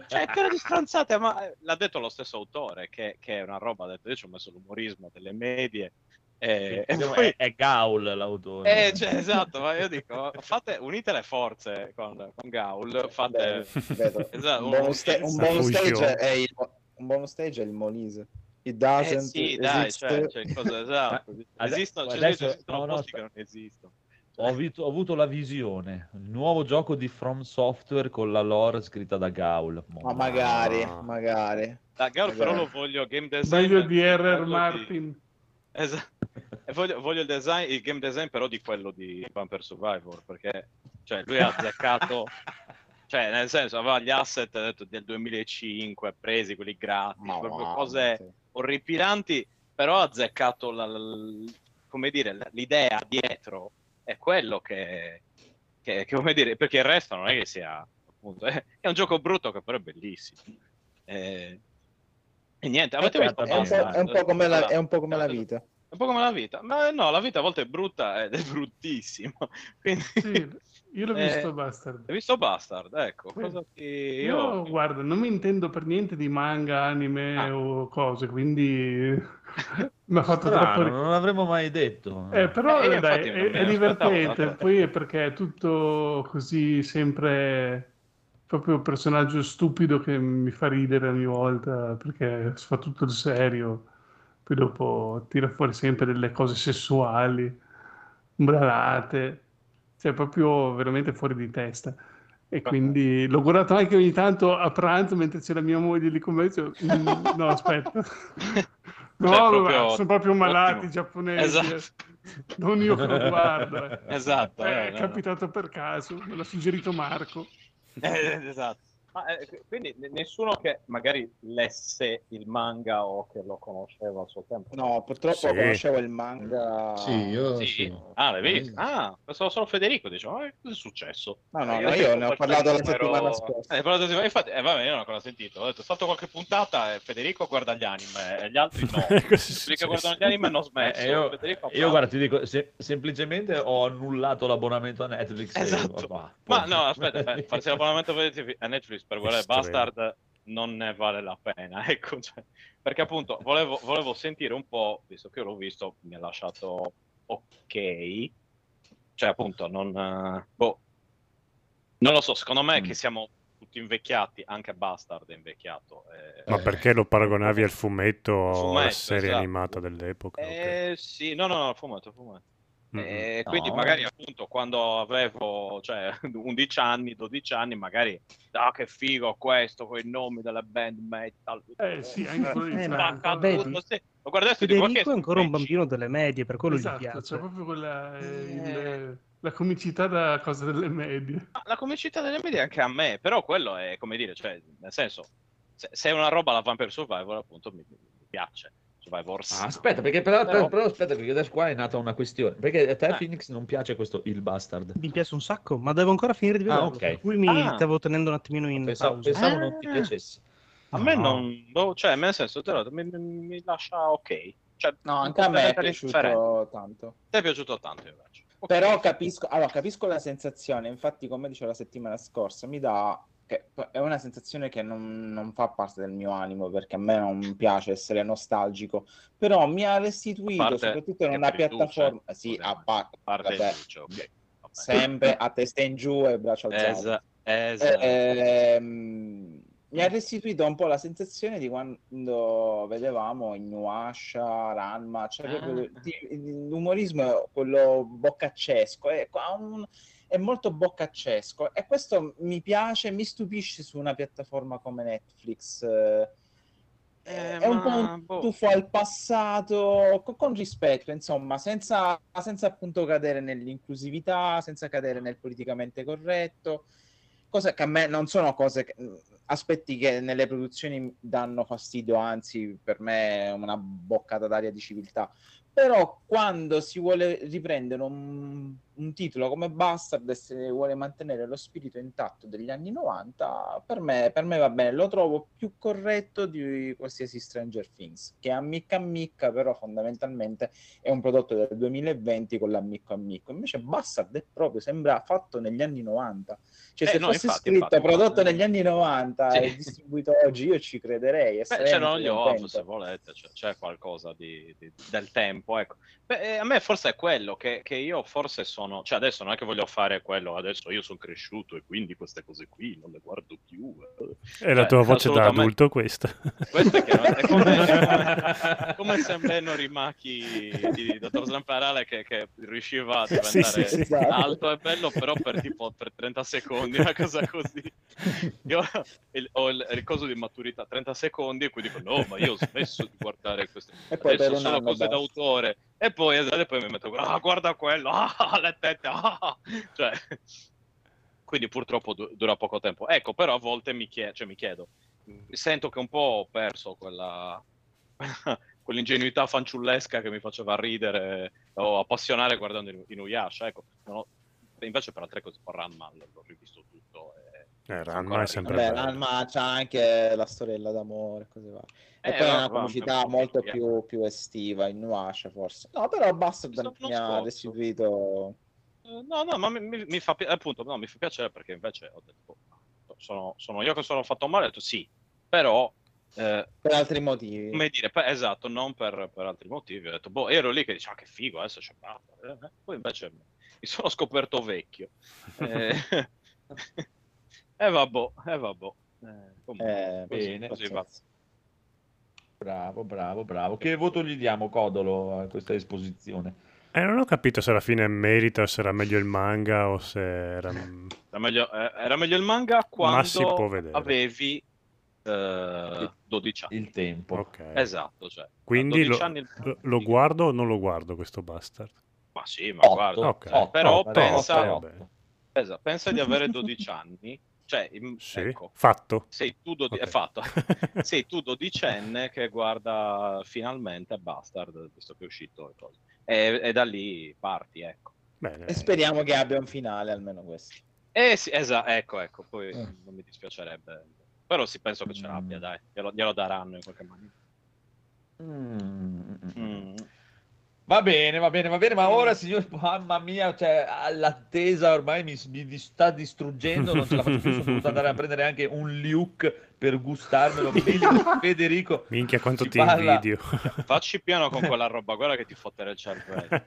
cioè, che di stronzate, ma eh, l'ha detto lo stesso autore, che, che è una roba, ha detto, io ci ho messo l'umorismo delle medie, e, e Diciamo, poi- è, è Gaul l'autore. eh, cioè, esatto, ma io dico, fate, unite le forze con, con Gaul, fate... Beh. [laughs] Esatto, un, bonus sta- un bonus stage è il, un bonus stage è il Molise. It doesn't Eh sì, dai, cioè, cioè, cosa, [laughs] esatto. Ma- Esistono, c'è adesso- esistono no, no, che non esistono. Ho avuto, ho avuto la visione, il nuovo gioco di From Software con la lore scritta da Gaul. Ma magari, Ah. magari. Da Gaul però Magari. lo voglio game design. Meglio di R.R. quello di- Martin. Esatto. E [laughs] voglio, voglio il design, il game design però di quello di Vampire Survivor, perché cioè, lui ha azzeccato, [laughs] Cioè, nel senso, aveva gli asset detto, del 2005 presi, quelli gratis, proprio wow, cose sì. orripilanti, però ha azzeccato la- la- come dire, l'idea dietro è quello che, che- che, come dire, perché il resto non è che sia, appunto, è, [laughs] è un gioco brutto che però è bellissimo. Eh, e niente, avete visto È un, è un po' come la, un po' come la vita. è un po' come la vita, ma no, la vita a volte è brutta ed è [laughs] bruttissimo. Quindi... Sì, io l'ho [laughs] Eh, visto Bastard. Hai visto Bastard? Ecco, Sì. cosa ti... Io, guarda, non mi intendo per niente di manga, anime Ah. o cose, quindi [laughs] mi ha fatto Strano, troppo... non l'avremmo mai detto. Eh, però Eh, io dai, è, è divertente, poi è perché è tutto così sempre proprio un personaggio stupido che mi fa ridere ogni volta perché fa tutto il serio, poi dopo tira fuori sempre delle cose sessuali, bralate, cioè proprio veramente fuori di testa. E quindi l'ho guardato anche ogni tanto a pranzo mentre c'era mia moglie lì con me. "Mm, no, aspetta. [laughs] No, Cioè, proprio sono proprio malati ottimo. giapponesi. eh. Esatto. Non io che lo guardo. eh. Esatto, Eh, eh, è no, no. capitato per caso, me l'ha suggerito Marco. Eh, esatto. Ma, eh, quindi nessuno che magari lesse il manga o che lo conosceva al suo tempo. No, purtroppo Sì. conoscevo il manga. Sì, io Sì? sì. Ah, l'hai visto? Ah, pensavo solo Federico, dicevo, eh, cosa è successo? No, no, Eh, no, io ne ho parlato la settimana scorsa. Eh, parlato infatti, eh, vabbè, io non ho ancora sentito. Ho detto, ho fatto qualche puntata e Federico guarda gli anime e gli altri no. [laughs] Quelli che successo? guardano gli anime hanno smesso. Eh, io, Federico io, guarda, ti dico, se- semplicemente ho annullato l'abbonamento a Netflix. e- Esatto. bah, Ma no, aspetta, eh, [laughs] farsi l'abbonamento a Netflix per guardare Estremo. Bastard non ne vale la pena, [laughs] ecco, cioè, perché appunto volevo, volevo sentire un po', visto che l'ho visto, mi ha lasciato ok, cioè appunto non, eh, boh, non lo so, secondo me Mm. che siamo tutti invecchiati, anche Bastard è invecchiato. eh. Ma perché lo paragonavi al fumetto o alla Fumetto, serie esatto. animata dell'epoca? Eh, sì, no, no, no, fumetto, fumetto. Mm, E No. quindi magari appunto quando avevo cioè, [laughs] 11 anni, 12 anni, magari ah che figo questo con i nomi delle band metal. Eh sì, anche quello Eh, ma. Lo guardassi di Federico è ancora un bambino delle medie, per quello gli Esatto, piace. c'è proprio quella, eh, Eh. il- la comicità da cosa delle medie. La comicità delle medie anche a me, però quello è come dire, cioè, nel senso, se, se è una roba la Vampire Survivor, appunto, mi, mi piace. Survivors. Ah, aspetta, perché però, Però- però aspetta, perché adesso qua è nata una questione. Perché a te, Eh. Phoenix, non piace questo il bastard? Mi piace un sacco, ma devo ancora finire di Ah, vederlo, ok. per cui mi Ah. stavo tenendo un attimino in Pensavo, pausa. pensavo Ah. non ti piacesse. A me No. non, boh, cioè, nel senso, te lo- mi, mi- mi lascia ok. Cioè, No, anche a me è completamente differente. piaciuto tanto. Ti è piaciuto tanto invece. Ok. Però capisco, allora, capisco la sensazione, infatti come dicevo la settimana scorsa, mi dà che è una sensazione che non, non fa parte del mio animo perché a me non piace essere nostalgico, però mi ha restituito parte soprattutto in una duce, piattaforma, sì, scusami, a parte, a parte il vabbè, duce, ok. Vabbè. sempre a testa in giù e braccia alzate. Esa- esatto. Ehm, mi ha restituito un po' la sensazione di quando vedevamo Inuyasha, Ranma, cioè Ah. l'umorismo è quello boccaccesco, è, un- è molto boccaccesco e questo mi piace, mi stupisce su una piattaforma come Netflix. eh, Eh, è un po' un boh. tuffo al passato, co- con rispetto, insomma, senza, senza appunto cadere nell'inclusività, senza cadere nel politicamente corretto, cose che a me non sono cose, che- aspetti che nelle produzioni danno fastidio, anzi per me è una boccata d'aria di civiltà. Però quando si vuole riprendere un, un titolo come Bastard e si vuole mantenere lo spirito intatto degli anni 90, per me, per me va bene, lo trovo più corretto di qualsiasi Stranger Things, che ammicca ammicca, però fondamentalmente è un prodotto del 2020 con l'ammicco ammicco. Invece Bastard è proprio, sembra fatto negli anni 90. Cioè, Eh, se no, fosse infatti, scritto infatti, prodotto infatti. negli anni 90 Sì. e distribuito oggi, io ci crederei. Beh, c'erano gli off, se volete, c'è, c'è qualcosa di, di- del tempo, ecco. Beh, eh, a me forse è quello che, che io forse sono, cioè adesso non è che voglio fare quello, adesso io sono cresciuto e quindi queste cose qui non le guardo più. eh. È la Cioè, tua voce da adulto questa. Questo è, che non- è come, [laughs] come Sembreno Rimachi di Dottor Zamparale che, che riusciva a diventare sì, sì. Alto e bello però per tipo per 30 secondi, una cosa [laughs] così. Io ho il, il coso di maturità 30 secondi e poi dico no, ma io ho smesso di guardare queste E adesso sono anno cose basta. d'autore e poi, e poi mi metto ah guarda quello, ah [laughs] le tette, ah. cioè quindi purtroppo du- dura poco tempo. Ecco, però a volte mi, chie- cioè, mi chiedo, sento che un po' ho perso quella, [laughs] quell'ingenuità fanciullesca che mi faceva ridere o appassionare guardando Inu- Inuyasha. Ecco, non ho- invece per altre cose, per Ranma l'ho rivisto tutto. E... Eh, Ranma è sempre bello. Ranma c'ha anche la storiella d'amore, cose varie. E Eh, poi è una comicità molto più, più estiva, in Nuascia forse. No, però Bastard mi ha restituito... Eh, No, no, ma mi, mi- mi fa, appunto, no, mi fa piacere perché invece ho detto, sono, sono io che sono fatto male, ho detto sì, però, eh, Per altri motivi. come dire, per- esatto, non per, per altri motivi, ho detto, boh, ero lì che dicevo, ah, che figo, adesso c'è Bastard", eh, poi invece mi sono scoperto vecchio. [laughs] Eh, [laughs] e vabbè, e vabbè. Eh, comunque, Eh, così, bene. così va. Bravo, bravo, bravo. Che voto gli diamo, Codolo, a questa esposizione? Eh, non ho capito se alla fine merita o se era meglio il manga o se era... Era meglio, eh, era meglio il manga quando si può vedere. avevi eh, 12 anni. Il tempo. Ok. Esatto, cioè, Quindi 12 lo, anni il- lo guardo o non lo guardo questo bastard? Sì, ma Otto, guarda, Ok. otto, però otto, pensa- pensa, pensa di avere 12 anni, cioè, im- Sì, ecco, fatto. sei tu, dodi- Ok. è fatto. [laughs] sei tu dodicenne che guarda finalmente Bastard, visto che è uscito e cose. E, e da lì parti, ecco. Bene. E speriamo che abbia un finale, almeno questo. Eh sì, esatto, ecco, ecco, poi Eh. non mi dispiacerebbe. Però sì, penso che ce l'abbia, Mm. dai, glielo, glielo daranno in qualche maniera. Mm. Mm. Va bene, va bene, va bene, ma ora, signor, mamma mia, cioè, l'attesa ormai mi, mi sta distruggendo, non ce la faccio più, sono dovuto andare a [laughs] prendere anche un Luke per gustarmelo. [laughs] Federico Minchia quanto ti parla- invidio. Facci piano con [laughs] quella roba, guarda che ti fottere il cervello.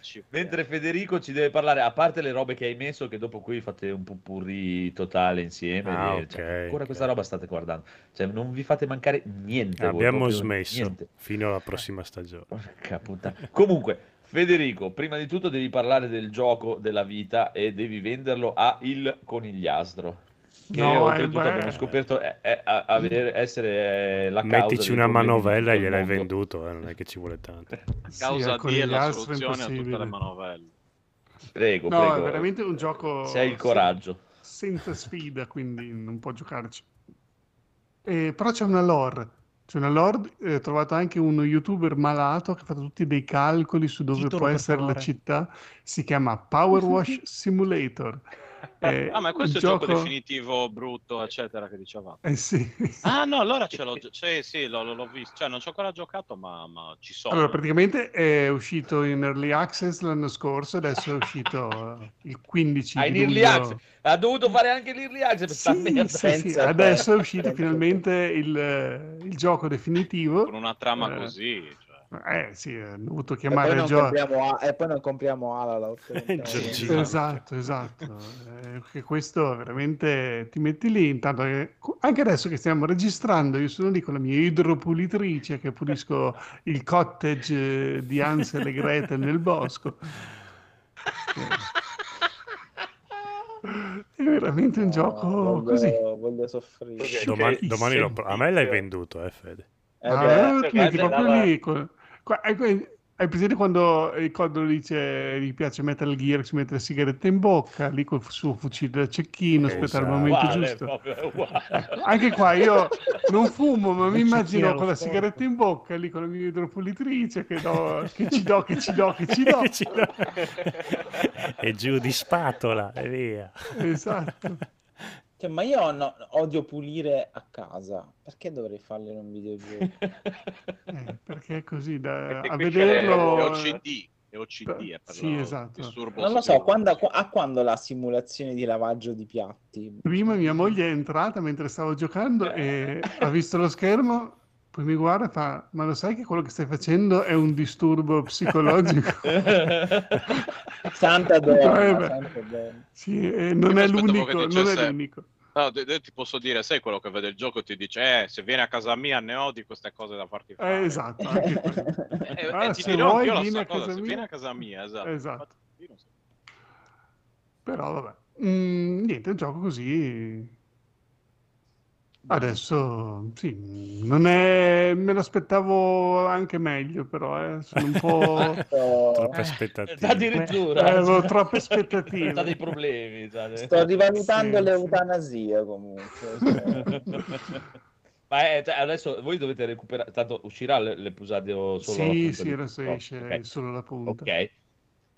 Facci Mentre Federico ci deve parlare, a parte le robe che hai messo, che dopo qui fate un pupurri totale insieme, Ah, e- cioè, ancora ok. questa roba state guardando, cioè non vi fate mancare niente. voi, Abbiamo proprio smesso niente. fino alla prossima stagione. [laughs] Comunque, Federico, prima di tutto devi parlare del gioco della vita e devi venderlo a Il Conigliastro. Che No, oltretutto eh, beh. abbiamo scoperto è, è- a- avere- essere eh, la causa Mettici una manovella e gliel'hai venduto, eh, non è che ci vuole tanto. [laughs] A Sì, causa con di è la è soluzione a tutte le manovelle. Prego, No, prego. è veramente un gioco Se hai il coraggio. senza sfida, quindi non può giocarci. Eh, però c'è una lore. C'è una lore, eh, ho trovato anche uno youtuber malato che ha fatto tutti dei calcoli su dove Titolo, può essere la città. Si chiama Power Wash Simulator. [laughs] [laughs] Eh, ah, ma è questo un il gioco gioco- definitivo brutto, eccetera, che dicevamo. Eh sì. Ah, no, [laughs] allora ce l'ho. Sì, sì, l'ho, l'ho- visto. Cioè, non ci ho ancora giocato, ma, ma ci sono. Allora, praticamente è uscito in early access l'anno scorso, adesso è uscito [laughs] il 15 Ah, in di Early luglio. Access. Ha dovuto fare anche l'Early Access Sì, sì, sì. Adesso è uscito finalmente il, il gioco definitivo. Con una trama Eh, così. Cioè. Eh sì, hanno dovuto E poi, chiamare non Gio- compriamo, A- e poi non compriamo Ala. [laughs] Giorgino. Esatto, esatto. Eh, che questo veramente ti metti lì. Intanto che- anche adesso che stiamo registrando, io sono lì con la mia idropulitrice che pulisco il cottage eh, di Ansel e Gretel nel bosco. È veramente un gioco voglio, così. voglio soffrire. Domani, domani lo- a me l'hai venduto, eh, Fede. Eh, Ah, beh, ti metti guarda, hai presente quando il Codolo dice gli piace Metal Gear, si mette la sigaretta in bocca, lì col suo fucile da cecchino, aspetta il momento Uguale, giusto. proprio, anche qua io non fumo, ma mi immagino con la sigaretta in bocca, lì con la mia idropulitrice, che, do, che ci do, che ci do. Che ci do. [laughs] [laughs] e giù di spatola e via. Esatto. Cioè, ma io no- odio pulire a casa. Perché dovrei farlo in un videogioco? [laughs] Eh, perché è così da, E a vederlo... È OCD. È OCD. È per Sì, lo esatto. Non lo so, quando, a quando la simulazione di lavaggio di piatti? Prima mia moglie è entrata mentre stavo giocando e ha visto lo schermo, poi mi guarda e fa: Ma lo sai che quello che stai facendo è un disturbo psicologico? [laughs] Santa Eh, donna, beh. santa donna. sì, non è l'unico, non è l'unico. No, de- ti posso dire, sai quello che vede il gioco e ti dice, eh, se vieni a casa mia ne ho di queste cose da farti fare. Eh, esatto, anche quello. E, Ah, e se vuoi, vieni a cosa, casa se mia. vieni a casa mia, esatto. Esatto. Infatti, io non so. Però vabbè, Mm, niente, è un gioco così. Adesso sì, non è... me l'aspettavo anche meglio, però eh, sono un po'... [laughs] Troppe aspettative. Addirittura. Eh, avevo troppe aspettative. Ha dei problemi. dei- Sto rivalutando Sì, sì. l'eutanasia comunque. Ma è- cioè, adesso voi dovete recuperare, tanto uscirà l'episodio solo la Sì, punta sì, di- adesso no, esce ok. solo la punta. Ok,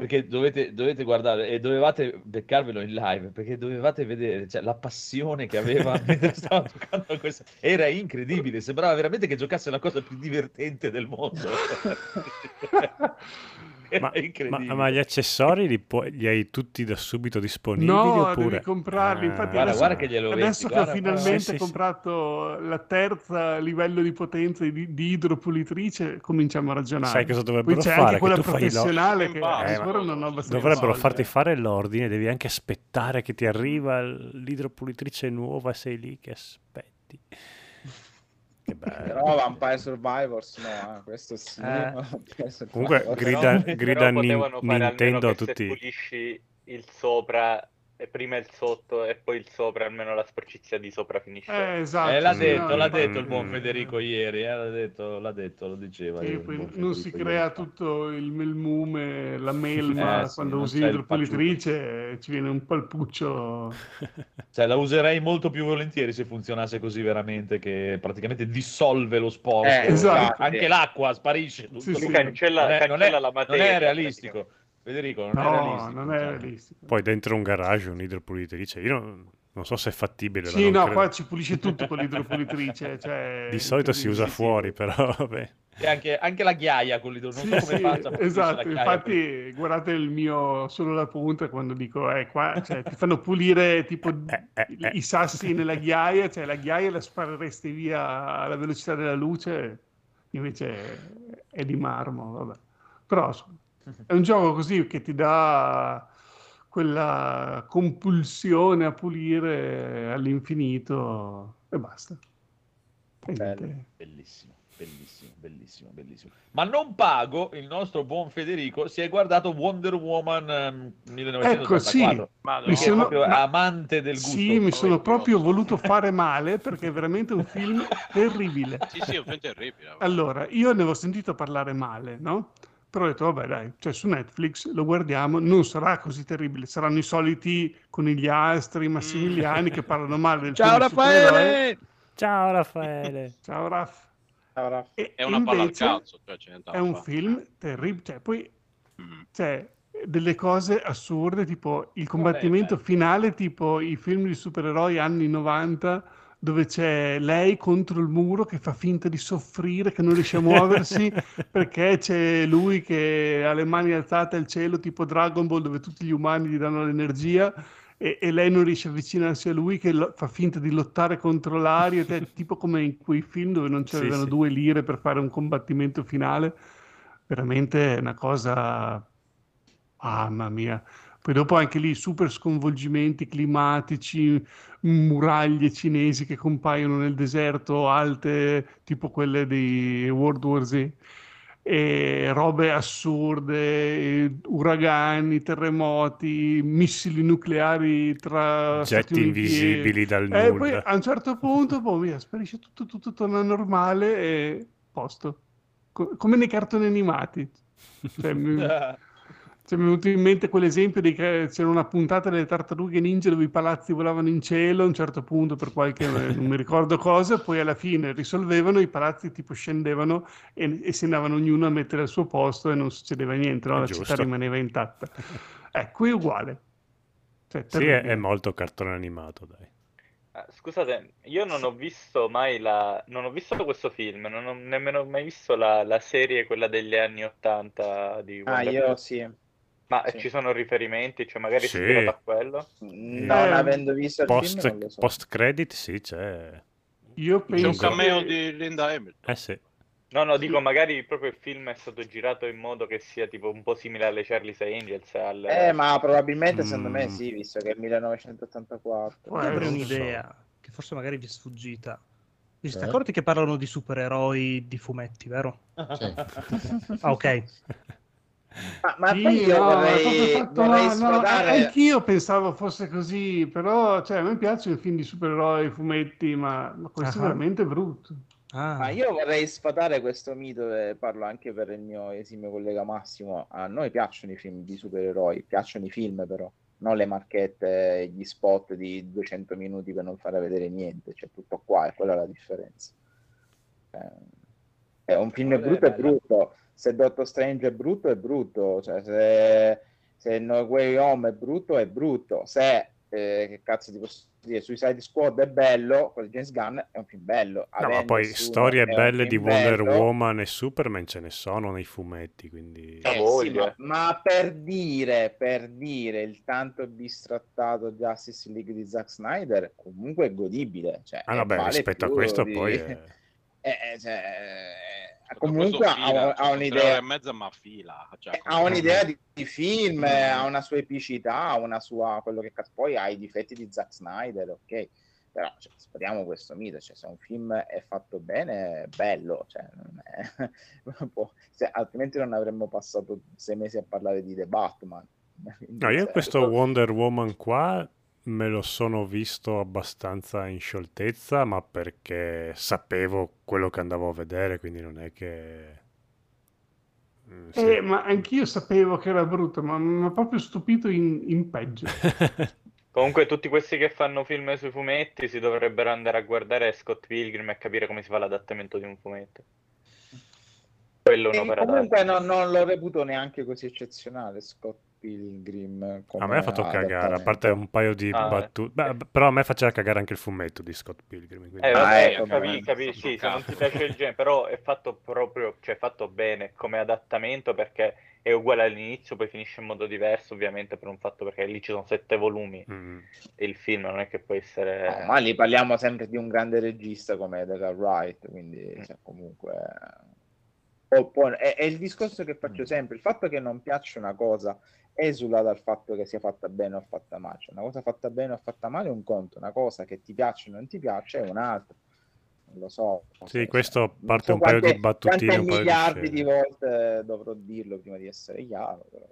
perché dovete, dovete guardare e dovevate beccarvelo in live perché dovevate vedere cioè, la passione che aveva [laughs] mentre stava giocando a questa. Era incredibile, sembrava veramente che giocasse la cosa più divertente del mondo. [laughs] [laughs] Ma, incredibile. ma- ma gli accessori li, puoi- li hai tutti da subito disponibili No, oppure... devi comprarli. Infatti, Ah, Guarda, adesso, guarda che glielo adesso che ho finalmente. Sì, sì, sì. comprato la terza livello di potenza di, di idropulitrice, cominciamo a ragionare. Sai cosa Poi dovrebbero c'è fare? anche Che quella professionale che Eh, non ho abbastanza Dovrebbero soldi. farti fare l'ordine, devi anche aspettare che ti arriva l'idropulitrice nuova, sei lì che aspetti. Che bello. Però Vampire Survivors no, eh, questo sì. Eh. [laughs] Comunque, grida, Però- grida però Nin- Nintendo a che se tutti. pulisci il sopra e prima il sotto e poi il sopra, almeno la sporcizia di sopra finisce. Eh, esatto. Eh, l'ha sì, detto, no, l'ha infatti- detto il buon Federico ieri, eh, l'ha, detto, l'ha detto, lo diceva. Sì, poi non si Federico crea ieri. tutto il melmume, la [laughs] melma Eh, sì, quando non usi l'idropulitrice ci viene un palpuccio. [laughs] Cioè, la userei molto più volentieri se funzionasse così veramente, che praticamente dissolve lo sporco. Eh, esatto. Anche l'acqua sparisce. Tutto. Sì, sì. Cancella, Non è- non cancella è- la non materia. è realistico. Federico, non è No, realistico. non è cioè. realistico. Poi dentro un garage un'idropulitrice. Io non, non so se è fattibile. Sì, no, credo. qua ci pulisce tutto con l'idropulitrice. [laughs] Cioè, Di solito si usa fuori, però vabbè. E anche, anche la ghiaia con l'idro, non Sì, so come sì, faccia. esatto, infatti guardate il mio solo la punta quando dico eh, qua cioè, ti fanno pulire tipo [laughs] Eh, eh, i- eh. i sassi nella ghiaia, cioè la ghiaia la spareresti via alla velocità della luce, invece è di marmo, vabbè. Però insomma, è un gioco così che ti dà quella compulsione a pulire all'infinito e basta. Bello. Bellissimo, bellissimo, bellissimo, bellissimo. Ma non pago, il nostro buon Federico si è guardato Wonder Woman ehm, 1984. Ecco, sì. perché Mi sono- proprio ma- amante del gusto. Sì, mi sono proprio voluto fare male perché è veramente un film [laughs] terribile. Sì, sì, è un film terribile. Allora, io ne avevo sentito parlare male, no? Però ho detto, vabbè, dai, cioè su Netflix lo guardiamo, non sarà così terribile, saranno i soliti conigliastri massimiliani che parlano male del [laughs] Ciao film supereroe. Raffaele! Ciao Raffaele. [laughs] Ciao Raff. Allora, E È una palla al cazzo. Cioè, è un fare. film terribile, cioè poi Mm. cioè, delle cose assurde, tipo il combattimento bello. finale, tipo i film di supereroi anni 90, dove c'è lei contro il muro che fa finta di soffrire, che non riesce a muoversi, [laughs] perché c'è lui che ha le mani alzate al cielo, tipo Dragon Ball, dove tutti gli umani gli danno l'energia. E, e lei non riesce a avvicinarsi a lui che lo- fa finta di lottare contro l'aria, è [laughs] tipo come in quei film dove non c'erano sì. due lire per fare un combattimento finale veramente una cosa, mamma mia. Poi dopo anche lì super sconvolgimenti climatici, muraglie cinesi che compaiono nel deserto, alte tipo quelle di World War Z, e robe assurde, uragani, terremoti, missili nucleari tra Getti Uniti e- invisibili dal e poi nulla. a un certo punto, boh, via, sparisce tutto, tutto torna normale e posto. Co- come nei cartoni animati. Cioè, mi, [laughs] cioè, mi è venuto in mente quell'esempio di che c'era una puntata delle tartarughe ninja dove i palazzi volavano in cielo a un certo punto per qualche, [laughs] non mi ricordo cosa, poi alla fine risolvevano, i palazzi tipo scendevano e, e si andavano ognuno a mettere al suo posto e non succedeva niente, no? La giusto. città rimaneva intatta. Qui [laughs] è uguale. Cioè, Sì, è, è molto cartone animato, dai. Ah, Scusate, io non ho visto mai la... non ho visto questo film, non ho nemmeno mai visto la, la serie, quella degli anni 80 di ah, Wonder io Woman. sì. Ma sì. ci sono riferimenti, cioè magari si Sì. ispirato a quello? Non Eh, avendo visto il film, Post, non lo so. post credit, sì, c'è. Io C'è un penso cameo che- di Linda Hamilton. Eh sì. No, no, dico magari proprio il film è stato girato in modo che sia tipo un po' simile alle Charlie's Angels, al... Eh, ma probabilmente secondo me Mm. sì, visto che è il 1984. Può Io avrei un'idea che forse magari vi è sfuggita. Vi siete Eh? accorti che parlano di supereroi di fumetti, vero? Sì. Ah, ok. [laughs] Ma, ma Sì, poi io no, è vorrei, fatto- vorrei no, no, sfatare... anch'io pensavo fosse così, però cioè, a me piacciono i film di supereroi, i fumetti, ma, ma questo Ah. è veramente brutto. Ah. Ma io vorrei sfatare questo mito e parlo anche per il mio esimio collega Massimo. A noi piacciono i film di supereroi, piacciono i film però, non le marchette, gli spot di 200 minuti per non fare vedere niente, c'è tutto qua e quella è la differenza. Eh, è un film è è brutto è bella. brutto, se Doctor Strange è brutto è brutto, cioè se, se No Way Home è brutto è brutto, se eh, che cazzo ti posso dire, Suicide Squad è bello, quello di James Gunn è un film bello. No, ma poi storie belle di Wonder bello. Woman e Superman ce ne sono nei fumetti, quindi... Eh, sì, ma, ma per dire, per dire il tanto bistrattato Justice League di Zack Snyder, comunque è godibile. Cioè, Ah no, beh, vale rispetto a questo di- poi... è- [laughs] eh, eh, cioè, eh, comunque ha, fila, ha cioè, ore un'idea, e mezza, ma fila. Cioè, ha un'idea di, di film, Mm. ha una sua epicità, ha una sua quello che cazzo- poi ha i difetti di Zack Snyder, ok. Però cioè, spariamo questo mito, cioè, se un film è fatto bene è bello, cioè, non è- [laughs] se- altrimenti non avremmo passato sei mesi a parlare di The Batman. No, io Cioè, questo Wonder Woman qua me lo sono visto abbastanza in scioltezza, ma perché sapevo quello che andavo a vedere, quindi non è che... Mm, sì. Eh, ma anch'io sapevo che era brutto, ma mi ha proprio stupito in, in peggio. [laughs] Comunque tutti questi che fanno film sui fumetti si dovrebbero andare a guardare Scott Pilgrim e capire come si fa l'adattamento di un fumetto. Quello è un'opera comunque non, non lo reputo neanche così eccezionale Scott Pilgrim A me ha fatto cagare, a parte un paio di Ah, eh. battute... Beh, però a me faceva cagare anche il fumetto di Scott Pilgrim. quindi- Eh, Ah, vabbè, ecco, capi- capi- sì, se non ti piace il genere, però è fatto proprio, cioè fatto bene come adattamento perché è uguale all'inizio, poi finisce in modo diverso, ovviamente per un fatto perché lì ci sono sette volumi Mm. e il film non è che può essere... No, ma lì parliamo sempre di un grande regista come Edgar Wright, quindi cioè, comunque... O poi- è, è il discorso che faccio sempre, il fatto che non piaccia una cosa esula dal fatto che sia fatta bene o fatta male. Cioè, una cosa fatta bene o fatta male è un conto, una cosa che ti piace o non ti piace è un altro. Non lo so. Sì, questo non parte so un paio di quante- battutine, quante un paio di miliardi di, scene. volte dovrò dirlo prima di essere chiaro. però.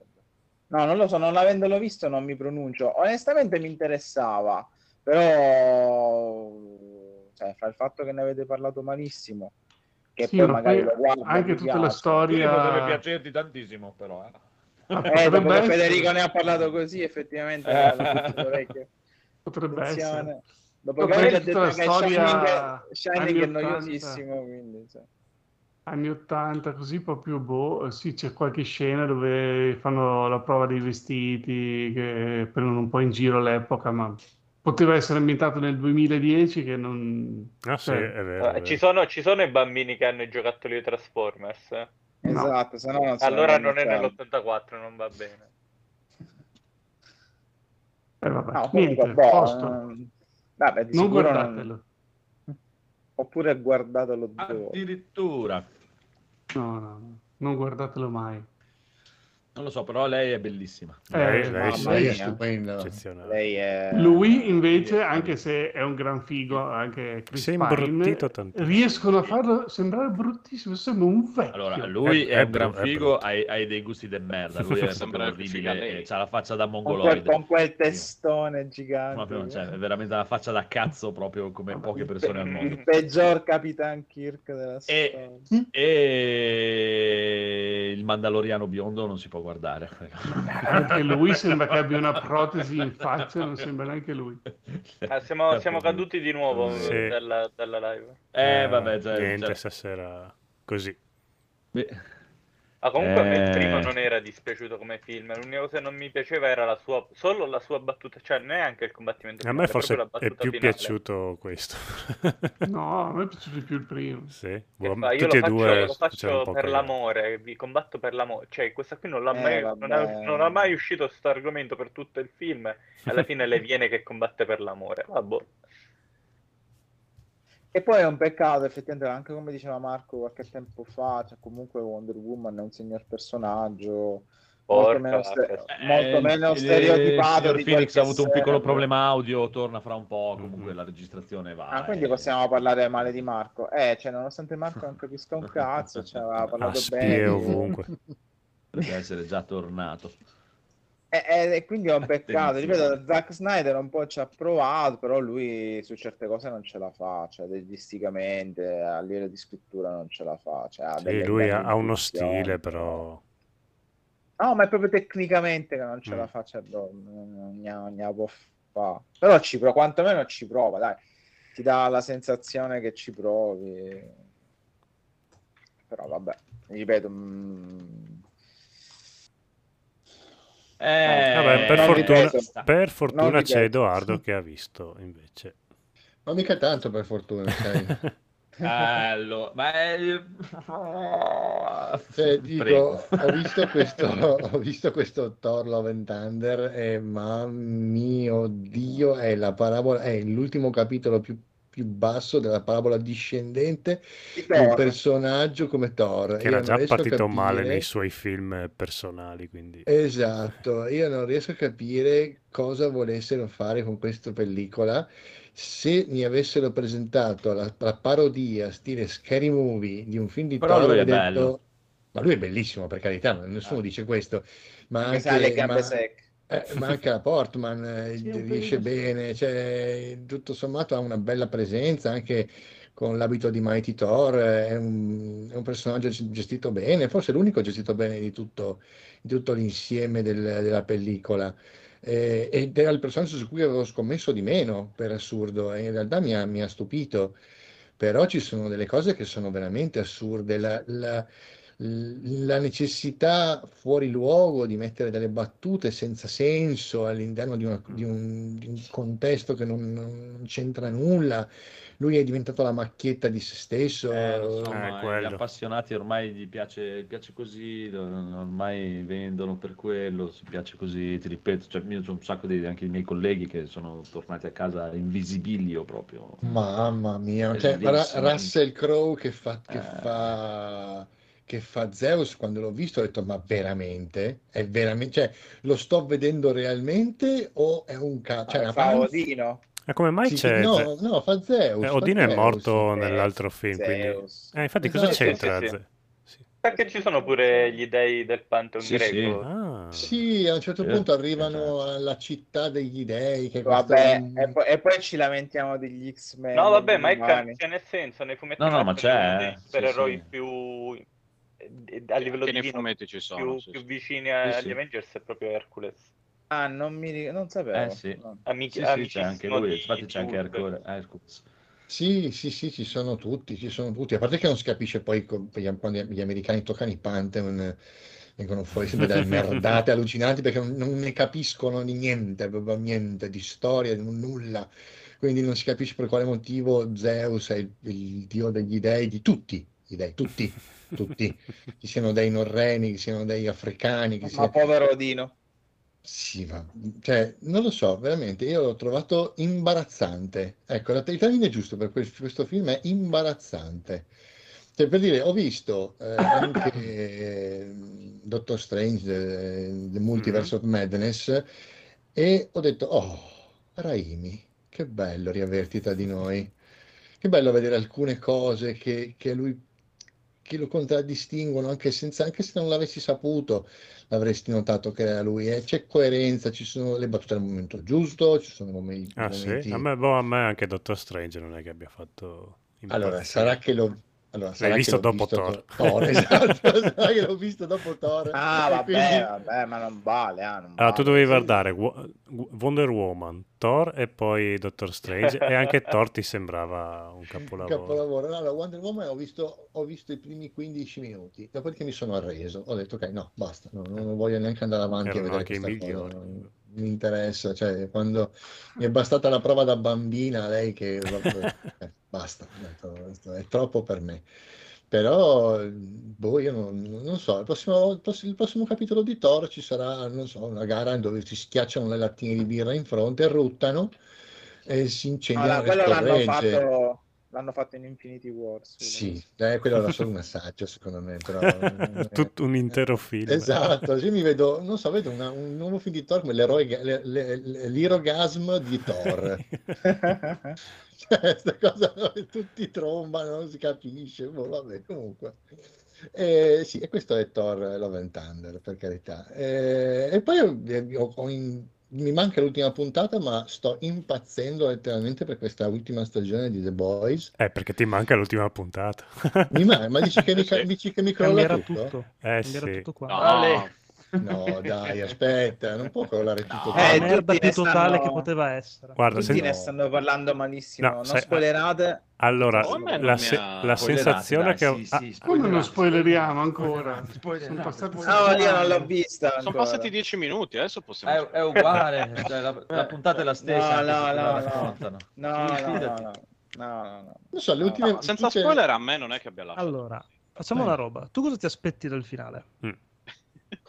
No, non lo so, non avendolo visto non mi pronuncio. Onestamente mi interessava, però cioè, fra il fatto che ne avete parlato malissimo, che Sì, poi ma magari poi lo guardo, anche tutta la piace. Potrebbe storia... piacerti tantissimo, però. eh. [laughs] Eh, potrebbe essere. Federico ne ha parlato così, effettivamente [laughs] Eh. Potrebbe Attenzione. essere. Dopo No, che tutta detto la che storia Shining, Shining è anni 80. noiosissimo, quindi cioè. anni 80, così proprio boh, sì, c'è qualche scena dove fanno la prova dei vestiti che prendono un po' in giro all'epoca, ma poteva essere ambientato nel 2010 che non... Ah sì, cioè, è vero. è Eh, ci, sono, ci sono i bambini che hanno i giocattoli di Transformers? eh? Esatto, no non Allora non è 80. nell'84, non va bene. eh, vabbè, No, comunque, niente, boh, posto. ehm, vabbè, di Non sicuro non- guardatelo. Oppure guardatelo due. Addirittura. No, no, no, non guardatelo mai. Non lo so, però lei è bellissima. Lei, Eh, lei Lei è eccezionale. Lei è... Lui invece, anche se è un gran figo, anche Chris Si è Pine, imbruttito tantissimo. riescono a farlo sembrare bruttissimo, sembra un vecchio. Allora, lui È- è, è un gran figo, hai, hai dei gusti de merda. Lui è [laughs] figa orribile, lei. e c'ha la faccia da con quel, mongoloide. con quel testone gigante. Proprio, cioè, è veramente la faccia da cazzo, proprio come poche persone al mondo. il peggior Capitan Kirk della E- storia. E il Mandaloriano biondo non si può guardare. Anche lui sembra che abbia una protesi in faccia, non sembra neanche lui. Ah, siamo, siamo caduti di nuovo Sì. eh, dalla, dalla live. Eh, vabbè, cioè, Niente, cioè- stasera così. Beh, Ah, comunque a me il primo non era dispiaciuto come film, l'unica cosa che non mi piaceva era la sua, solo la sua battuta, cioè neanche il combattimento A me forse proprio la è battuta più finale. piaciuto questo. [laughs] No, a me è piaciuto di più il primo. Sì, boh, fa, io tutti e lo faccio, due lo faccio per cagare. l'amore, vi combatto per l'amore. Cioè, questa qui non l'ha Eh, mai, non, ha, non ha mai uscito questo argomento per tutto il film. Alla fine le viene che combatte per l'amore. Vabbè. E poi è un peccato, effettivamente, anche come diceva Marco qualche tempo fa, cioè comunque Wonder Woman è un signor personaggio, molto Porca meno, ste- vacca. molto Eh, meno il- stereotipato Il Phoenix ha avuto un piccolo problema audio, torna fra un po', comunque Mhm. la registrazione va. Ah, quindi eh. possiamo parlare male di Marco. Eh, cioè, nonostante Marco non capisca un cazzo, cioè, aveva Ah, parlato spie bene. di- ovunque. [laughs] Deve essere già tornato. E, e- quindi è un peccato, Attenzione. ripeto, Zack Snyder un po' ci ha provato, però lui su certe cose non ce la fa, cioè registicamente, a livello di scrittura non ce la fa. Cioè, ha Sì, lui ha, uno stile, però... No, ma è proprio tecnicamente che non ce la Mm. fa, cioè, no, non, non ha può fa. Però ci prova, quantomeno ci prova, dai. Ti dà la sensazione che ci provi. Però vabbè, ripeto, mm, Eh, Vabbè, per fortuna, per fortuna c'è. Edoardo che ha visto, invece. Ma mica tanto per fortuna, sai. [laughs] Bello, ma è... Cioè, dico, ho visto questo, ho visto questo Thor Love and Thunder e ma mio Dio è la parabola, è l'ultimo capitolo più, più basso della parabola discendente di un personaggio come Thor. Che era già partito male capire- nei suoi film personali, quindi... Esatto, io non riesco a capire cosa volessero fare con questa pellicola. Se mi avessero presentato la, la parodia stile Scary Movie di un film di Però Thor, lui è avrei bello. ma lui è bellissimo, per carità, nessuno Ah. dice questo, ma Anche le gambe ma- secche. Eh, ma anche la Portman eh, [laughs] Sì, riesce bene, cioè, tutto sommato ha una bella presenza anche con l'abito di Mighty Thor, è un, è un personaggio gestito bene, forse l'unico gestito bene di tutto, di tutto l'insieme del- della pellicola. Eh, ed era il personaggio su cui avevo scommesso di meno, per assurdo, e in realtà mi ha, mi ha stupito. Però ci sono delle cose che sono veramente assurde. La, la- la necessità fuori luogo di mettere delle battute senza senso all'interno di, una- di un, di un contesto che non, non c'entra nulla. Lui è diventato la macchietta di se stesso. Eh, so, Eh, gli appassionati ormai gli piace, gli piace così, ormai vendono per quello, si piace così, ti ripeto, cioè, io c'ho un sacco di anche i miei colleghi che sono tornati a casa invisibilio proprio. Mamma mia, cioè. Russell Crowe che fa, che Eh. fa, che fa Zeus, quando l'ho visto ho detto, ma veramente? È veramente, cioè, lo sto vedendo realmente o è un cazzo? Cioè, una fa panza- Odino. Ma come mai Sì, c'è... no, no, fa Zeus, eh, fa Odino è Zeus. morto Eh, nell'altro film, quindi... Zeus. Eh, infatti cosa Esatto. c'entra? Sì, sì, sì. Sì. Perché ci sono pure gli dei del Pantheon Sì, sì. greco. Ah, Sì, a un certo Certo, punto arrivano certo. alla città degli dei, che Vabbè, è un- e poi, e poi ci lamentiamo degli X-Men. No, vabbè, ma è ca- cioè, nel senso, nei fumetti No, no, ma c'è, eh. Sì, supereroi sì. più eh, a livello Che nei divino fumetti ci sono. più, sì, più sì. vicini agli sì. Avengers è proprio Hercules. Ah, non mi non sapevo. Eh, sì. No. Amici, Sì, sì, c'è anche lui, di infatti c'è anche. Hercules. Sì, sì, sì, ci sono tutti, ci sono tutti. A parte che non si capisce poi quando gli americani toccano i Pantheon, eh, vengono fuori sempre delle [laughs] merdate allucinanti perché non, non ne capiscono di niente, proprio niente, di storia, di nulla. Quindi non si capisce per quale motivo Zeus è il, il dio degli dei, di tutti gli dei, tutti, [laughs] tutti. Ci siano dei norreni, ci siano dei africani, che Ma sia... povero Odino. Sì, ma cioè, non lo so, veramente, io l'ho trovato imbarazzante. Ecco, la- il termine giusto per quel- questo film è imbarazzante. Cioè, per dire, ho visto eh, anche eh, Doctor Strange, eh, The Multiverse of Madness, e ho detto, oh, Raimi, che bello riaverti tra di noi. Che bello vedere alcune cose che, che lui che lo contraddistinguono anche, senza, anche se non l'avessi saputo l'avresti notato che era lui e c'è coerenza ci sono le battute al momento giusto ci sono momenti, Ah sì? momenti- A me, boh, a me anche Doctor Strange non è che abbia fatto allora sarà che l'ho allora, L'hai visto dopo visto Thor. Thor, [laughs] esatto, sarà che l'ho visto dopo Thor Ah, vabbè, quindi- vabbè, ma non vale. Ah, non Allora, tu vale. dovevi guardare Wo- Wonder Woman, Thor e poi Doctor Strange e anche [laughs] Thor ti sembrava un un capolavoro. capolavoro no, allora, Wonder Woman ho visto, ho visto i primi 15 minuti dopodiché mi sono arreso ho detto ok no basta no, non voglio neanche andare avanti a Erano vedere anche i questa cosa migliori. non mi interessa cioè quando mi è bastata la prova da bambina lei che [laughs] eh, basta è troppo per me. Però boh io non, non so il prossimo, il prossimo- capitolo di Thor ci sarà non so una gara dove si schiacciano le lattine di birra in fronte ruttano e si incendiano Allora, le quello l'hanno scorregge fatto, l'hanno fatto in Infinity Wars. sì, eh, quello era solo un assaggio secondo me, però... [laughs] Tutto un intero film. Esatto, io mi vedo, non so, vedo una- un nuovo film di Thor come l'eroe, le- le- le- l'irogasm di Thor. [laughs] Cioè, Questa cosa dove tutti trombano, non si capisce, boh, vabbè, comunque. Eh, sì, e questo è Thor Love and Thunder, per carità. Eh, e poi ho- ho- ho in- mi manca l'ultima puntata, ma sto impazzendo letteralmente per questa ultima stagione di The Boys. Eh, perché ti manca l'ultima puntata. Mi ma, ma dici che mi, [laughs] Sì. dici che mi crolla tutto? tutto. Eh Cambierà sì. tutto qua. No, Ale. No, dai, aspetta, non può crollare tutto No. La Eh, merda più totale stanno- che poteva essere. Guarda, Tutti sen- ne stanno parlando malissimo. No, non sai- spoilerate. Allora, la, se- ha- la sensazione dai, che sì, ah, sì, Come non spoileriamo ancora? spoilerate. Sono passati No, io non l'ho vista. Sono passati dieci minuti, adesso possiamo... È, è uguale, [laughs] cioè, la, la puntata è la stessa. No, se no, la no, no. No, no, no, fidati. no. No, no, no. Non so, le Ah, ultime... No, senza spoiler a me non è che abbia lasciato. Allora, facciamo una roba. Tu cosa ti aspetti dal finale?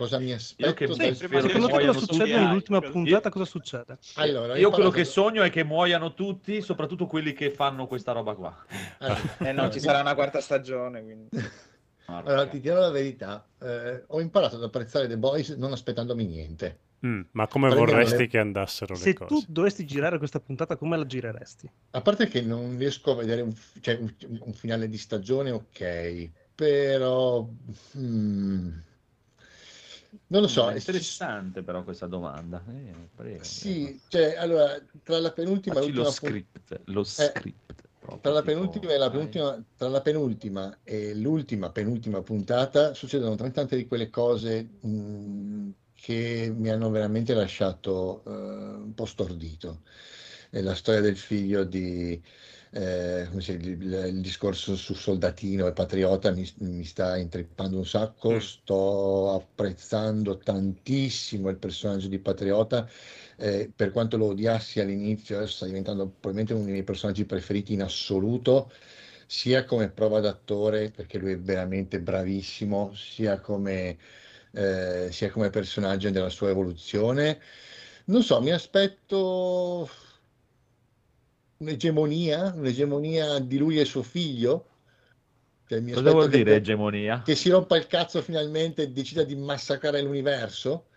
Cosa mi Io aspetto che dal spero Secondo che cosa succede nell'ultima Io- puntata? Cosa succede? Allora, Io quello che sogno è che muoiano tutti, soprattutto quelli che fanno questa roba qua. Allora, Eh, non ci sarà una quarta stagione, quindi. [laughs] allora, ti dirò la verità, eh, ho imparato ad apprezzare The Boys non aspettandomi niente. Mm, ma come Prendiamo vorresti le- che andassero le Se cose? tu dovessi girare questa puntata, come la gireresti? A parte che non riesco a vedere un, cioè, un- un finale di stagione, ok, però mm, non lo so. è interessante però questa domanda. Eh, prego. Sì, cioè, allora, tra la penultima e Facci lo l'ultima pun- script, lo script. proprio, tra la penultima e la penultima, tra la penultima e l'ultima penultima puntata succedono tante di quelle cose mh, che mi hanno veramente lasciato eh, un po' stordito. È la storia del figlio di eh, dice, il, il discorso su soldatino e patriota mi, mi sta intrippando un sacco. Mm. Sto apprezzando tantissimo il personaggio di patriota. eh, per quanto lo odiassi all'inizio, adesso sta diventando probabilmente uno dei miei personaggi preferiti in assoluto, sia come prova d'attore, perché lui è veramente bravissimo, sia come, eh, sia come personaggio della sua evoluzione. Non so, mi aspetto un'egemonia, un'egemonia di lui e suo figlio. Cioè, mi Cosa vuol che- dire egemonia? che si rompa il cazzo finalmente e decida di massacrare l'universo.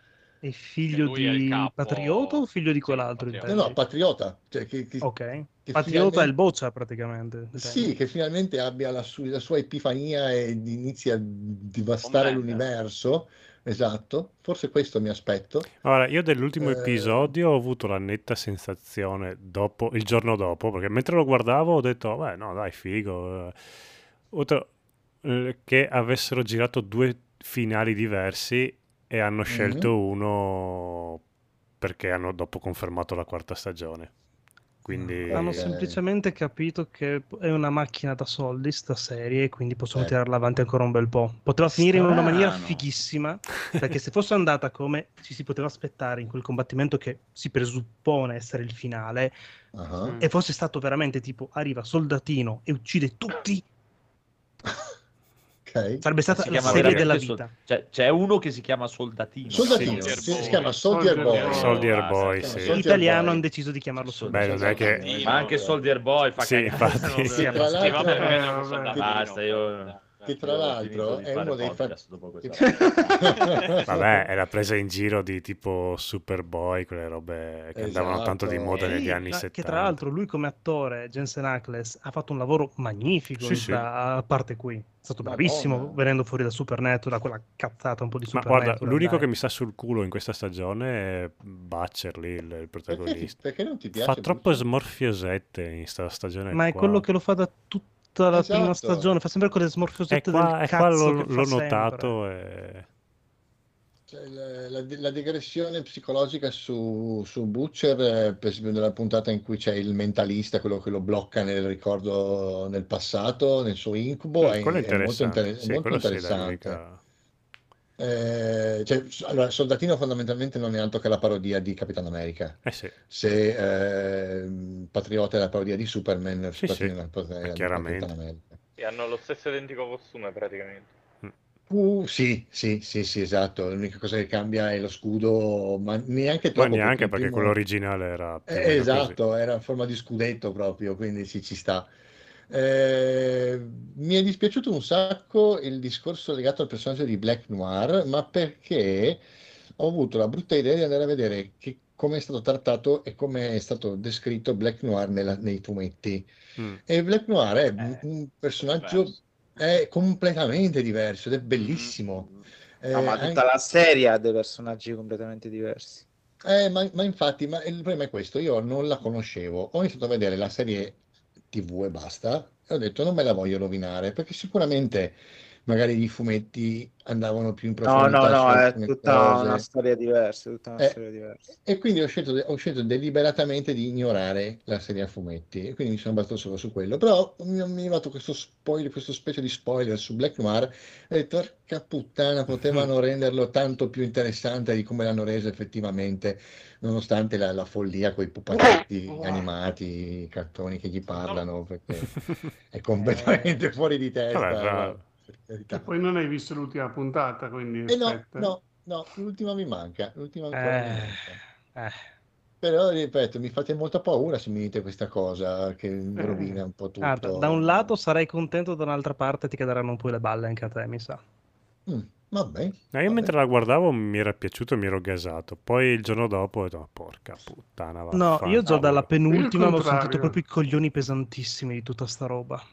È figlio è di capo- Patriota o figlio di quell'altro? Patriota. No, no, patriota. Cioè, che, che- Ok. che Patriota è finalmente- il boccia praticamente. Sì, che finalmente abbia la, su- la sua epifania e inizi a divastare Comanda. l'universo. Esatto, forse questo mi aspetto. Allora, io dell'ultimo Eh, episodio ho avuto la netta sensazione dopo, il giorno dopo, perché mentre lo guardavo ho detto, beh, no, dai, figo. eh." Detto, eh, che avessero girato due finali diversi e hanno Mhm. scelto uno perché hanno dopo confermato la quarta stagione. Quindi Hanno Ok. semplicemente capito che è una macchina da soldi sta serie e quindi possono Eh. tirarla avanti ancora un bel po'. Poteva finire in una maniera Strano. fighissima, perché se fosse andata come ci si poteva aspettare in quel combattimento che si presuppone essere il finale, Mm. e fosse stato veramente tipo arriva soldatino e uccide tutti, [laughs] Ok. sarebbe stata Si la serie della vita. Sol- cioè, c'è uno che si chiama Soldatino. Soldatino, Soldier si, Boy. si chiama Soldier Soldier Boy. Boy. Soldier basta, Boy, sì. In Soldier italiano Boy. hanno deciso di chiamarlo Soldier Beh, non è che... Soldatino. Ma anche Soldier Boy fa Sì, cagare. infatti. Tra Sì, l'altro- perché Eh. Basta, io- Che tra l'altro è uno dei fa- podcast dopo [laughs] questa [laughs] [laughs] Vabbè, è la presa in giro di tipo Superboy, quelle robe che andavano tanto di Esatto. moda negli anni ma 70. Che tra l'altro lui come attore, Jensen Ackles, ha fatto un lavoro magnifico Sì, sì. questa parte qui. È stato Madonna. bravissimo venendo fuori da Supernatural, quella cazzata un po' di Ma Supernatural. guarda, l'unico dai. che mi sta sul culo in questa stagione è Butcher lì, il, il Perché, ti- protagonista. perché non ti piace? Fa troppo Bruce? smorfiosette in sta stagione Ma è qua. quello che lo fa da tutta la Esatto. prima stagione, fa sempre quelle E smorfiosette qua, del e qua cazzo l'ho, l'ho notato e... Cioè, la, la- la digressione psicologica su, su Butcher, eh, per esempio nella puntata in cui c'è il mentalista, quello che lo blocca nel ricordo nel passato, nel suo incubo, è, quello è è molto, interessante. inter- Sì, molto interessante. Eh, cioè, allora, Soldatino fondamentalmente non è altro che la parodia di Capitan America. Eh sì, Se ehm, Patriota è la parodia di Superman, Sì, Soldatino sì, è la parodia di chiaramente. Capitan America. Sì, hanno lo stesso identico costume praticamente. Uh, sì, sì, sì, sì, esatto. L'unica cosa che cambia è lo scudo, ma neanche ma troppo. neanche il perché primo- quello originale era Eh, meno così. esatto, era a forma di scudetto proprio, quindi sì, ci sta. Eh, mi è dispiaciuto un sacco il discorso legato al personaggio di Black Noir, ma perché ho avuto la brutta idea di andare a vedere che- come è stato trattato e come è stato descritto Black Noir nella- nei fumetti. Mm. E Black Noir è Eh, un personaggio è completamente diverso ed è bellissimo. No, ma Eh, tutta anche- la serie ha dei personaggi completamente diversi. Eh, ma, ma infatti, ma il problema è questo, io non la conoscevo, ho iniziato a vedere la serie TV e basta, e ho detto non me la voglio rovinare, perché sicuramente magari i fumetti andavano più in No, no, profondità su no, è tutta una storia diversa, tutta una Eh, storia diversa. E quindi ho scelto, ho scelto deliberatamente di ignorare la serie a fumetti, e quindi mi sono basato solo su quello. Però mi, mi è arrivato questo spoiler, questo specie di spoiler su Black Noir, e ho detto, porca puttana, potevano [laughs] renderlo tanto più interessante di come l'hanno reso effettivamente, nonostante la, la follia con i pupazzetti animati, i cartoni che gli parlano, perché [laughs] è completamente fuori di testa. Vabbè, carità. E poi non hai visto l'ultima puntata, quindi Eh no, no, no, l'ultima mi manca, l'ultima ancora mi Eh, manca. eh. Però ripeto, mi fate molta paura se mi dite questa cosa che rovina un po' tutto. Guarda, da un lato sarai contento, da un'altra parte ti cadranno un po' le balle anche a te, mi sa. Mm, vabbè, No, io mentre la guardavo mi era piaciuto, mi ero gasato. Poi il giorno dopo ho detto, "Ma porca puttana, No, io già dalla vaffanculo." penultima ho sentito proprio i coglioni pesantissimi di tutta sta roba.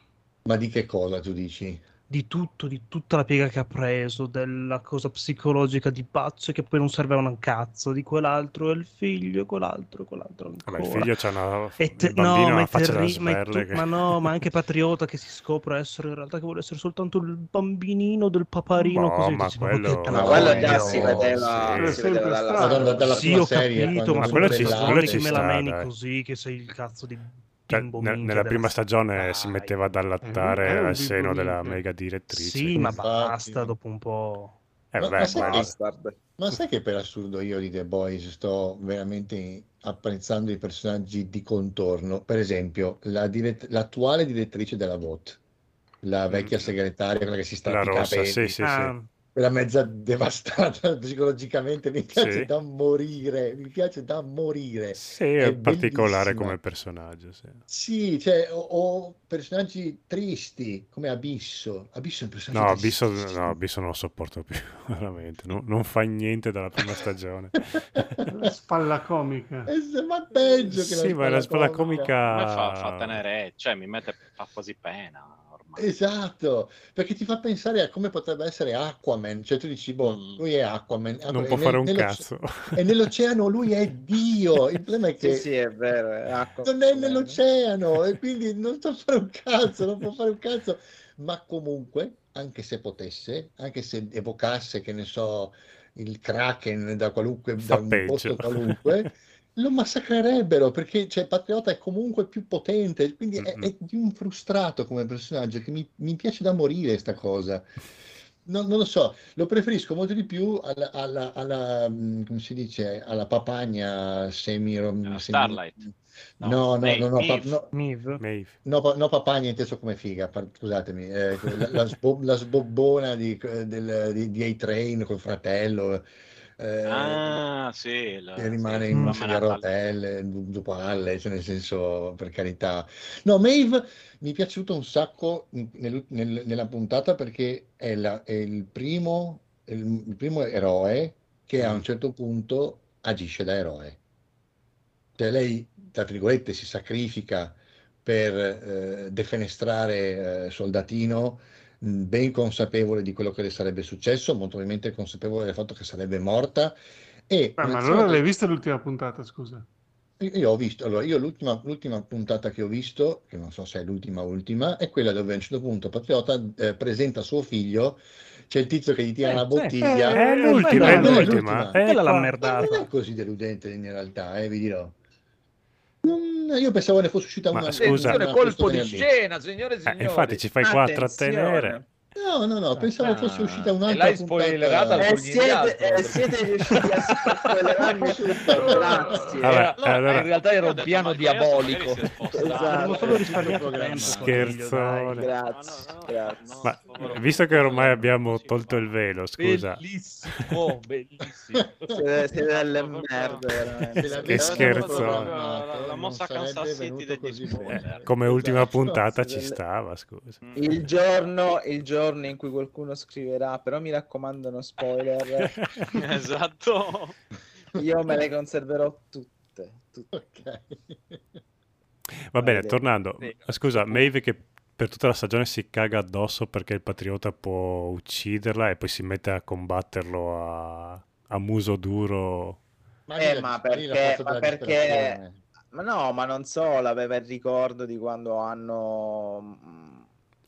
ma di che cosa tu dici? Di tutto, di tutta la piega che ha preso, della cosa psicologica di pazzo che poi non serveva un cazzo, di quell'altro e il figlio, e quell'altro, e quell'altro ancora. Vabbè, il figlio c'ha una... E te- no, ha ma, terri- ma, è tu- che- ma no, ma anche patriota che si scopre essere in realtà che vuole essere soltanto il bambinino del paparino No, così ma dici, ma quello- che Ma troia. quello già no, si vedeva, sì. si vedeva dalla storia. dalla Sì, ho serie, capito, ma quello ci- ci rivelato- quello che ci me la sta, meni dai. così, che sei il cazzo di Cioè, nella della prima stagione Dai. si metteva ad allattare un al seno bimbo della mega direttrice. Sì, ma basta dopo un po'. Eh, Ma- vabbè, ma sai che- Bastard. Ma sai che per assurdo io di The Boys sto veramente apprezzando i personaggi di contorno? Per esempio, la dirett- l'attuale direttrice della VOT, la vecchia segretaria, quella che si sta Mm. la rossa, capelli, sì, sì, sì. Quella mezza devastata [laughs] psicologicamente, mi piace Sì. da morire, mi piace da morire. Sì, è, È particolare bellissima. come personaggio, sì. Sì, cioè, o, o personaggi tristi come Abisso. Abisso è un personaggio No, Abisso, no, Abisso non lo sopporto più, [laughs] veramente. Non, non fa niente dalla prima stagione. [laughs] Spalla comica. Eh, Ma peggio che Sì, ma la spalla comica... A me fa, fa tenere, cioè mi mette, fa quasi pena. Esatto, perché ti fa pensare a come potrebbe essere Aquaman, cioè tu dici, boh, lui è Aquaman, ah, Non e può fare un cazzo. E nell'oceano lui è Dio, il problema è che Sì, sì, è vero. È non è nell'oceano e quindi non sa fare un cazzo, non può fare un cazzo, ma comunque, anche se potesse, anche se evocasse, che ne so, il Kraken da qualunque, Fa da un peggio. posto qualunque, lo massacrerebbero perché cioè, Patriota è comunque più potente, quindi è, Mhm. è di un frustrato come personaggio che mi, mi piace da morire sta cosa. Non, non lo so, lo preferisco molto di più alla, alla, alla, mm, come si dice, alla papagna semi... semi- Starlight. No, no, no, no, pa- Maeve. no. Maeve. no, pa- no, papagna inteso come figa, par- scusatemi, eh, la, la sbo- la sbobbona di, del, di, di A-Train col fratello, eh, Ah, sì. la- che rimane sì, in una sedia a rotelle, du- du palle, cioè nel senso, per carità. No, Maeve mi è piaciuto un sacco nel- nel- nella puntata perché è, la- è il primo, il, il primo eroe che a un certo punto agisce da eroe. Cioè lei, tra virgolette, si sacrifica per eh, defenestrare eh, Soldatino, ben consapevole di quello che le sarebbe successo, molto probabilmente consapevole del fatto che sarebbe morta. E Ah, ma allora l'hai vista l'ultima puntata, scusa? io ho visto, allora, io l'ultima, l'ultima puntata che ho visto, che non so se è l'ultima ultima, è quella dove a un certo punto Patriota eh, presenta suo figlio, c'è il tizio che gli tira Eh, una bottiglia. È l'ultima, quella è è l'ultima. l'ultima. È Quella l'ha Ma merdata. non è così deludente in realtà, eh, vi dirò. Non- io pensavo ne fosse uscita Ma una scusa- una Attenzione, colpo di scena, signore e Eh, signori. infatti ci fai qua a Attenzione. No, no, no, pensavo fosse uscita un'altra l'hai puntata. Eh, siete, eh, siete riusciti a spoilerarmi [laughs] tutto, grazie. No, allora- in realtà era un piano diabolico. Esatto. Solo risparmiato tempo. Scherzone. Dai. Grazie, No, no, no, grazie. Ma visto che ormai abbiamo tolto il velo, scusa, Bellissimo, bellissimo. [laughs] Siete, delle merde, Che l'avessimo scherzo. programmato, La- mossa Kansas City degli eh, come ultima Esatto. puntata Sì, ci stava, scusa. Il giorno, il giorno in cui qualcuno scriverà, però mi raccomandano spoiler, [laughs] esatto. io me le conserverò tutte. tutte. Ok. Va bene, Vai, tornando. Sì. Scusa, Maeve che per tutta la stagione si caga addosso perché il patriota può ucciderla e poi si mette a combatterlo a, a muso duro. Ma Eh, ma perché, ma perché, ma no, ma non solo, aveva il ricordo di quando hanno...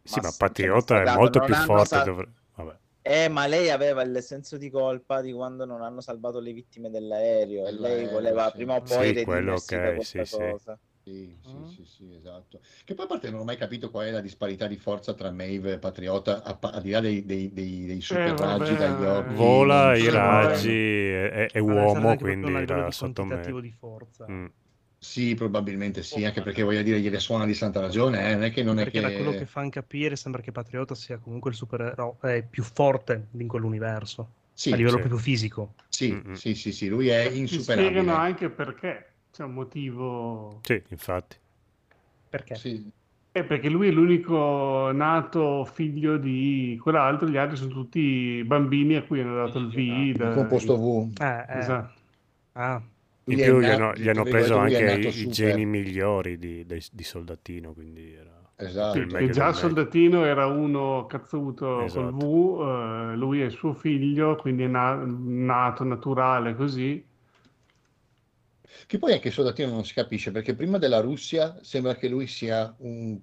Sì, ma mass- Patriota cioè, è molto più forte. sal- dovre- Vabbè. Eh, ma lei aveva il senso di colpa di quando non hanno salvato le vittime dell'aereo e lei Dell'aereo, voleva sì. prima o poi Sì, quello redimersi da ok, questa sì, sì. cosa. Sì, sì, Mm. sì, sì, esatto. Che poi a parte non ho mai capito qual è la disparità di forza tra Maeve e Patriota, a, pa- al di là dei, dei, dei, dei super Eh, raggi dagli occhi. Vola i raggi, è, è- Ma uomo, quindi era di sotto me. quantitativo di forza. Mm. Sì, probabilmente sì, anche perché voglio dire, gliele suona di santa ragione, eh, non è che non è Perché da quello che che... fanno capire sembra che Patriota sia comunque il supereroe più forte in quell'universo, Sì, a livello sì. proprio fisico. sì, Mm-mm. sì, sì, sì, lui è insuperabile. spiegano anche perché. C'è un motivo. Sì, infatti. Perché? Sì. Eh, perché lui è l'unico nato figlio di quell'altro, gli altri sono tutti bambini a cui hanno dato il V. Il composto V. Eh, eh. Esatto. Ah, In è più gli hanno, gli hanno preso è anche i, super. geni migliori di, dei- di Soldatino, quindi era Esatto. meglio già soldatino era uno cazzuto Esatto. col V, eh, lui è suo figlio, quindi è na- nato naturale così. Che poi anche il soldatino non si capisce, perché prima della Russia sembra che lui sia un-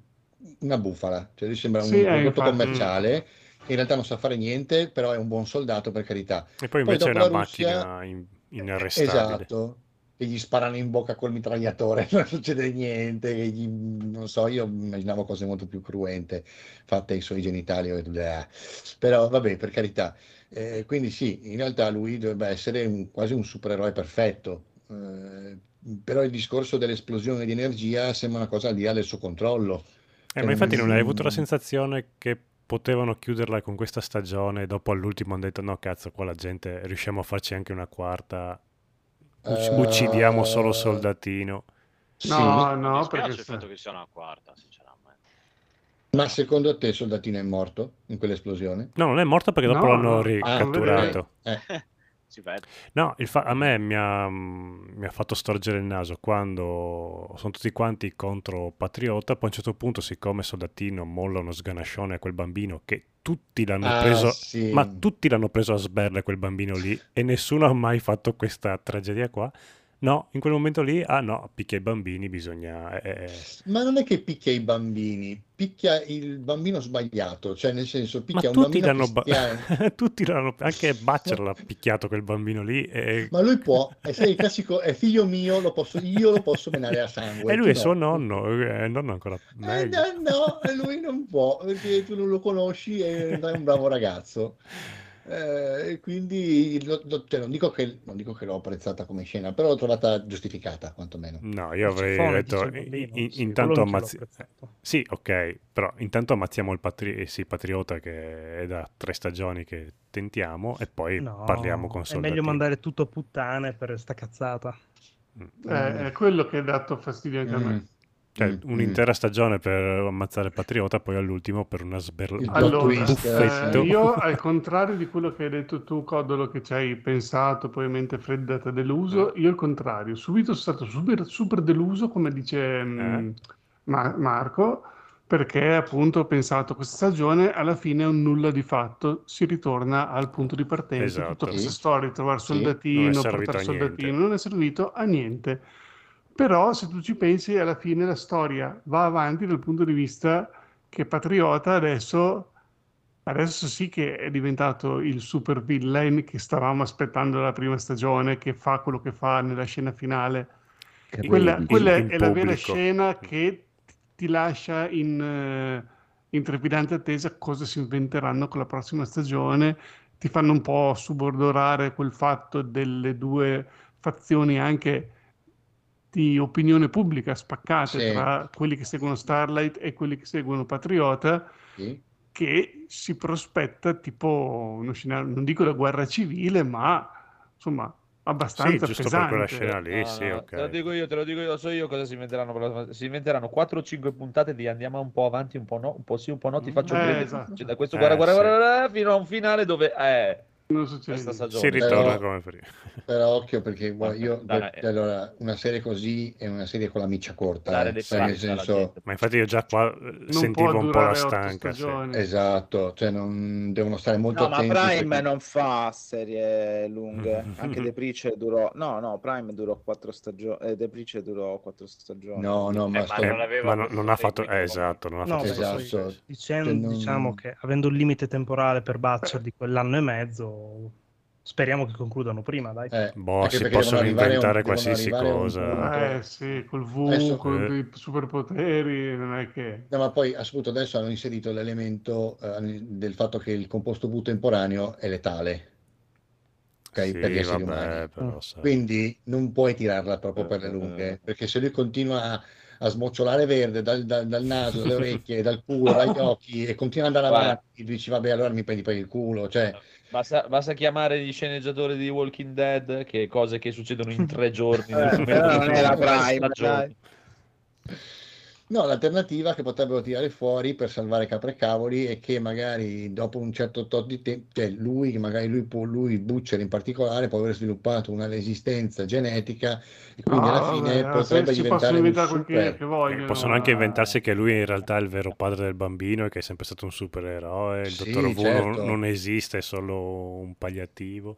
una bufala, cioè lui sembra un Sì, eh, prodotto infatti. commerciale, in realtà non sa fare niente, però è un buon soldato per carità. E poi Poi invece è dopo una la Russia- macchina in- inarrestabile. Esatto, che gli sparano in bocca col mitragliatore, [laughs] non succede niente, che gli- non so, io immaginavo cose molto più cruente fatte ai suoi genitali, però vabbè, per carità. Eh, quindi sì, in realtà lui dovrebbe essere un- quasi un supereroe perfetto, eh, però il discorso dell'esplosione di energia sembra una cosa al di là del suo controllo. Eh, ma infatti non hai avuto la mm, sensazione che potevano chiuderla con questa stagione e dopo all'ultimo hanno detto no cazzo qua la gente riusciamo a farci anche una quarta Uc- uccidiamo solo Soldatino sì, No, Mi no, perché il fatto che sia una quarta, sinceramente. ma secondo te Soldatino è morto in quell'esplosione? no non è morto perché dopo No, l'hanno no. ricatturato Eh, Si vede. no il fa- a me mi ha, mi ha fatto storgere il naso quando sono tutti quanti contro Patriota poi a un certo punto siccome Soldatino molla uno sganascione a quel bambino che tutti l'hanno ah, preso sì. Ma tutti l'hanno preso a sberle quel bambino lì e nessuno ha mai fatto questa tragedia qua. No, in quel momento lì, ah no, picchia i bambini, bisogna... eh, eh. Ma non è che picchia i bambini, picchia il bambino sbagliato, cioè nel senso Ma picchia un tutti bambino ba- cristiano. [laughs] tutti l'hanno... Anche Butcher l'ha [laughs] picchiato quel bambino lì e... Ma lui può, sei il classico, è figlio mio, lo posso, io lo posso menare a sangue. E lui è no. suo nonno, eh, il nonno ancora Eh, meglio. no, no, lui non può, perché tu non lo conosci e è un bravo ragazzo. [laughs] Eh, quindi lo- lo- cioè, non, dico che, non dico che l'ho apprezzata come scena, però l'ho trovata giustificata, quantomeno. No, io avrei Ceffone, detto, bambino, in- sì, intanto quello anch'io l'ho ammazzi... apprezzato. Sì, ok, però intanto ammazziamo il patri- sì, Patriota che è da tre stagioni che tentiamo e poi No, parliamo con è Soldatino. meglio mandare tutto a puttane per sta cazzata. Eh, è quello che ha dato fastidio anche a Mm. me. Cioè, Mm, un'intera stagione per ammazzare Patriota, poi all'ultimo per una sberla... Allora, eh, io [laughs] al contrario di quello che hai detto tu, Codolo, che ci hai pensato, poi mente fredda te deluso, io al contrario, subito sono stato super, super deluso, come dice mm, Eh? Ma- Marco, perché appunto ho pensato questa stagione alla fine è un nulla di fatto, si ritorna al punto di partenza, Esatto. tutta questa Sì. storia di trovare Sì. Soldatino, servito portare niente. soldatino, non è servito a niente. Però se tu ci pensi, alla fine la storia va avanti dal punto di vista che Patriota adesso, adesso sì che è diventato il super villain che stavamo aspettando dalla prima stagione, che fa quello che fa nella scena finale. Quella, In- quella in è la vera pubblico. scena che ti lascia in, eh, in trepidante attesa cosa si inventeranno con la prossima stagione. Ti fanno un po' subordorare quel fatto delle due fazioni anche di opinione pubblica spaccate Sì. tra quelli che seguono Starlight e quelli che seguono Patriota, Sì. che si prospetta tipo uno scenario, non dico la guerra civile, ma insomma Sì, abbastanza giusto per quella scena lì, No, sì, no, ok. Te lo dico io, te lo dico io, so io cosa si inventeranno. Si inventeranno 4 o 5 puntate di andiamo un po' avanti, un po' no, un po' sì, un po' no, ti faccio Eh, prendere esatto. cioè, da questo Eh, guarda, guarda, sì. guarda, guarda, fino a un finale dove eh, Non succede questa niente. Si stagione. ritorna Però- come prima. [laughs] Però occhio perché guarda, io Dai, dai. allora, una serie così è una serie con la miccia corta, Dare eh, cioè, senso. Ma infatti io già qua eh, Non sentivo un po' la stanca. sì. esatto, cioè non devono stare molto No, ma attenti Prime perché- non fa serie lunghe. [laughs] Anche The Preacher durò. No, no, Prime durò quattro stagioni. Eh, The Preacher durò quattro stagioni. No, no, ma Eh, ma sto- non Ma no- questo non ha fatto... eh, esatto, non ha No, fatto Esatto. dicendo- Cioè, non- diciamo che avendo il limite temporale per Butcher di quell'anno e mezzo, speriamo che concludano prima, dai. eh, Boh, si perché possono inventare qualsiasi cosa. punto- Eh sì, col V, Adesso- con Eh. i superpoteri, non è che... No, ma poi appunto adesso hanno inserito l'elemento eh, del fatto che il composto blu temporaneo è letale ok, Sì, per gli esseri vabbè, umani. però, sai. Quindi non puoi tirarla troppo per le lunghe, perché se lui continua a, a smocciolare verde dal, dal- dal naso, dalle [laughs] orecchie, dal culo, dagli occhi e continua ad andare avanti, dici vabbè allora mi prendi per il culo, cioè Basta, basta chiamare gli sceneggiatori di Walking Dead, che cose che succedono in tre [laughs] giorni. nel Eh, non sono tre Prime. No, l'alternativa che potrebbero tirare fuori per salvare capre e cavoli è che magari dopo un certo tot di tempo, cioè lui, magari lui, può, lui, Butcher in particolare, può aver sviluppato una resistenza genetica e quindi No, alla fine vabbè, potrebbe se si diventare possono un inventare quel che, super. che vogliono. Eh, Possono anche ma- inventarsi che lui in realtà è il vero padre del bambino e che è sempre stato un supereroe. Il Sì, dottor Wu certo. non, non esiste, è solo un palliativo.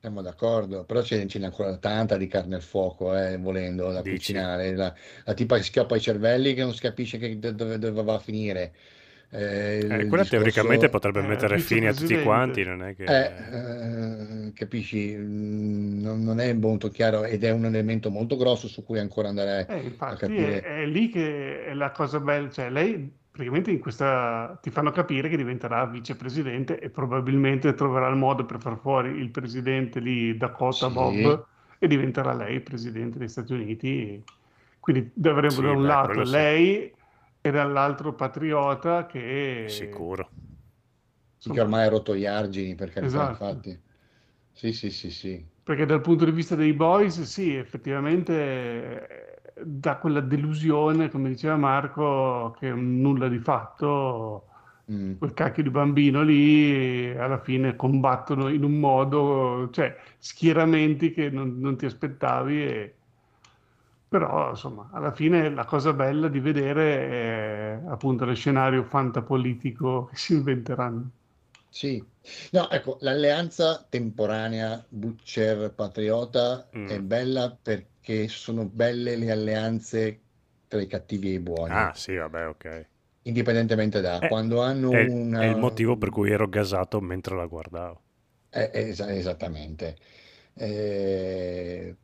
Siamo d'accordo, però ce ce n'è ancora tanta di carne al fuoco, eh, volendo da Dici? cucinare. La, la tipa che schiappa i cervelli che non si capisce che- dove, dove va a finire. Eh, Eh, quella discorso- teoricamente potrebbe eh, mettere fine a tutti quanti, non è che... Eh, eh, capisci, mm, non, non è molto chiaro ed è un elemento molto grosso su cui ancora andare Eh, a capire. è, è lì che è la cosa bella, cioè lei praticamente in questa ti fanno capire che diventerà vicepresidente e probabilmente troverà il modo per far fuori il presidente lì Dakota Sì. Bob e diventerà lei presidente degli Stati Uniti. Quindi avremo Sì, da un beh, lato quello sì. lei e dall'altro patriota che Sicuro. Sì, che ormai ha rotto gli argini, per carità, Esatto. infatti. Sì, sì, sì, sì. Perché dal punto di vista dei boys, sì, effettivamente dà quella delusione, come diceva Marco, che nulla di fatto. Mm. Quel cacchio di bambino lì alla fine combattono in un modo, cioè schieramenti che non, non ti aspettavi. E... Però, insomma, alla fine la cosa bella di vedere è appunto lo scenario fantapolitico che si inventeranno. Sì. No, ecco, l'alleanza temporanea Butcher-Patriota Mm. è bella perché sono belle le alleanze tra i cattivi e i buoni, Ah, sì, vabbè, ok. indipendentemente da Eh, quando hanno È, una... è il motivo per cui ero gasato mentre la guardavo. Eh, eh, esa- esattamente. Eh,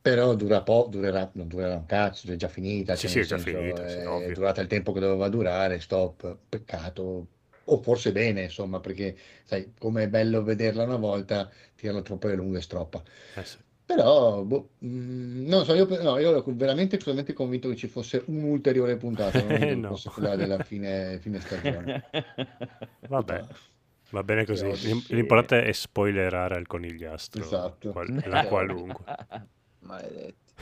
però dura po', durerà, non durerà un cazzo, è già finita, Sì, cioè, sì, è già senso, finita, sì, è durata il tempo che doveva durare, stop, peccato, o forse bene, insomma, perché sai, come è bello vederla una volta, tirarla troppo le lunghe stroppa. Eh, sì. Però, boh, mm, non so, io, no, io ero veramente, veramente convinto che ci fosse un'ulteriore puntata, non [laughs] che No. fosse quella della fine, fine stagione. [laughs] Vabbè, va bene così. Sì. L'importante è spoilerare al conigliastro. Esatto. qual- [laughs] la qualunque. Maledetti.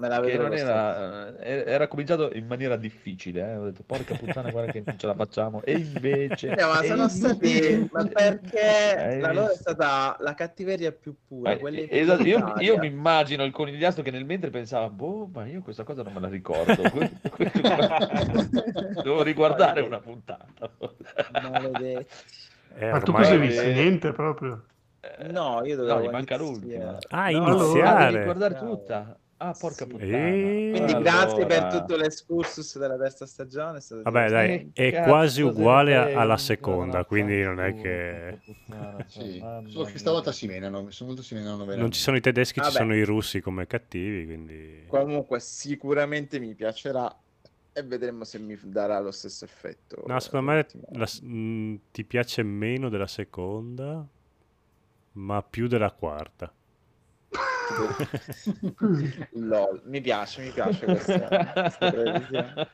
Me la Che vedrò non questa- era, eh, era cominciato in maniera difficile, eh. Ho detto, porca puttana, guarda che non ce la facciamo. E invece... Eh, ma e sono stati ma perché Hai la loro è stata la cattiveria più pura, Ma, quella eh, esatto, io, io mi immagino il conigliastro che nel mentre pensava, boh, ma io questa cosa non me la ricordo. [laughs] Devo riguardare una puntata. Maledetti. Eh, Ma tu cosa hai Eh, visto? Niente proprio. No, io No, dovevo gli manca l'ultima. Ah, No, iniziare. Ah, devi guardare tutta. Ah, porca Sì. puttana. Eh. Quindi Allora. grazie per tutto l'escursus della terza stagione. Vabbè, divertente. dai, è cazzo quasi uguale a- frega, alla seconda, quindi non è che... puttana, [laughs] Sì, solo che stavolta si menano, si menano Non ci sono i tedeschi, ci Vabbè. sono i russi come cattivi, quindi... Comunque sicuramente mi piacerà e vedremo se mi darà lo stesso effetto. No, secondo me la mh, ti piace meno della seconda, ma più della quarta. Lol, mi piace, mi piace questa, questa previsione.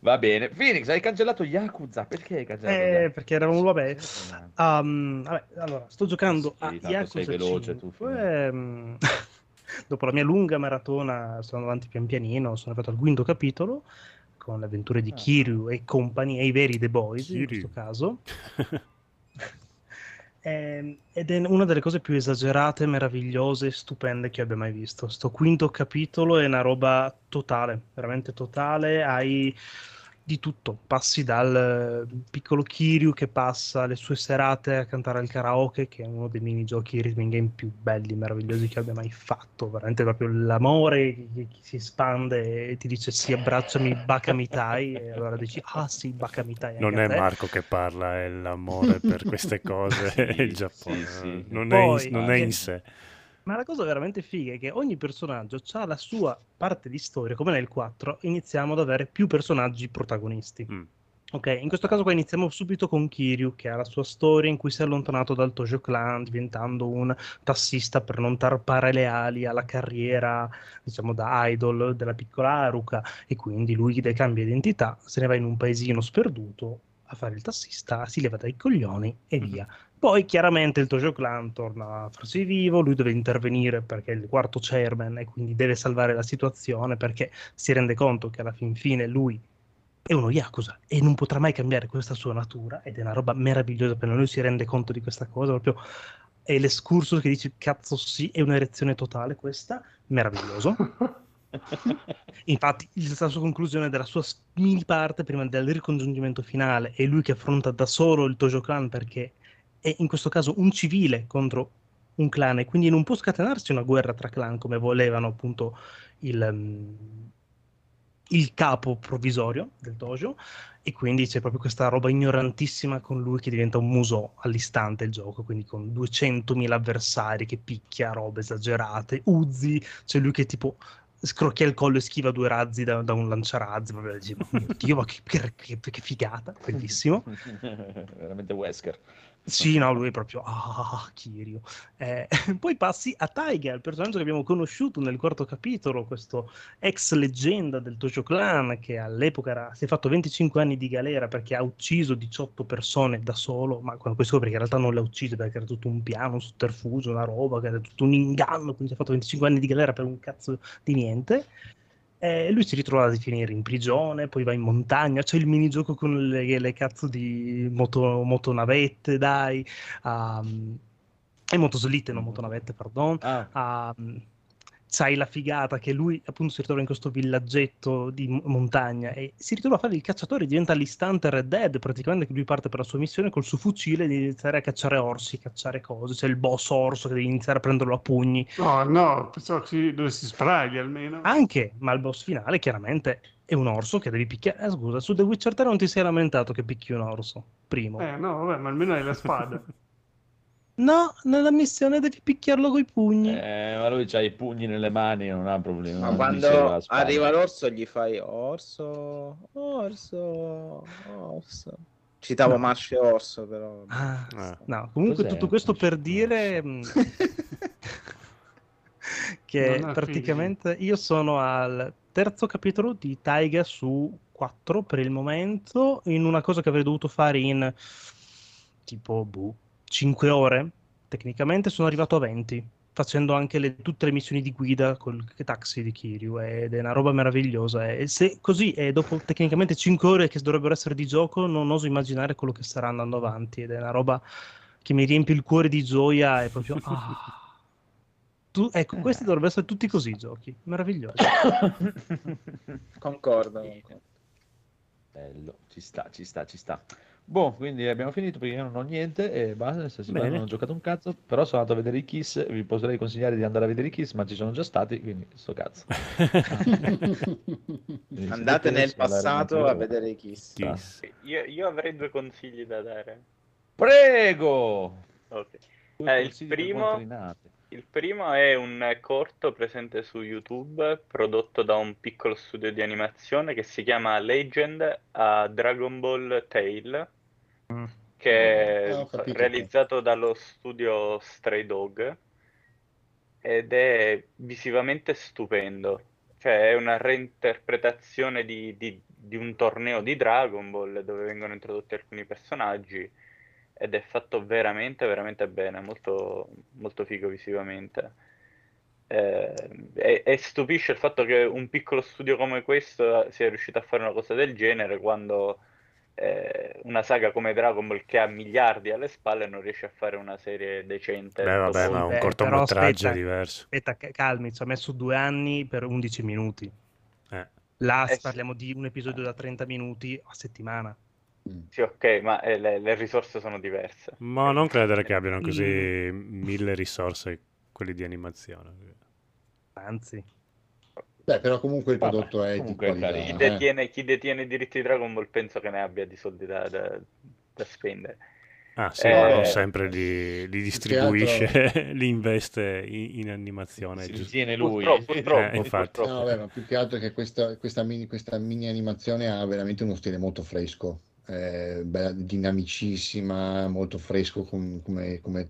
Va bene. Phoenix, hai cancellato Yakuza. Perché hai cancellato Eh, Yakuza? perché eravamo, vabbè, Sì, Um, vabbè, allora, sto giocando a tanto Yakuza sei veloce tu, 5. ehm, [laughs] dopo la mia lunga maratona sto andando avanti pian pianino, sono arrivato al quinto capitolo con le avventure di Ah. Kiryu e compagni, e i veri The Boys in Kiryu. questo caso. [laughs] Ehm, ed è una delle cose più esagerate, meravigliose, stupende che abbia mai visto. Sto quinto capitolo è una roba totale, veramente totale. Hai di tutto. Passi dal eh, piccolo Kiryu che passa le sue serate a cantare al karaoke, che è uno dei minigiochi rhythm game più belli, meravigliosi che abbia mai fatto. Veramente proprio l'amore che, si espande e ti dice sì, abbracciami Bakamitai, e allora dici ah sì, Bakamitai. Non è. Marco che parla, è l'amore per queste [laughs] cose, Sì, il Giappone. sì, sì. Non, è in, Poi- non è in sé. Ma la cosa veramente figa è che ogni personaggio ha la sua parte di storia, come nel 4 iniziamo ad avere più personaggi protagonisti. Mm. Ok, in questo caso qua iniziamo subito con Kiryu, che ha la sua storia in cui si è allontanato dal Tojo Clan, diventando un tassista per non tarpare le ali alla carriera, diciamo, da idol della piccola Haruka, e quindi lui cambia identità, se ne va in un paesino sperduto a fare il tassista, si leva dai coglioni e via. Poi chiaramente il Tojo Clan torna a farsi vivo, lui deve intervenire perché è il quarto chairman e quindi deve salvare la situazione perché si rende conto che alla fin fine lui è uno Yakuza e non potrà mai cambiare questa sua natura ed è una roba meravigliosa per lui si rende conto di questa cosa proprio è l'escursus che dice cazzo sì è un'erezione totale questa meraviglioso. [laughs] Infatti la sua conclusione della sua mini parte prima del ricongiungimento finale è lui che affronta da solo il Tojo Clan perché è in questo caso un civile contro un clan e quindi non può scatenarsi una guerra tra clan come volevano appunto il, mm, il capo provvisorio del dojo e quindi c'è proprio questa roba ignorantissima con lui che diventa un muso all'istante il gioco, quindi con 200.000 avversari che picchia robe esagerate, Uzi, c'è lui che tipo scrocchia il collo e schiva due razzi da, da un lanciarazzi, proprio dici, "Ma mio Dio, ma che, che- che- che figata, bellissimo. [laughs] Veramente Wesker. Sì, no, lui è proprio ah, Kirio. Eh, [laughs] poi passi a Taiga, il personaggio che abbiamo conosciuto nel quarto capitolo, questo ex leggenda del Tojo Clan che all'epoca era- si è fatto 25 anni di galera perché ha ucciso 18 persone da solo, ma quando questo perché in realtà non le ha uccise perché era tutto un piano, un sotterfugio, una roba, che era tutto un inganno, quindi si è fatto 25 anni di galera per un cazzo di niente. E lui si ritrova a finire in prigione, poi va in montagna, c'è il minigioco con le, le cazzo di moto, motonavette, dai, um, e motoslitte, non motonavette, pardon. Ah, Um, c'hai la figata che lui appunto si ritrova in questo villaggetto di montagna e si ritrova a fare il cacciatore, diventa all'istante Red Dead, praticamente che lui parte per la sua missione col suo fucile di iniziare a cacciare orsi, cacciare cose, c'è il boss orso che devi iniziare a prenderlo a pugni. No, no, pensavo che si- dovresti sparargli almeno. Anche, ma il boss finale chiaramente è un orso che devi picchiare. Eh, scusa, su The Witcher 3 non ti sei lamentato che picchi un orso, primo. Eh, no, vabbè, ma almeno hai la spada. [laughs] No, nella missione devi picchiarlo coi pugni. Eh, ma lui ha i pugni nelle mani non ha problemi. Ma quando arriva l'orso gli fai orso, orso, orso. Citavo No. Masce Orso però. Ah, Eh. no, comunque Cos'è? tutto questo per dire [laughs] che praticamente io sono al terzo capitolo di Taiga su 4 per il momento, in una cosa che avrei dovuto fare in tipo boh, 5 ore. Tecnicamente sono arrivato a 20, facendo anche le- tutte le missioni di guida col taxi di Kiryu ed è una roba meravigliosa. E se così, e dopo tecnicamente 5 ore che dovrebbero essere di gioco, non oso immaginare quello che starà andando avanti ed è una roba che mi riempie il cuore di gioia e proprio... [laughs] ah. Tu- ecco, questi dovrebbero essere tutti così i giochi, meravigliosi. Concordo. [laughs] concordo. Bello, ci sta, ci sta, ci sta. Boh, quindi abbiamo finito perché io non ho niente e basta, stasera Bene. non ho giocato un cazzo, però sono andato a vedere i Kiss, vi potrei consigliare di andare a vedere i Kiss, ma ci sono già stati, quindi sto cazzo. [laughs] Andate nel passato a vedere i Kiss. Kiss. Io, io avrei due consigli da dare. Prego! Ok. Due Eh, il primo-. Il primo è un corto presente su YouTube prodotto da un piccolo studio di animazione che si chiama Legend a Dragon Ball Tale, che è Ah, ho capito. realizzato dallo studio Stray Dog ed è visivamente stupendo. Cioè, è una reinterpretazione di, di- di un torneo di Dragon Ball dove vengono introdotti alcuni personaggi ed è fatto veramente, veramente bene, molto, molto figo visivamente. Eh, e, e stupisce il fatto che un piccolo studio come questo sia riuscito a fare una cosa del genere quando eh, una saga come Dragon Ball che ha miliardi alle spalle non riesce a fare una serie decente. Beh, vabbè, ma un Eh, cortometraggio diverso. Aspetta, ca- calmi, ci ha messo due anni per 11 minuti. Eh. Là Eh parliamo di un episodio da 30 minuti a settimana. Sì, ok, ma eh, le, le risorse sono diverse. Ma non credere che abbiano Mm. così mille risorse quelli di animazione. Anzi, Beh, però comunque il Vabbè, prodotto è di comunque è qualità. Chi eh. detiene, chi detiene i diritti di Dragon Ball penso che ne abbia di soldi da, da- da spendere. Ah, sì, Eh, ma non sempre li, li distribuisce, altro- [laughs] li investe in, in animazione. Si tiene lui. Purtroppo, purtroppo, Eh, infatti. No, vabbè, ma più che altro che questa, questa mini, questa mini animazione ha veramente uno stile molto fresco, eh, bella, dinamicissima, molto fresco com- come, come,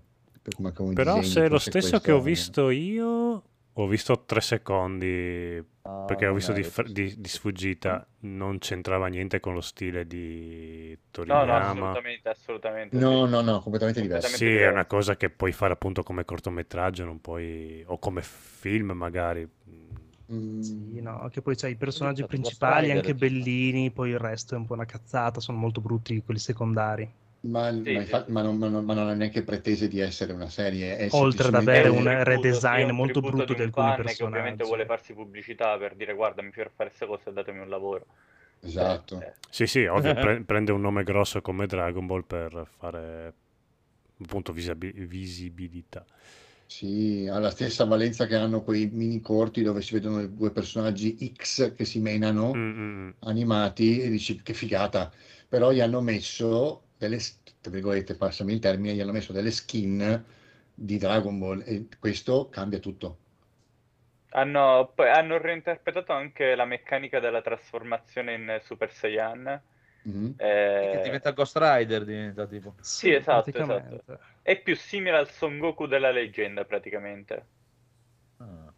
come, come Però se è lo stesso che ho questo- visto io, ho visto tre secondi No, perché ho visto è di, di- di sfuggita, non c'entrava niente con lo stile di No, no, Toriyama. assolutamente, assolutamente. No, sì. no, no, completamente diverso. Sì, è diverso. una cosa che puoi fare appunto come cortometraggio, non puoi... o come film magari. Mm, sì, no, che poi c'hai i personaggi Ghost principali anche bellini, poi il resto è un po' una cazzata, sono molto brutti quelli secondari. Ma, Sì, ma sì. infatti- ma non, ma non- ma non ha neanche pretese di essere una serie. È Oltre ad avere un tributo, redesign un molto brutto di di un alcuni fan che ovviamente personaggi. vuole farsi pubblicità per dire guarda mi fai fare queste cose datemi un lavoro. Esatto. Eh, Sì, sì, ovvio, [laughs] pre- prende un nome grosso come Dragon Ball per fare appunto visabi- visibilità. Sì, ha la stessa valenza che hanno quei mini corti dove si vedono i due personaggi X che si menano, Mm, mm, mm. animati, e dici che figata. Però gli hanno messo delle, tra virgolette, passami il termine, gli hanno messo delle skin di Dragon Ball e questo cambia tutto. Hanno, poi hanno reinterpretato anche la meccanica della trasformazione in Super Saiyan. Mhm. Eh, Che diventa Ghost Rider, diventa tipo. Sì, esatto, esatto. È più simile al Son Goku della leggenda praticamente. Ah.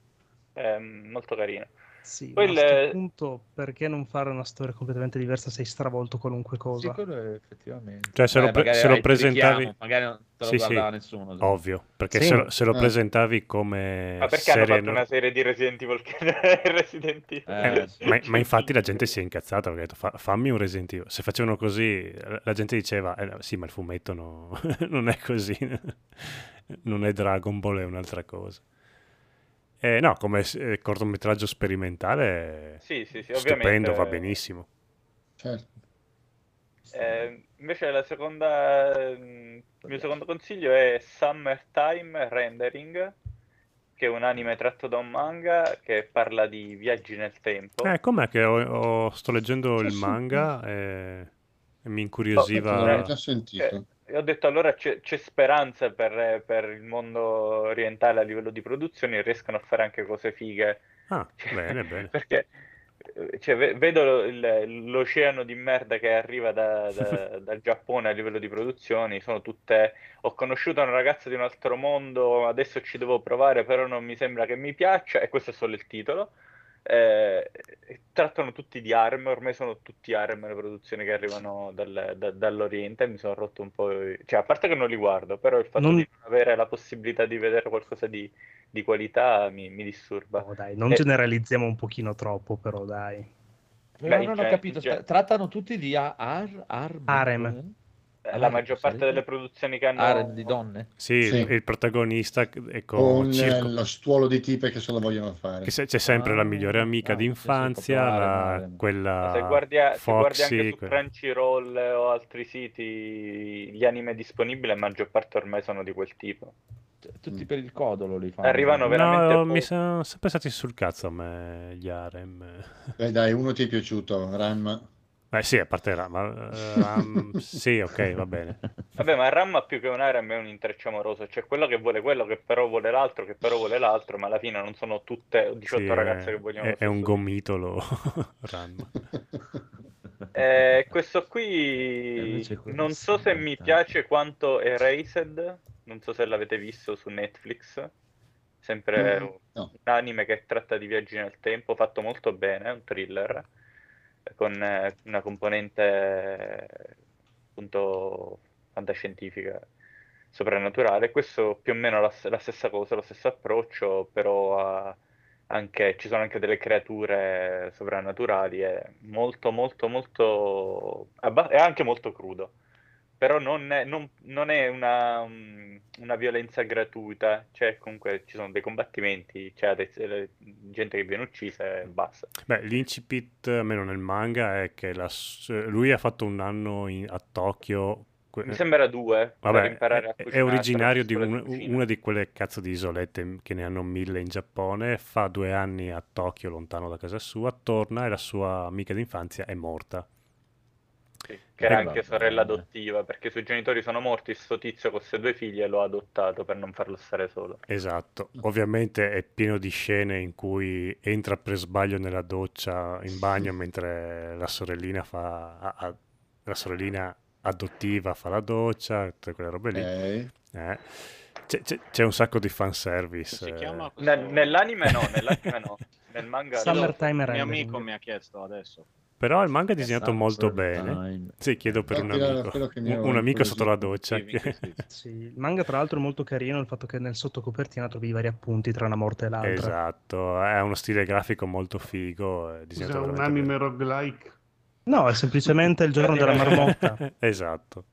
È molto carino. Sì, ma a il- sto punto perché non fare una storia completamente diversa se hai stravolto qualunque Sì, cosa? quello è effettivamente. Cioè, se Beh, lo pre- magari se lo presentavi- magari non te lo Sì, sì, guardava nessuno. se- Ovvio, perché Sì. se lo, se lo Eh. presentavi come Ma perché hanno serie fatto no- una serie di Resident Evil [laughs] Resident Evil? Eh, Eh, sì. ma, ma infatti la gente si è incazzata perché ha detto "Fa- fammi un Resident Evil. Se facevano così, la la gente diceva "Eh, sì, ma il fumetto no- [laughs] non è così, [laughs] non è Dragon Ball, è un'altra cosa. Eh, no, come eh, cortometraggio sperimentale, Sì, sì, sì, stupendo, va benissimo. Certo. Eh, invece la seconda, mm, il mio secondo consiglio è Summertime Rendering, che è un anime tratto da un manga che parla di viaggi nel tempo. Eh, com'è che ho- ho- sto leggendo il sì. manga e, e mi L'avevo incuriosiva. già sentito. Eh, e ho detto allora c'è, c'è speranza per, per il mondo orientale a livello di produzioni, riescono a fare anche cose fighe. Ah, [laughs] bene, bene. Perché cioè, ve- vedo il- l'oceano di merda che arriva da- da- [laughs] dal Giappone a livello di produzioni, sono tutte... Ho conosciuto una ragazza di un altro mondo, adesso ci devo provare, però non mi sembra che mi piaccia, e questo è solo il titolo. Eh, trattano tutti di harem, ormai sono tutti harem le produzioni che arrivano dal- da- dall'Oriente, mi sono rotto un po'... Cioè, a parte che non li guardo, però il fatto Non- di non avere la possibilità di vedere qualcosa di, di qualità mi, mi disturba. Oh, dai, non Eh, generalizziamo un pochino troppo, però dai. Beh, non cioè, ho capito, cioè- trattano tutti di ar, ar- Harem. Eh, La Ah, maggior parte sarebbe? delle produzioni che hanno... harem di donne. Sì, Sì. il protagonista è con eh, circo- lo stuolo di tipe che se lo vogliono fare. che se- c'è sempre la Ah, migliore amica ah, d'infanzia, proprio la- quella Se guardi, a- se guardi anche Foxy, su Crunchyroll o altri siti, gli anime disponibili, la maggior parte ormai sono di quel tipo. Tutti per il codolo li fanno. Arrivano veramente No, mi sono sempre stati sul cazzo a me gli harem. Beh, dai, uno ti è piaciuto, Ranma. Eh sì, a parte Ram, ma, eh, Ram- [laughs] sì, ok, va bene. Vabbè, ma Ramma più che un harem è un intreccio amoroso, cioè quello che vuole quello, che però vuole l'altro, che però vuole l'altro, ma alla fine non sono tutte 18 Sì, ragazze è, che vogliono è- è un gomitolo [laughs] Ram. Eh, questo qui non so se mi piace quanto Erased, non so se l'avete visto su Netflix, sempre Mm, un no. anime che tratta di viaggi nel tempo, fatto molto bene, è un thriller, con eh, una componente eh, appunto fantascientifica, soprannaturale. Questo più o meno la, la stessa cosa, lo stesso approccio, però anche, ci sono anche delle creature sovrannaturali, è molto, molto, molto... è anche molto crudo. Però non è, non- non è una, mm, una violenza gratuita, cioè comunque ci sono dei combattimenti, c'è ade- eh, gente che viene uccisa e basta. Beh, l'incipit, almeno nel manga, è che la lui ha fatto un anno in- a Tokyo. Mi sembra due, per Vabbè, imparare a è, è originario di un- una di quelle cazzo di isolette che ne hanno mille in Giappone. Fa due anni a Tokyo, lontano da casa sua, torna e la sua amica d'infanzia è morta. Che era anche sorella adottiva, perché i suoi genitori sono morti, sto tizio con queste due figlie lo ha adottato per non farlo stare solo. Esatto, ovviamente è pieno di scene in cui entra per sbaglio nella doccia in bagno mentre la sorellina fa a- a- la sorellina adottiva fa la doccia, tutte quelle robe lì. Ok. Eh. C'è, c'è- c'è un sacco di fanservice. Si chiama questo... Nel- nell'anime no, nell'anime no, [laughs] nel manga no. Summertime Il mio amico mi ha chiesto adesso. Però il manga è disegnato molto bene. Sì, chiedo per un amico. Un, amico sotto la doccia. Sì, il manga tra l'altro è molto carino il fatto che nel sottocopertina trovi i vari appunti tra una morte e l'altra. Esatto, è uno stile grafico molto figo. È un anime roguelike? No, è semplicemente il giorno della marmotta. bene. [laughs] esatto.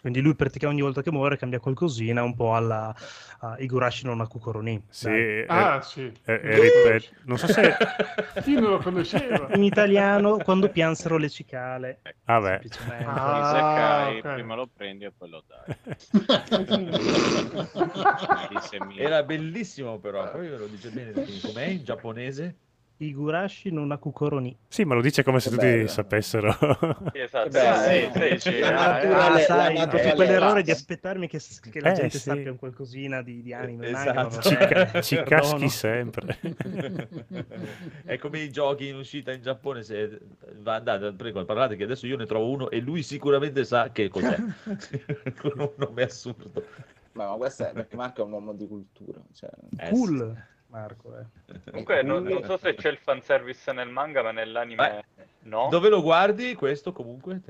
Quindi lui praticamente ogni volta che muore cambia qualcosina, un po' alla a Higurashi no Nakukoro ni. Sì, dai. e- Ah, sì. e- e ripet- non so se... [laughs] Chi non lo conosceva? In italiano, quando piansero le cicale. Vabbè. Semplicemente. Ah, Isekai, ok. prima lo prendi e poi lo dai. [laughs] Era bellissimo però, poi ve lo dice bene com'è in giapponese? Higurashi no Nakukoro ni. Sì, ma lo dice come se Che tutti bello. sapessero. Esatto. Beh, Sì, sì, sì, eh, Ah, la sai, naturale- proprio quell'errore la- di aspettarmi che, che la Eh, gente sì. sappia un qualcosina di, di anime. Eh, manga, esatto. Ci, ca- ci caschi sempre. È come i giochi in uscita in Giappone, se va andate, prego, parlate che adesso io ne trovo uno e lui sicuramente sa che cos'è. [laughs] Con un nome assurdo. Ma, ma questo è perché Marco è un uomo di cultura. Cioè, Eh, Cool, Marco. eh. Comunque non, non so se c'è il fanservice nel manga, ma nell'anime no, Dove lo guardi questo comunque?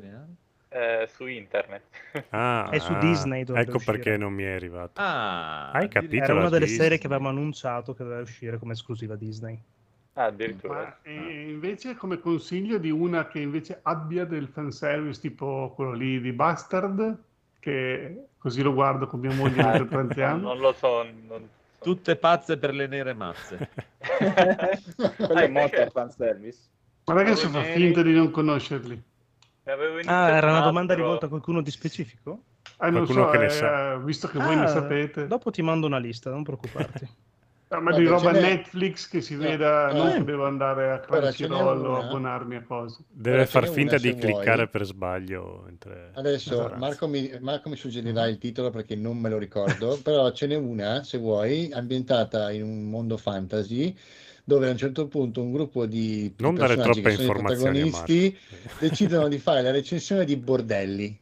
Eh, su internet. [laughs] Ah, È su ah, Disney Ecco uscire. perché non mi è arrivato. Ah, Hai capito? Era una delle Disney. serie che avevamo annunciato che doveva uscire come esclusiva Disney. Ah, addirittura. Ma eh, invece come consiglio di una che invece abbia del fanservice tipo quello lì di Bastard, che così lo guardo con mia moglie [laughs] mentre pranziamo. non lo so. non so. Tutte pazze per le nere mazze. [laughs] Quello è molto al fanservice. Guarda che si fa finta di non conoscerli. Ah, era una un domanda rivolta a qualcuno di specifico? Non Qualcuno so, che ne eh, sa. visto che voi ne Ah, sapete. Dopo ti mando una lista, non preoccuparti. [laughs] Ah, ma Vabbè, di roba Netflix che si No, veda, eh. non devo andare a Crunchyroll o abbonarmi a cose. Deve ce far finta una, di se vuoi. cliccare per sbaglio. mentre- Adesso. Marco mi, Marco mi suggerirà il titolo perché non me lo ricordo, [laughs] però ce n'è una, se vuoi, ambientata in un mondo fantasy dove a un certo punto un gruppo di Non dare personaggi troppe che sono i informazioni protagonisti decidono di fare la recensione di bordelli.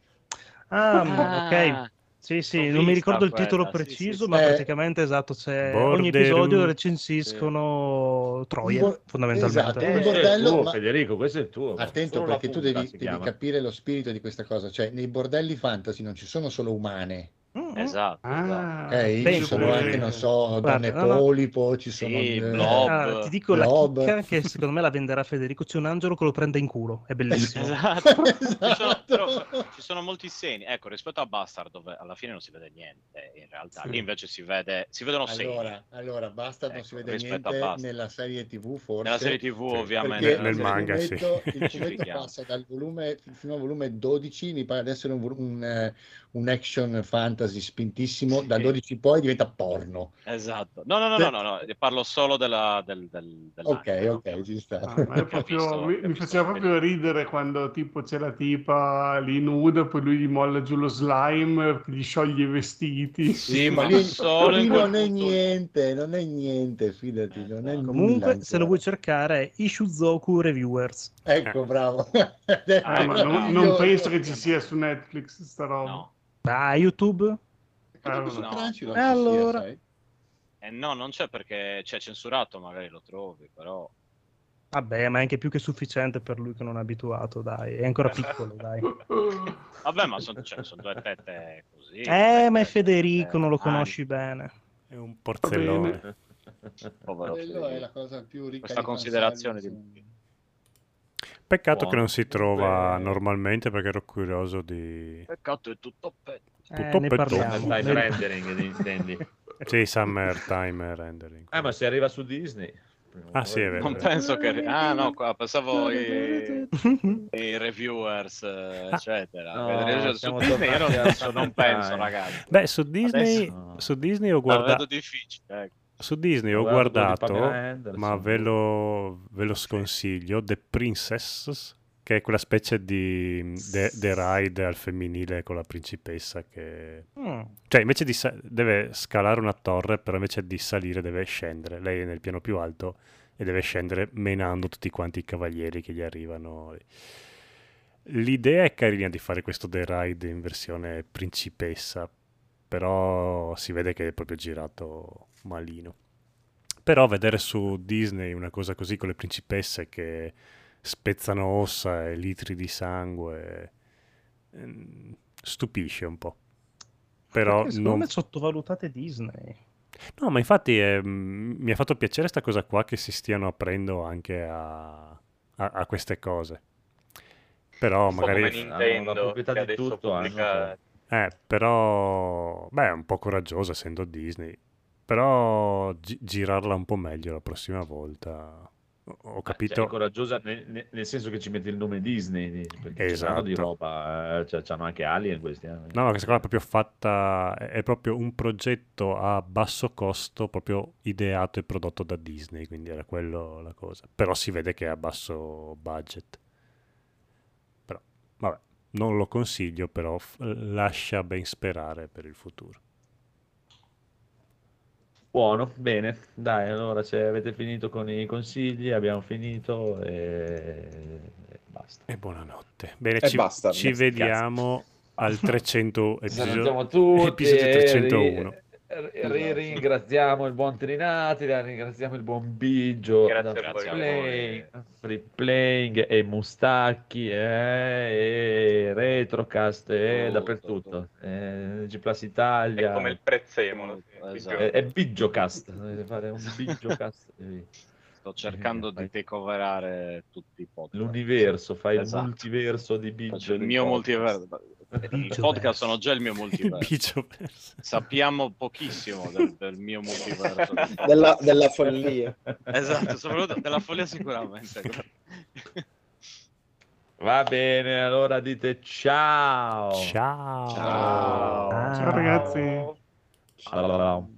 Ah, Ah, ok. Sì, sì, non mi ricordo il titolo quella, sì, preciso, sì, ma sì. Eh, praticamente esatto, c'è ogni Borderu- episodio recensiscono Troia, Bo- fondamentalmente. esatto, Eh, il bordello, tuo, ma- Federico, questo è il tuo. Attento perché tu devi, devi capire lo spirito di questa cosa, cioè nei bordelli fantasy non ci sono solo umane, mm. Esatto. esatto. Ah, ok? Beh, ci sono anche, non so, Guarda, donne no, no. polipo, ci sono... Sì, eh, blob. Ah, ti dico la Blob. chicca che secondo me la venderà Federico. C'è un angelo che lo prende in culo, è bellissimo. Esatto. [laughs] Ci, sono, Esatto. però ci sono molti segni. Ecco, rispetto a Bastard, dove alla fine non si vede niente, in realtà. Sì. Lì invece si, vede, si vedono segni. Allora, allora basta, non si Ecco, vede niente Bastard. nella serie TV forse. Nella serie TV, Sì, ovviamente. Perché nel il manga, sì. fumetto, il Ci fumetto passa dal volume fino al volume 12, mi pare di essere un, un, eh, un action fantasy spintissimo, dal Sì. 12 in poi diventa porno. Esatto. No, no, no, no, no, no, parlo solo della, del, del, Ok, no? ok, ci sta. Ah, [laughs] proprio- visto- mi, mi faceva proprio ridere quando tipo c'è la tipa lì nuda, poi lui gli molla giù lo slime, gli scioglie i vestiti. Sì, ma lì, solo lì non è niente, non è niente, fidati, non è nulla Comunque, se ancora. lo vuoi cercare, Ishuzoku Reviewers. Ecco, bravo. [laughs] Ah, ma non, non penso che ci sia su Netflix sta roba. No. Da YouTube? Ah, no. Crunchyroll E sia, allora? Eh, no, non c'è perché c'è censurato, magari lo trovi, però... Vabbè, ma è anche più che sufficiente per lui che non è abituato, dai. È ancora piccolo, dai. [laughs] Vabbè, ma sono due tette così. Eh, ma è Federico, non lo Ah, conosci bene. È un porzellone. Povero Quello è la cosa più ricca Questa di considerazione di... Peccato che Buono. non si trova Beh. normalmente perché ero curioso di... Peccato è tutto pe... Eh, Tutto ne per parliamo. Time Ne- rendering, intendi? [laughs] Sì, Summer Time Rendering. Eh, ma se arriva su Disney. Ah, sì, è vero. Non penso che... Ah no, qua pensavo i, i reviewers, eh, eccetera. No, su Disney io non penso, non penso, ragazzi. Beh, su Disney, Adesso- su Disney ho guardato... ecco. Su Disney ho guardato ma ve lo, ve lo sconsiglio, The Princess, che è quella specie di The, The Ride al femminile con la principessa che... Mm. Cioè, invece di... sa- deve scalare una torre, però invece di salire deve scendere. Lei è nel piano più alto e deve scendere menando tutti quanti i cavalieri che gli arrivano. L'idea è carina di fare questo The Ride in versione principessa, però si vede che è proprio girato malino. Però vedere su Disney una cosa così con le principesse che spezzano ossa e litri di sangue ehm, stupisce un po'. Però Perché secondo non... me sottovalutate Disney. No, ma infatti eh, mi ha fatto piacere sta cosa qua che si stiano aprendo anche a, a- a queste cose. Però Un po' come magari... hanno la Nintendo proprietà di tutto, hanno Eh, però... Beh, è un po' coraggioso essendo Disney. Però gi- girarla un po' meglio la prossima volta. Ho- Ma, cioè, capito... è coraggiosa nel, nel- senso che ci mette il nome Disney, di- perché saranno di Esatto. roba, eh, cioè, c'hanno anche Alien questi anni. No, questa qua è proprio fatta, è è proprio un progetto a basso costo, proprio ideato e prodotto da Disney, quindi era quello la cosa. Però si vede che è a basso budget. Però, vabbè, non lo consiglio, però f- lascia ben sperare per il futuro. Buono, bene, dai, allora se avete finito con i consigli, abbiamo finito e, e basta. E buonanotte. Bene, E ci, basta, ci basta. vediamo al 300 Salutiamo episodio, tutti episodio e 301. ri- ri- ringraziamo il buon Trinati, ringraziamo il buon Biggio Grazie. Free Playing, e Mustacchi eh, e Retrocast e Tutto, dappertutto. Eh, G Plus È Italia. come il prezzemolo. Esatto. È, è Bigiocast, fare un Bigiocast. [laughs] Sto cercando di takeoverare tutti i podcast. L'universo, fai Esatto. il multiverso di Biggio. Il mio podcast. multiverso. [laughs] I podcast sono già il mio [laughs] multiverso. Sappiamo pochissimo del, del mio multiverso. Della, della follia. [laughs] Esatto, soprattutto della follia sicuramente. Va bene, allora dite ciao. Ciao. Ciao. Ah. Ciao ragazzi. Ciao.